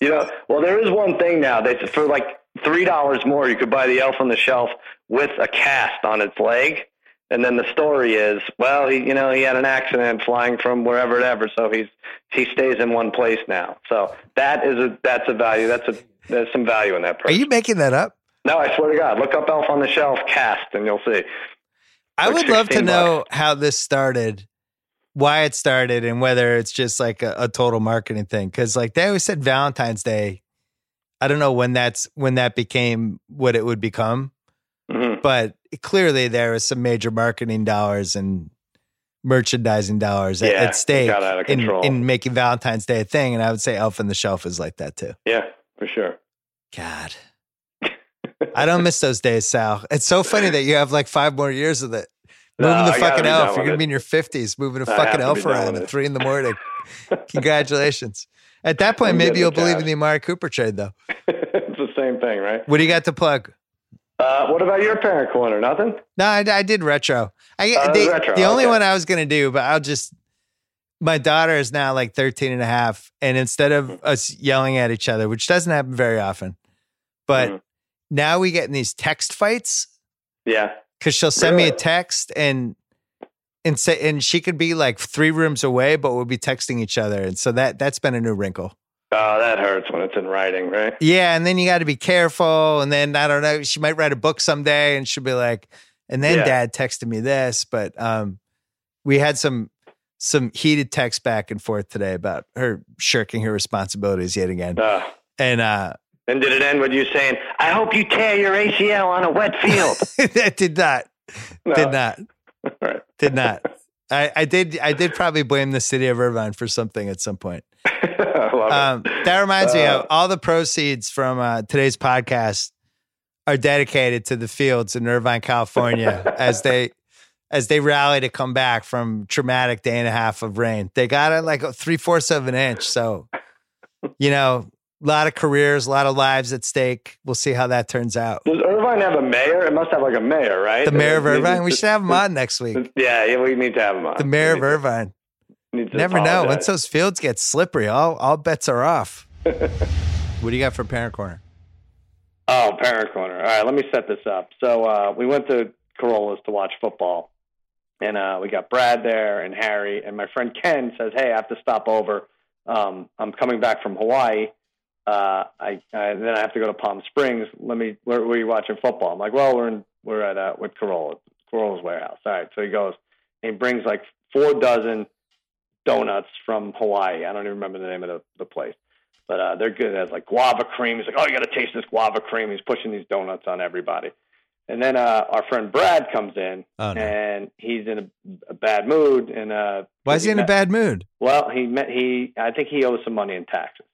You know, well, there is one thing now. They for like three dollars more, you could buy the Elf on the Shelf with a cast on its leg. And then the story is, well, he, you know, he had an accident flying from wherever, ever, so he's he stays in one place now. So that is a that's a value. That's a there's some value in that. Are you making that up? No, I swear to God, look up Elf on the Shelf cast, and you'll see. I would love to 16 know how this started, why it started, and whether it's just like a, a total marketing thing. Because like they always said Valentine's Day. I don't know when that's when that became what it would become, Mhm. but clearly there was some major marketing dollars and merchandising dollars at, Yeah, at stake got out of in, in making Valentine's Day a thing. And I would say Elf on the Shelf is like that too. Yeah, for sure. God. I don't miss those days, Sal. It's so funny that you have like five more years of it. No, Moving the I fucking elf. You're gonna be in your fifties, moving a I fucking elf around at three in the morning. Congratulations. At that point, maybe you'll believe in the Amari Cooper trade, though. it's the same thing, right? What do you got to plug? Uh, what about your parent corner? Nothing. No, I, I did retro. I the, retro, the only okay. one I was gonna do, but I'll just. My daughter is now like 13 and a half, and instead of us yelling at each other, which doesn't happen very often, but Mhm. now we get in these text fights Yeah. because she'll send me a text and and say and she could be like three rooms away, but we'll be texting each other, and so that that's been a new wrinkle. Oh, that hurts when it's in writing, right? Yeah, and then you got to be careful, and then I don't know, she might write a book someday, and she'll be like, and then Yeah. Dad texted me this, but um, we had some some heated text back and forth today about her shirking her responsibilities yet again, Uh, and uh, and did it end with you saying, "I hope you tear your ACL on a wet field"? that did not No. did not. Right. Did not. I, I did. I did probably blame the city of Irvine for something at some point. Um, that reminds me Uh, of all the proceeds from uh, today's podcast are dedicated to the fields in Irvine, California, as they as they rally to come back from traumatic day and a half of rain. They got it like three fourths of an inch. So, you know, a lot of careers, a lot of lives at stake. We'll see how that turns out. Does Irvine have a mayor? It must have like a mayor, right? The mayor of Irvine. We should have him on next week. Yeah, yeah, we need to have him on. The mayor of We need to- Irvine. Never know. Once those fields get slippery, all all bets are off. what do you got for parent corner? Oh, parent corner. All right, let me set this up. So uh, we went to Carolla's to watch football, and uh, we got Brad there and Harry, and my friend Ken says, "Hey, I have to stop over. Um, I'm coming back from Hawaii. Uh, I, I then I have to go to Palm Springs. Let me. Where, where are you watching football? I'm like, well, we're in we're at uh, with Carolla, Carolla's warehouse. All right. So he goes, and he brings like four dozen donuts from Hawaii. I don't even remember the name of the, the place but uh, they're good. It has like guava cream. He's like, oh, you got to taste this guava cream. He's pushing these donuts on everybody. And then uh, our friend Brad comes in, Oh no! and he's in a, a bad mood. And uh, Why is he in a bad mood? Well, he met he. I think he owes some money in taxes.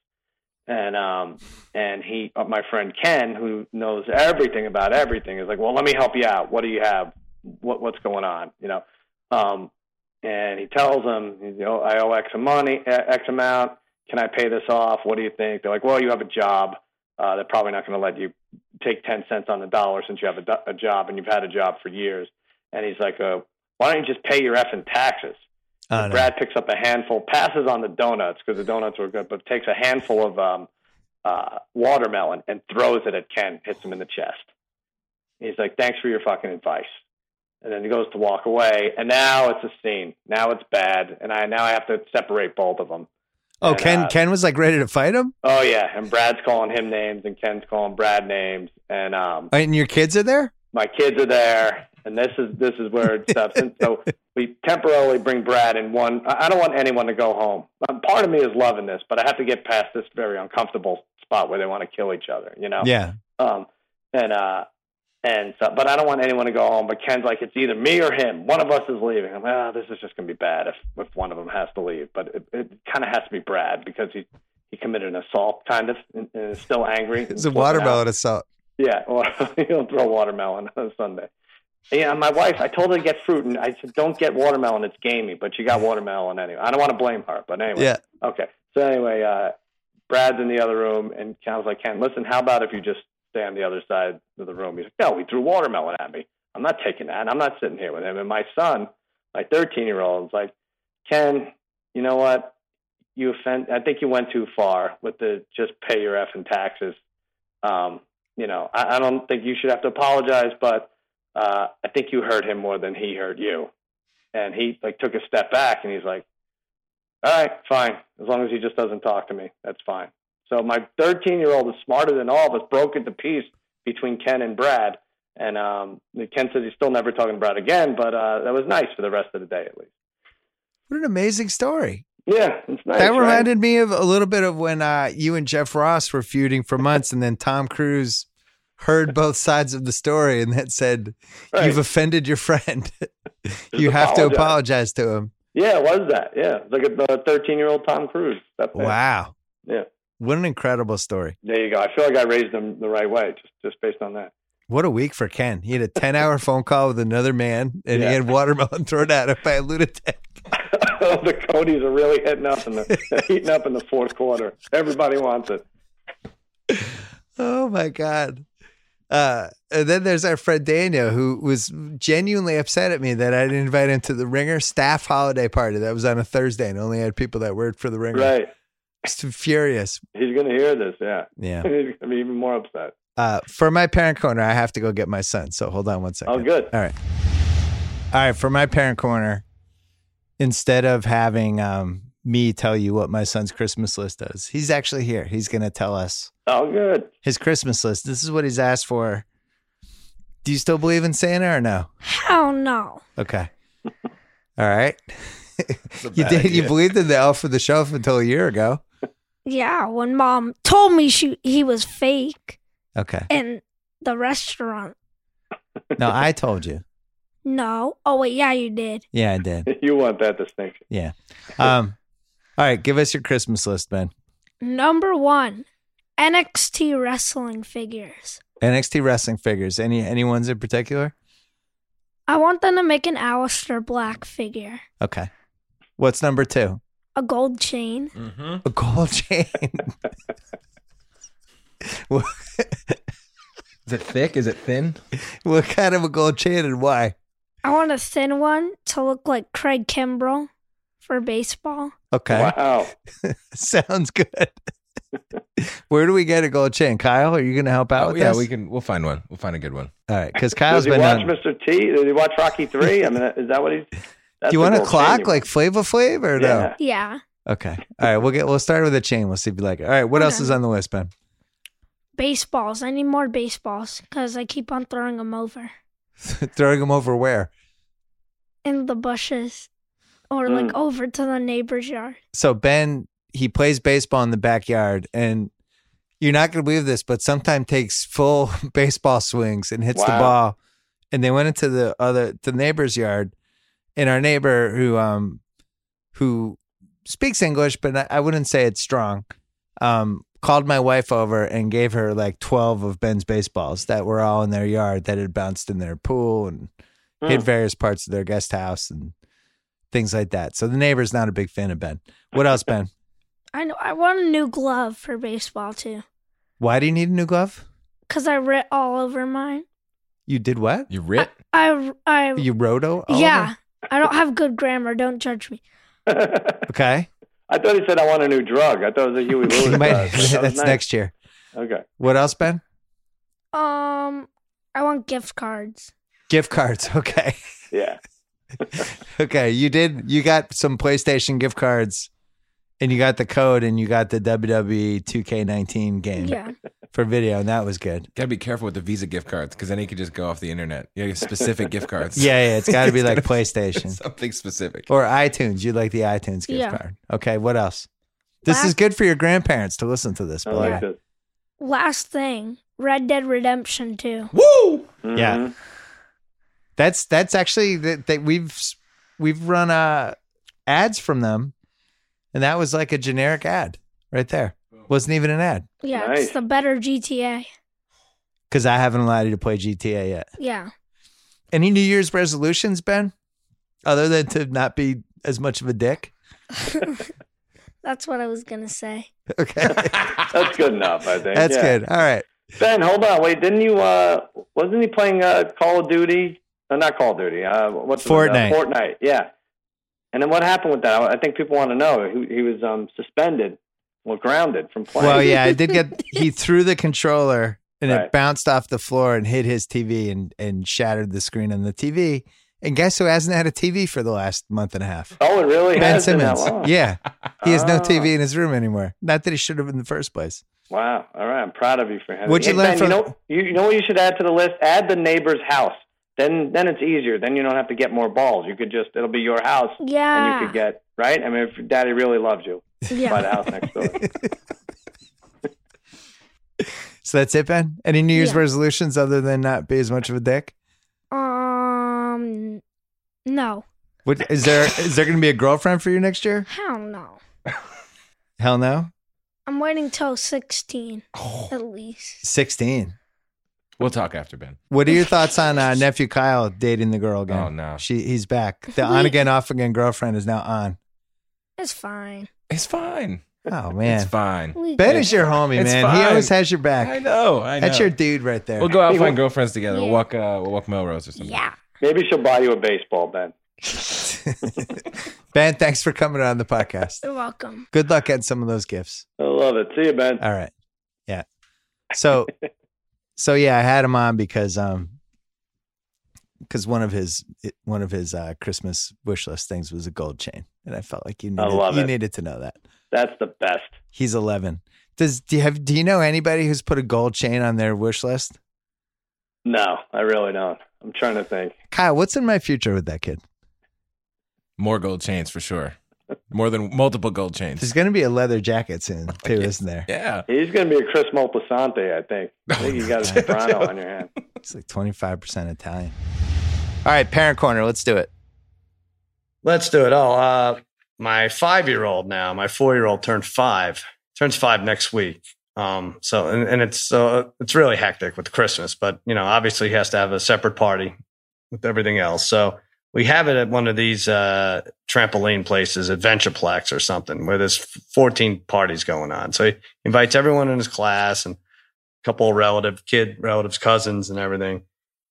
And um and he, uh, my friend Ken, who knows everything about everything, is like, well, let me help you out. What do you have? What what's going on? You know. Um, and he tells him, you know, I owe X money, X amount. can I pay this off? What do you think? They're like, well, you have a job. Uh, they're probably not going to let you take 10 cents on the dollar since you have a, do- a job and you've had a job for years. And he's like, uh, why don't you just pay your effing taxes? Oh, no. Brad picks up a handful, passes on the donuts because the donuts were good, but takes a handful of um, uh, watermelon and throws it at Ken, hits him in the chest. He's like, "Thanks for your fucking advice," and then he goes to walk away. And now it's a scene. Now it's bad, and I now I have to separate both of them. Oh, And, Ken uh, Ken was like ready to fight him? Oh yeah, and Brad's calling him names, and Ken's calling Brad names, and um, And your kids are there? my kids are there, and this is this is where it steps in. So we temporarily bring Brad in one. I I don't want anyone to go home. Um, part of me is loving this, but I have to get past this very uncomfortable spot where they want to kill each other. You know. Yeah. Um. And uh. And so, but I don't want anyone to go home. But Ken's like, it's either me or him. One of us is leaving. I'm like, oh, this is just going to be bad if if one of them has to leave. But it, it kind of has to be Brad because he he committed an assault, kind of, and, and is still angry. It's a watermelon assault. Yeah, or he'll throw watermelon on Sunday. Yeah, my wife, I told her to get fruit, and I said, don't get watermelon. It's gamey, but she got watermelon anyway. I don't want to blame her, but anyway. Yeah. Okay. So anyway, uh, Brad's in the other room, and Ken was like, Ken, listen, how about if you just stay on the other side of the room? He's like, no, he threw watermelon at me. I'm not taking that. I'm not sitting here with him. And my son, my 13 year old, is like, Ken, you know what? You offend. I think you went too far with the just pay your effing taxes. Um, you know, I, I don't think you should have to apologize, but uh, I think you hurt him more than he hurt you. And he like took a step back and he's like, "All right, fine. As long as he just doesn't talk to me, that's fine." So my 13 year old is smarter than all of us. Broke into piece between Ken and Brad, and um, Ken says he's still never talking to Brad again. But uh, that was nice for the rest of the day, at least. What an amazing story. Yeah, it's nice. that right? reminded me of a little bit of when uh, you and Jeff Ross were feuding for months, and then Tom Cruise heard both sides of the story and then said, Right. "You've offended your friend. you have to apologize." apologize to him." Yeah, it was that. Yeah, it's like a 13 year old Tom Cruise. That. Wow, Yeah. What an incredible story! There you go. I feel like I raised him the right way, just just based on that. What a week for Ken. He had a ten-hour phone call with another man, and Yeah. he had watermelon thrown at him by a lunatic. the Cody's are really hitting up in the heating up in the fourth quarter. Everybody wants it. Oh my god. Uh, and then there's our friend Daniel, who was genuinely upset at me that I didn't invite him to the Ringer staff holiday party that was on a Thursday and only had people that worked for the Ringer. Right. Just furious. He's gonna hear this. Yeah. Yeah. He's gonna be even more upset. Uh, for my parent corner, I have to go get my son. So hold on one second. Oh, good. All right. All right. For my parent corner, instead of having um, me tell you what my son's Christmas list is, he's actually here. He's going to tell us Oh, good. his Christmas list. This is what he's asked for. Do you still believe in Santa or no? Hell no. Okay. All right. you bad did. You believed in the elf of the shelf until a year ago. Yeah, when mom told me she he was fake Okay. in the restaurant. No, I told you. No. Oh wait, yeah, you did. Yeah, I did. You want that distinction. Yeah. Um. All right. Give us your Christmas list, Ben. Number one, NXT wrestling figures. NXT wrestling figures. Any any ones in particular? I want them to make an Aleister Black figure, Okay. What's number two? A gold chain, Mm-hmm. A gold chain. what, Is it thick? Is it thin? what kind of a gold chain and why? I want a thin one to look like Craig Kimbrel for baseball. Okay. Wow. Sounds good. Where do we get a gold chain? Kyle, are you going to help out Oh, with yeah, this? we can. We'll find one. We'll find a good one. All right, because Kyle's Does he been watch on. Mr. T? Does he watch Rocky Three? I mean, is that what he's? That's Do you the want a clock chain like Flava Flav or no? Yeah. Yeah. Okay. All right, we'll get. We'll start with a chain. We'll see if you like it. All right. What else is on the list, Ben? Baseballs. I need more baseballs because I keep on throwing them over Throwing them over where? in the bushes or like mm. over to the neighbor's yard. So Ben, he plays baseball in the backyard, and you're not going to believe this, but sometimes takes full baseball swings and hits the ball. And they went into the other the neighbor's yard, and our neighbor who um who speaks English, but I, I wouldn't say it's strong, um, called my wife over and gave her like twelve of Ben's baseballs that were all in their yard that had bounced in their pool and hit Hmm. various parts of their guest house and things like that. So the neighbor's not a big fan of Ben. What else, Ben? I know. I want a new glove for baseball too, Why do you need a new glove? cause I writ all over mine. You did what? You writ? I I You roto? all yeah. I don't have good grammar. Don't judge me. Okay. I thought he said I want a new drug. I thought it was a Huey Lewis. Might- drug. That that's nice. next year. Okay. What else, Ben? Um, I want gift cards. Gift cards. Okay. Yeah. Okay. You did. You got some PlayStation gift cards, and you got the code, and you got the WWE 2K19 game Yeah. For video, and that was good. Gotta be careful with the Visa gift cards because then you could just go off the internet. You get specific gift cards. Yeah, yeah. It's got to be It's like gotta PlayStation Something specific. or iTunes. You like the iTunes gift Yeah. card. Okay. What else? This is good for your grandparents to listen to this. I like this. Last thing, Red Dead Redemption 2. Woo! Yeah. Mhm. That's that's actually that, that we've we've run uh ads from them, and that was like a generic ad right there. Wasn't even an ad Yeah, Nice. it's the better GTA. because I haven't allowed you to play GTA yet. Yeah. Any New Year's resolutions, Ben? Other than to not be as much of a dick. That's what I was going to say. Okay, That's good enough, I think. that's Yeah. good. All right. Ben, hold on. Wait, didn't you? uh Wasn't he playing uh, Call of Duty? Uh, not Call of Duty. Uh, what's the- Fortnite. Uh, Fortnite. Yeah. And then what happened with that? I think people want to know. He, he was um, suspended, well, grounded from playing. Well, yeah, I did get. He threw the controller and it bounced off the floor and hit his TV and and shattered the screen on the TV. And guess who hasn't had a TV for the last month and a half? Oh, it really Ben has been that Simmons. Yeah. He has no Ah. TV in his room anymore. Not that he should have in the first place. Wow. All right. I'm proud of you for him. What'd you Hey, learn ben, from- You know, you, you know what you should add to the list? Add the neighbor's house. Then, then it's easier. Then you don't have to get more balls. You could just, it'll be your house, and Yeah. you could get right. I mean, if daddy really loves you, buy the house next door. So that's it, Ben? Any New Year's Yeah. resolutions other than not be as much of a dick? Um, no. What is there is there gonna be a girlfriend for you next year? Hell no. Hell no. I'm waiting till 16 Oh. at least. Sixteen. We'll talk after Ben. What are your thoughts on uh, nephew Kyle dating the girl again? Oh, no. She he's back. The on again, off again girlfriend is now on. It's fine. It's fine. Oh man, It's fine. Ben good. is your homie, It's man. He always has your I back. know. I know. That's your dude right there. We'll go out and Hey, find girlfriends together. We'll walk. Uh, we'll walk Melrose or something. Yeah. Maybe she'll buy you a baseball, Ben. ben, thanks for coming on the podcast. You're welcome. Good luck getting some of those gifts. I love it. See you, Ben. All right. Yeah. So so yeah, I had him on because um because one of his one of his uh Christmas wish list things was a gold chain. And I felt like you needed you it. needed to know that. That's the best. He's eleven. Does do you have do you know anybody who's put a gold chain on their wish list? No, I really don't. I'm trying to think. Kyle, what's in my future with that kid? More gold chains for sure. More than multiple gold chains. There's gonna be a leather jacket soon too, Yes. isn't there? Yeah. He's going to be a Chris Moltisanti, I think. I think you got a soprano on your hand. It's like twenty five percent Italian. All right, parent corner, let's do it. Let's do it. Oh, uh, my five year old now, my four year old turned five, turns five next week. Um, so and, and it's so it's really hectic with Christmas, but you know, obviously he has to have a separate party with everything else. So we have it at one of these uh, trampoline places, Adventureplex or something, where there's 14 parties going on. So he invites everyone in his class and a couple of relative kid relatives, cousins, and everything.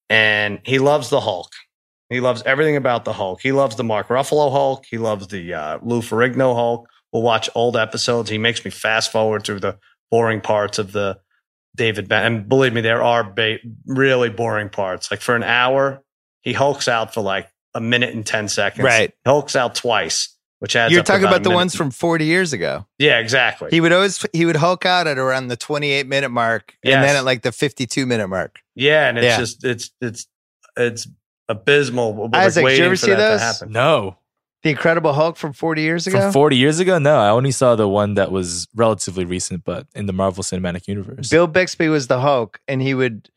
And he loves the Hulk. He loves everything about the Hulk. He loves the Mark Ruffalo Hulk. He loves the uh, Lou Ferrigno Hulk. We'll watch old episodes. He makes me fast forward through the boring parts of the David Ben. And believe me, there are ba- really boring parts. Like for an hour, he hulks out for like a minute and 10 seconds. Right. He hulks out twice, which adds You're up talking about, about the ones from 40 years ago. Yeah, exactly. He would always he would hulk out at around the 28 minute mark and then at like the 52 minute mark. yeah. And it's Yeah. just, it's, it's, it's abysmal. We're, like, Isaac, did you ever see that those? Happen. No. The Incredible Hulk from 40 years ago. From 40 years ago? No, I only saw the one that was relatively recent, but in the Marvel Cinematic Universe. Bill Bixby was the Hulk and he would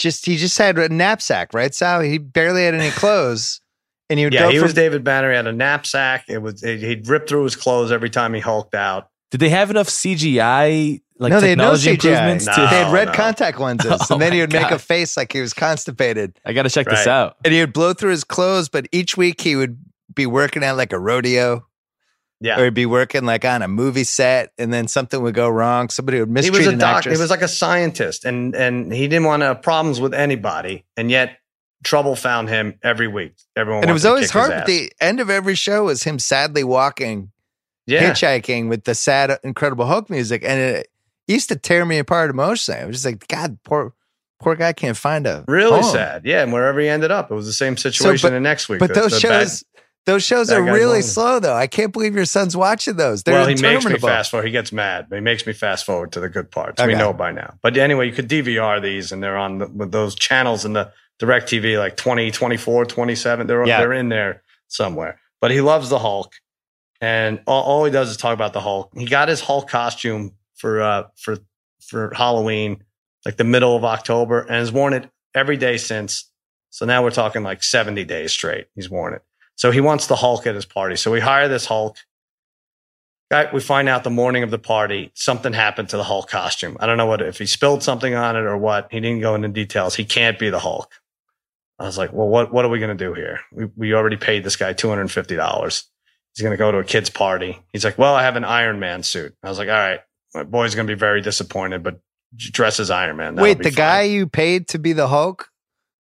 just he just had a knapsack, right? Sal? He barely had any clothes. And he would Yeah, go he from, was David Banner. He had a knapsack. It was he'd rip through his clothes every time he hulked out. Did they have enough CGI, like no, they had no technology CGI. improvements? No. they had red no. contact lenses, Oh and then he my would make a face like he was constipated, I got to check this out. and he would blow through his clothes. But each week he would be working at like a rodeo, Yeah. or he'd be working like on a movie set, and then something would go wrong. Somebody would he mistreat was a an doctor. actress. He was like a scientist, and and he didn't want to have problems with anybody, and yet trouble found him every week. Everyone and it was always hard. Ass. the end of every show was him sadly walking, yeah, hitchhiking with the sad, uh, Incredible Hulk music, and it used to tear me apart emotionally. I was just like, God, poor, poor guy can't find a really home." sad. Yeah, and wherever he ended up, it was the same situation but- the next week. But The- those the shows, those shows bad are really slow, though. I can't believe your son's watching those. They're well, he makes me fast forward. He gets mad, but he makes me fast forward to the good parts. Okay. We know by now. But anyway, you could DVR these, and they're on the, with those channels in the DirecTV, like 20, 24, 27. They're Yeah. they're in there somewhere. But he loves the Hulk, and all, all he does is talk about the Hulk. He got his Hulk costume for uh for for Halloween, like the middle of October, and has worn it every day since. So now we're talking like seventy days straight. He's worn it. So he wants the Hulk at his party. So we hire this Hulk. Guy, we find out the morning of the party something happened to the Hulk costume. I don't know what if he spilled something on it or what. He didn't go into details. He can't be the Hulk. I was like, well, what what are we going to do here? We we already paid this guy two hundred and fifty dollars. He's going to go to a kid's party. He's like, well, I have an Iron Man suit. I was like, all right, my boy's going to be very disappointed, but dress as Iron Man. That'll Wait, the fine." guy you paid to be the Hulk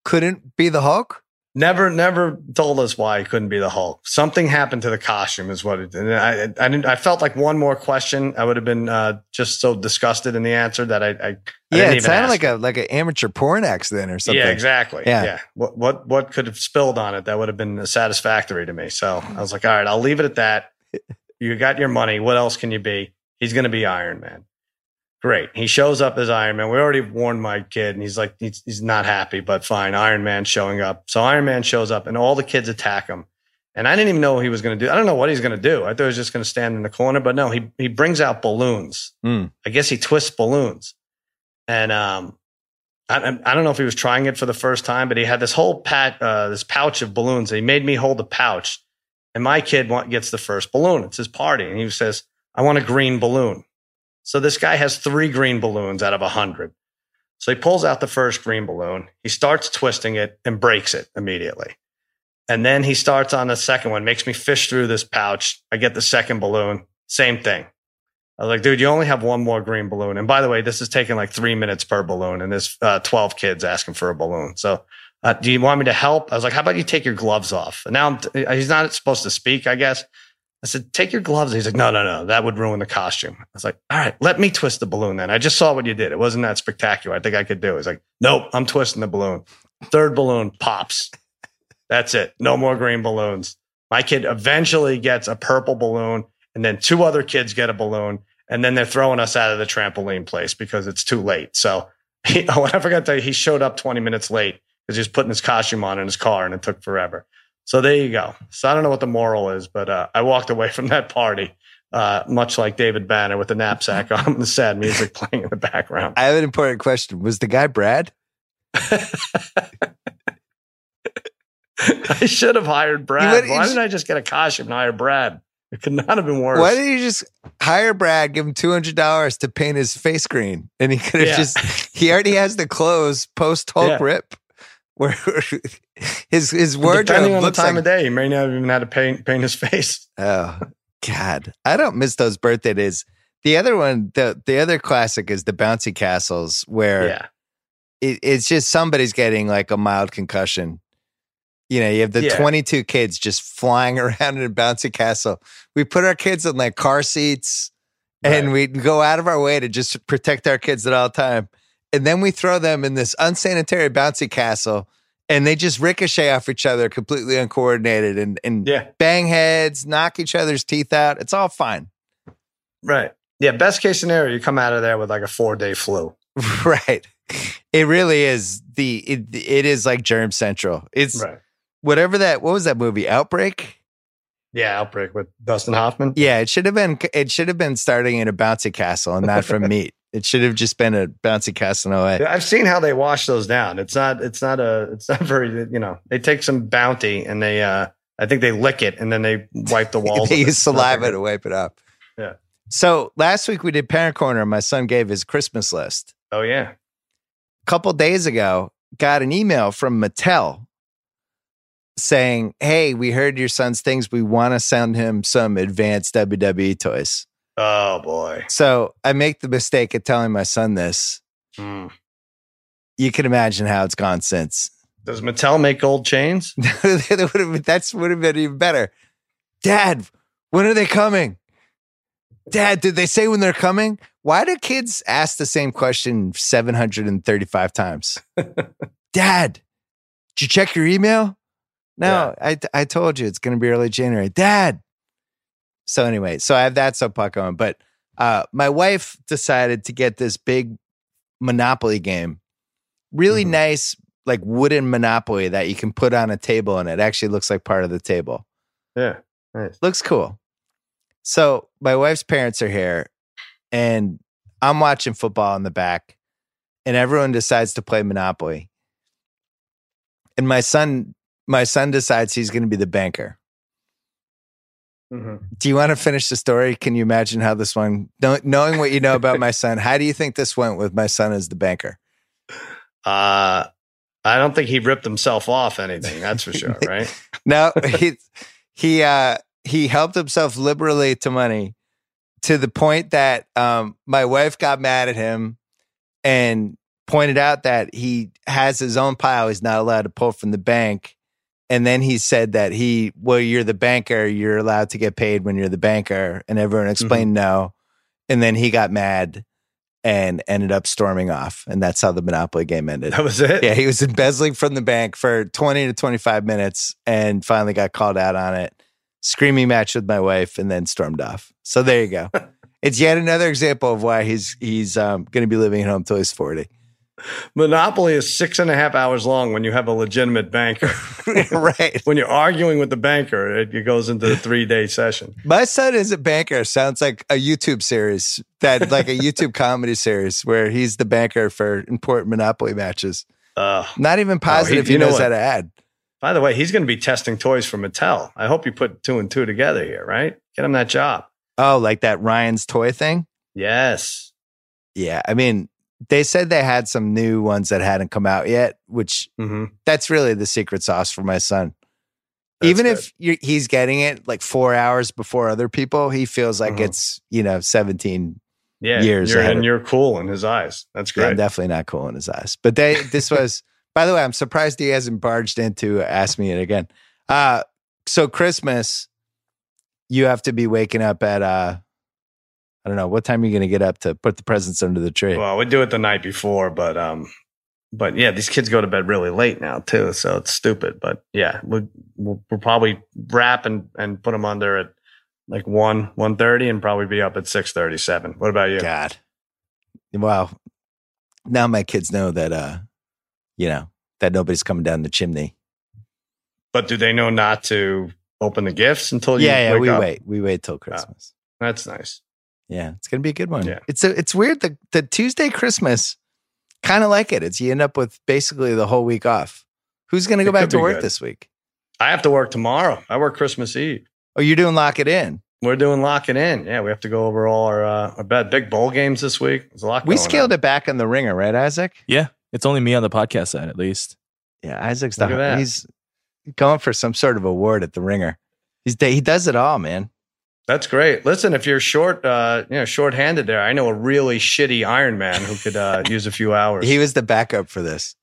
couldn't be the Hulk? Never, never told us why he couldn't be the Hulk. Something happened to the costume, is what it did. And I, I didn't. I felt like one more question, I would have been uh, just so disgusted in the answer that I, I, I yeah, it sounded ask like a like an amateur porn accident or something. Yeah, exactly. Yeah. Yeah. What what what could have spilled on it that would have been satisfactory to me. So I was like, all right, I'll leave it at that. You got your money. What else can you be? He's going to be Iron Man. Great. He shows up as Iron Man. We already warned my kid, and he's like, he's, he's not happy, but fine. Iron Man showing up. So Iron Man shows up, and all the kids attack him. And I didn't even know what he was going to do. I don't know what he's going to do. I thought he was just going to stand in the corner, but no, he he brings out balloons. Hmm. I guess he twists balloons, and um, I, I don't know if he was trying it for the first time, but he had this whole pat, uh, this pouch of balloons. He made me hold the pouch, and my kid want, gets the first balloon. It's his party, and he says, "I want a green balloon." So this guy has three green balloons out of a hundred. So he pulls out the first green balloon. He starts twisting it and breaks it immediately. And then he starts on the second one, makes me fish through this pouch. I get the second balloon. Same thing. I was like, dude, you only have one more green balloon. And by the way, this is taking like three minutes per balloon, and there's uh, 12 kids asking for a balloon. So, uh, do you want me to help? I was like, how about you take your gloves off? And now t- he's not supposed to speak, I guess. I said, take your gloves. He's like, no, no, no, that would ruin the costume. I was like, all right, let me twist the balloon then. I just saw what you did. It wasn't that spectacular. I think I could do it. He's like, nope, I'm twisting the balloon. Third balloon pops. That's it. No more green balloons. My kid eventually gets a purple balloon, and then two other kids get a balloon, and then they're throwing us out of the trampoline place because it's too late. So, he, oh, I forgot you, he showed up 20 minutes late because he was putting his costume on in his car, and it took forever. So there you go. So I don't know what the moral is, but uh, I walked away from that party, uh, much like David Banner with the knapsack on, and the sad music playing in the background. I have an important question. Was the guy Brad? I should have hired Brad. would- Why didn't I just get a costume and hire Brad? It could not have been worse. Why didn't you just hire Brad, give him two hundred dollars to paint his face green, and he could have Yeah. just he already has the clothes post Hulk Yeah. rip, where his his Depending wardrobe on the time like of day, he may not have even had to paint paint his face. oh god, I don't miss those birthday days. The other one, the the other classic is the bouncy castles, where Yeah, it, it's just somebody's getting like a mild concussion. You know, you have the Yeah. 22 kids just flying around in a bouncy castle. We put our kids in like car seats and we go out of our way to just protect our kids at all time. And then we throw them in this unsanitary bouncy castle and they just ricochet off each other completely uncoordinated and, and yeah, bang heads, knock each other's teeth out. It's all fine. right. Yeah, best case scenario, you come out of there with like a four day flu. right. It really is the, it, it is like germ central. It's Right. whatever that, what was that movie? Outbreak? Yeah, outbreak with Dustin Hoffman. Yeah, it should have been. It should have been starting in a bouncy castle and not from meat. It should have just been a bouncy castle away. I've seen how they wash those down. It's not. It's not a. It's not very. You know, they take some bounty and they. uh I think they lick it and then they wipe the walls. they use saliva to wipe it up. Yeah. So last week we did Parent Corner. My son gave his Christmas list. Oh yeah. A couple days ago, got an email from Mattel saying, Hey, we heard your son's things. We want to send him some advanced WWE toys. Oh boy. So I make the mistake of telling my son this. Mm. You can imagine how it's gone since. Does Mattel make gold chains? that would have been, that's would have been even better. Dad, when are they coming? Dad, did they say when they're coming? Why do kids ask the same question 735 times? Dad, did you check your email? No, I, I told you it's going to be early January. Dad. So anyway, so I have that subplot going, but uh, my wife decided to get this big Monopoly game, really Mhm. nice, like wooden Monopoly that you can put on a table, and it actually looks like part of the table. Yeah. Nice. Looks cool. So my wife's parents are here, and I'm watching football in the back, and everyone decides to play Monopoly. And my son, my son decides he's going to be the banker. Mhm. Do you want to finish the story? Can you imagine how this one, knowing what you know about my son, how do you think this went with my son as the banker? Uh, I don't think he ripped himself off anything. That's for sure, right? No, he he uh he helped himself liberally to money to the point that um my wife got mad at him and pointed out that he has his own pile he's not allowed to pull from the bank. And then he said that he, well, you're the banker, you're allowed to get paid when you're the banker. And everyone explained no. And then he got mad and ended up storming off. And that's how the Monopoly game ended. That was it. Yeah, he was embezzling from the bank for 20 to 25 minutes and finally got called out on it. Screaming match with my wife and then stormed off. So there you go. it's yet another example of why he's he's um, going to be living at home till he's 40. Monopoly is six and a half hours long when you have a legitimate banker. right. when you're arguing with the banker, it goes into a three day session. My son is a banker sounds like a YouTube series that like a YouTube comedy series where he's the banker for important Monopoly matches. Uh, Not even positive he, you know knows what? how to add. by the way, he's going to be testing toys for Mattel. I hope you put two and two together here, right? Get him that job. Oh, like that Ryan's toy thing? Yes. Yeah. I mean, they said they had some new ones that hadn't come out yet, which hmm that's really the secret sauce for my son. That's Even good. if you're, he's getting it like four hours before other people, he feels like Mhm. it's, you know, 17. yeah, years you're, and of- you're cool in his eyes. That's great. Yeah, great. definitely not cool in his eyes. But they, this was, by the way, I'm surprised he hasn't barged in to ask me it again. Uh, so Christmas, you have to be waking up at, uh, I don't know, what time are you going to get up to put the presents under the tree? Well, we do it the night before, but um, but yeah, these kids go to bed really late now too, so it's stupid. But yeah, we'll we'll, we'll probably wrap and and put them under at like one one thirty, and probably be up at six thirty seven. What about you? God. Wow. Now my kids know that uh you know, that nobody's coming down the chimney. But do they know not to open the gifts until you yeah, yeah, we up? wait. We wait till Christmas. That's nice. Yeah, it's gonna be a good one. Yeah. It's a, it's weird the the Tuesday Christmas kind of like it. It's you end up with basically the whole week off. Who's gonna go It back to work good. this week? I have to work tomorrow. I work Christmas Eve. Oh, you're doing lock it in. We're doing lock it in. Yeah, we have to go over all our uh, our bad big bowl games this week. There's a lot. We going scaled on. it back on the ringer, right, Isaac? Yeah, it's only me on the podcast side, at least. Yeah, Isaac's Look the at that. he's going for some sort of award at the ringer. He's he does it all, man. That's great. Listen, if you're short, uh, you know, short-handed there, I know a really shitty Iron Man who could uh, use a few hours. He was the backup for this.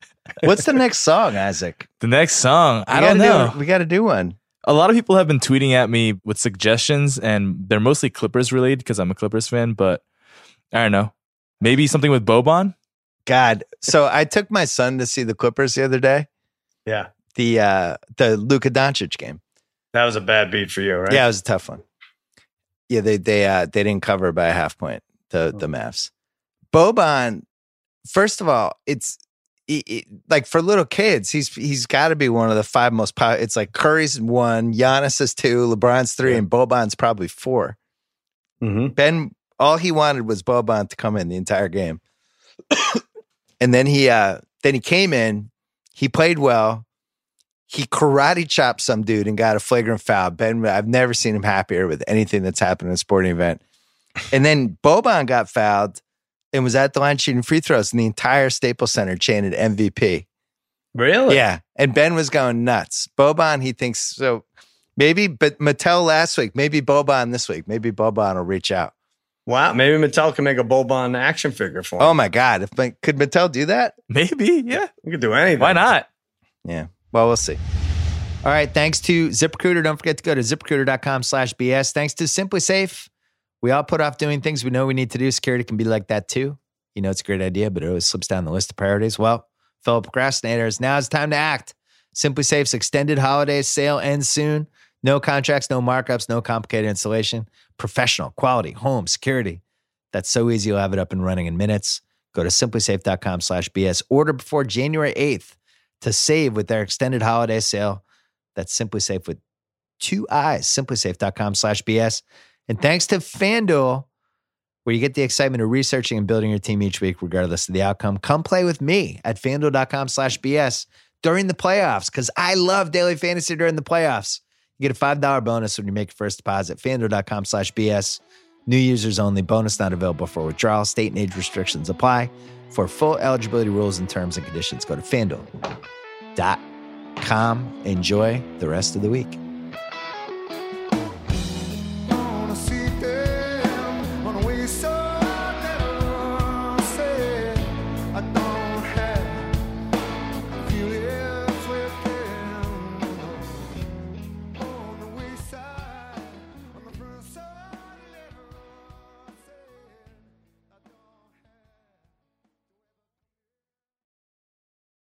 What's the next song, Isaac? The next song, I don't know. Do, we got to do one. a lot of people have been tweeting at me with suggestions, and they're mostly Clippers related because I'm a Clippers fan. But I don't know, maybe something with Boban. God. So I took my son to see the Clippers the other day. yeah, The uh the Luka Doncic game. that was a bad beat for you, right? Yeah, it was a tough one. Yeah, they they uh they didn't cover by a half point the the Mavs. Boban, first of all, it's it, it- like for little kids, he's he's got to be one of the five most powerful. It's like Curry's one, Giannis is two, LeBron's three, Yeah. and Boban's probably four. hmm Ben, all he wanted was Boban to come in the entire game. and then he uh then he came in, he played well. He karate chopped some dude and got a flagrant foul. Ben, I've never seen him happier with anything that's happened in a sporting event. And then Boban got fouled and was at the line shooting free throws, and the entire Staples Center chanted MVP. Really? Yeah. And Ben was going nuts. Boban, he thinks so. Maybe, but Mattel last week, maybe Boban this week. Maybe Boban will reach out. Wow. Maybe Mattel can make a Boban action figure for him. Oh my God. If could Mattel do that? Maybe, yeah. You could do anything. Why not? Yeah. Well, we'll see. All right. Thanks to ZipRecruiter. Don't forget to go to ziprecruiter.com slash BS. Thanks to SimpliSafe. We all put off doing things we know we need to do. Security can be like that too. You know, it's a great idea, but it always slips down the list of priorities. Well, fellow procrastinators, now it's time to act. SimpliSafe's extended holiday sale ends soon. No contracts, no markups, no complicated installation. Professional, quality, home, security. That's so easy. You'll have it up and running in minutes. Go to simplisafe.com slash BS. Order before January 8th to save with their extended holiday sale. That's SimpliSafe with two eyes. SimpliSafe.com slash BS. And thanks to FanDuel, where you get the excitement of researching and building your team each week, regardless of the outcome. Come play with me at fanduel.com slash BS during the playoffs because I love daily fantasy during the playoffs. You get a $5 bonus when you make your first deposit. FanDuel.com slash BS. New users only. Bonus not available for withdrawal. State and age restrictions apply. For full eligibility rules and terms and conditions, go to FanDuel.com. Enjoy the rest of the week.